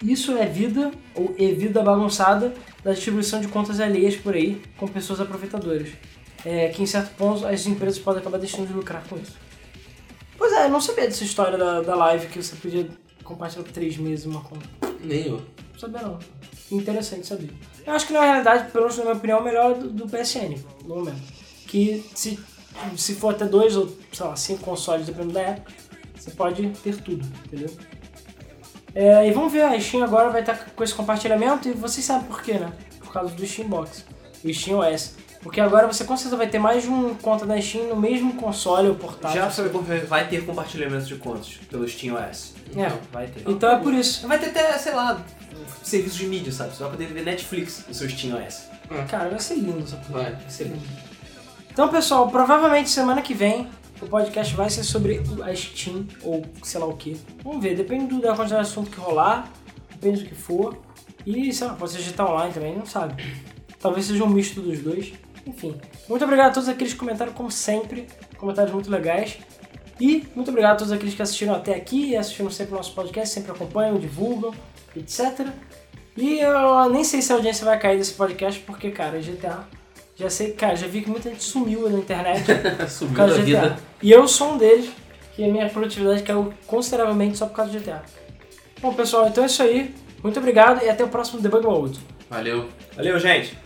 isso é vida, ou é vida bagunçada, da distribuição de contas alheias por aí, com pessoas aproveitadoras. É, que em certo ponto as empresas podem acabar deixando de lucrar com isso. Pois é, eu não sabia dessa história da, da live que você podia compartilhar por 3 meses uma conta. Nem eu. Não sabia não. Interessante saber. Eu acho que na realidade, pelo menos na minha opinião, é o melhor do, do PSN, no momento. Que se, se for até dois ou, sei lá, cinco consoles, dependendo da época, você pode ter tudo, entendeu? É, e vamos ver, a Steam agora vai estar com esse compartilhamento e vocês sabem por quê, né? Por causa do Steam Box, o Steam OS. Porque agora você com certeza vai ter mais de uma conta da Steam no mesmo console ou portátil. Já você vai confer- vai ter compartilhamento de contas pelo SteamOS. É. Vai ter. Então é por isso. Vai ter até, sei lá, serviço de mídia, sabe? Você vai poder ver Netflix no seu SteamOS. Cara, vai ser lindo essa porra. Vai. Vai ser lindo. Então, pessoal, provavelmente semana que vem o podcast vai ser sobre a Steam ou sei lá o que. Vamos ver, depende da quantidade de assunto que rolar, depende do que for. E, sei lá, pode ser digital online também, não sabe. Talvez seja um misto dos dois. Enfim, muito obrigado a todos aqueles que comentaram, como sempre. Comentários muito legais. E muito obrigado a todos aqueles que assistiram até aqui e assistiram sempre o nosso podcast, sempre acompanham, divulgam, etc. E eu nem sei se a audiência vai cair desse podcast, porque, cara, GTA. Já sei, cara, já vi que muita gente sumiu na internet [laughs] por Sumiu causa da do GTA. vida. E eu sou um deles, que a minha produtividade caiu consideravelmente só por causa do GTA. Bom, pessoal, então é isso aí. Muito obrigado e até o próximo Debug Mode. Valeu. Valeu, gente!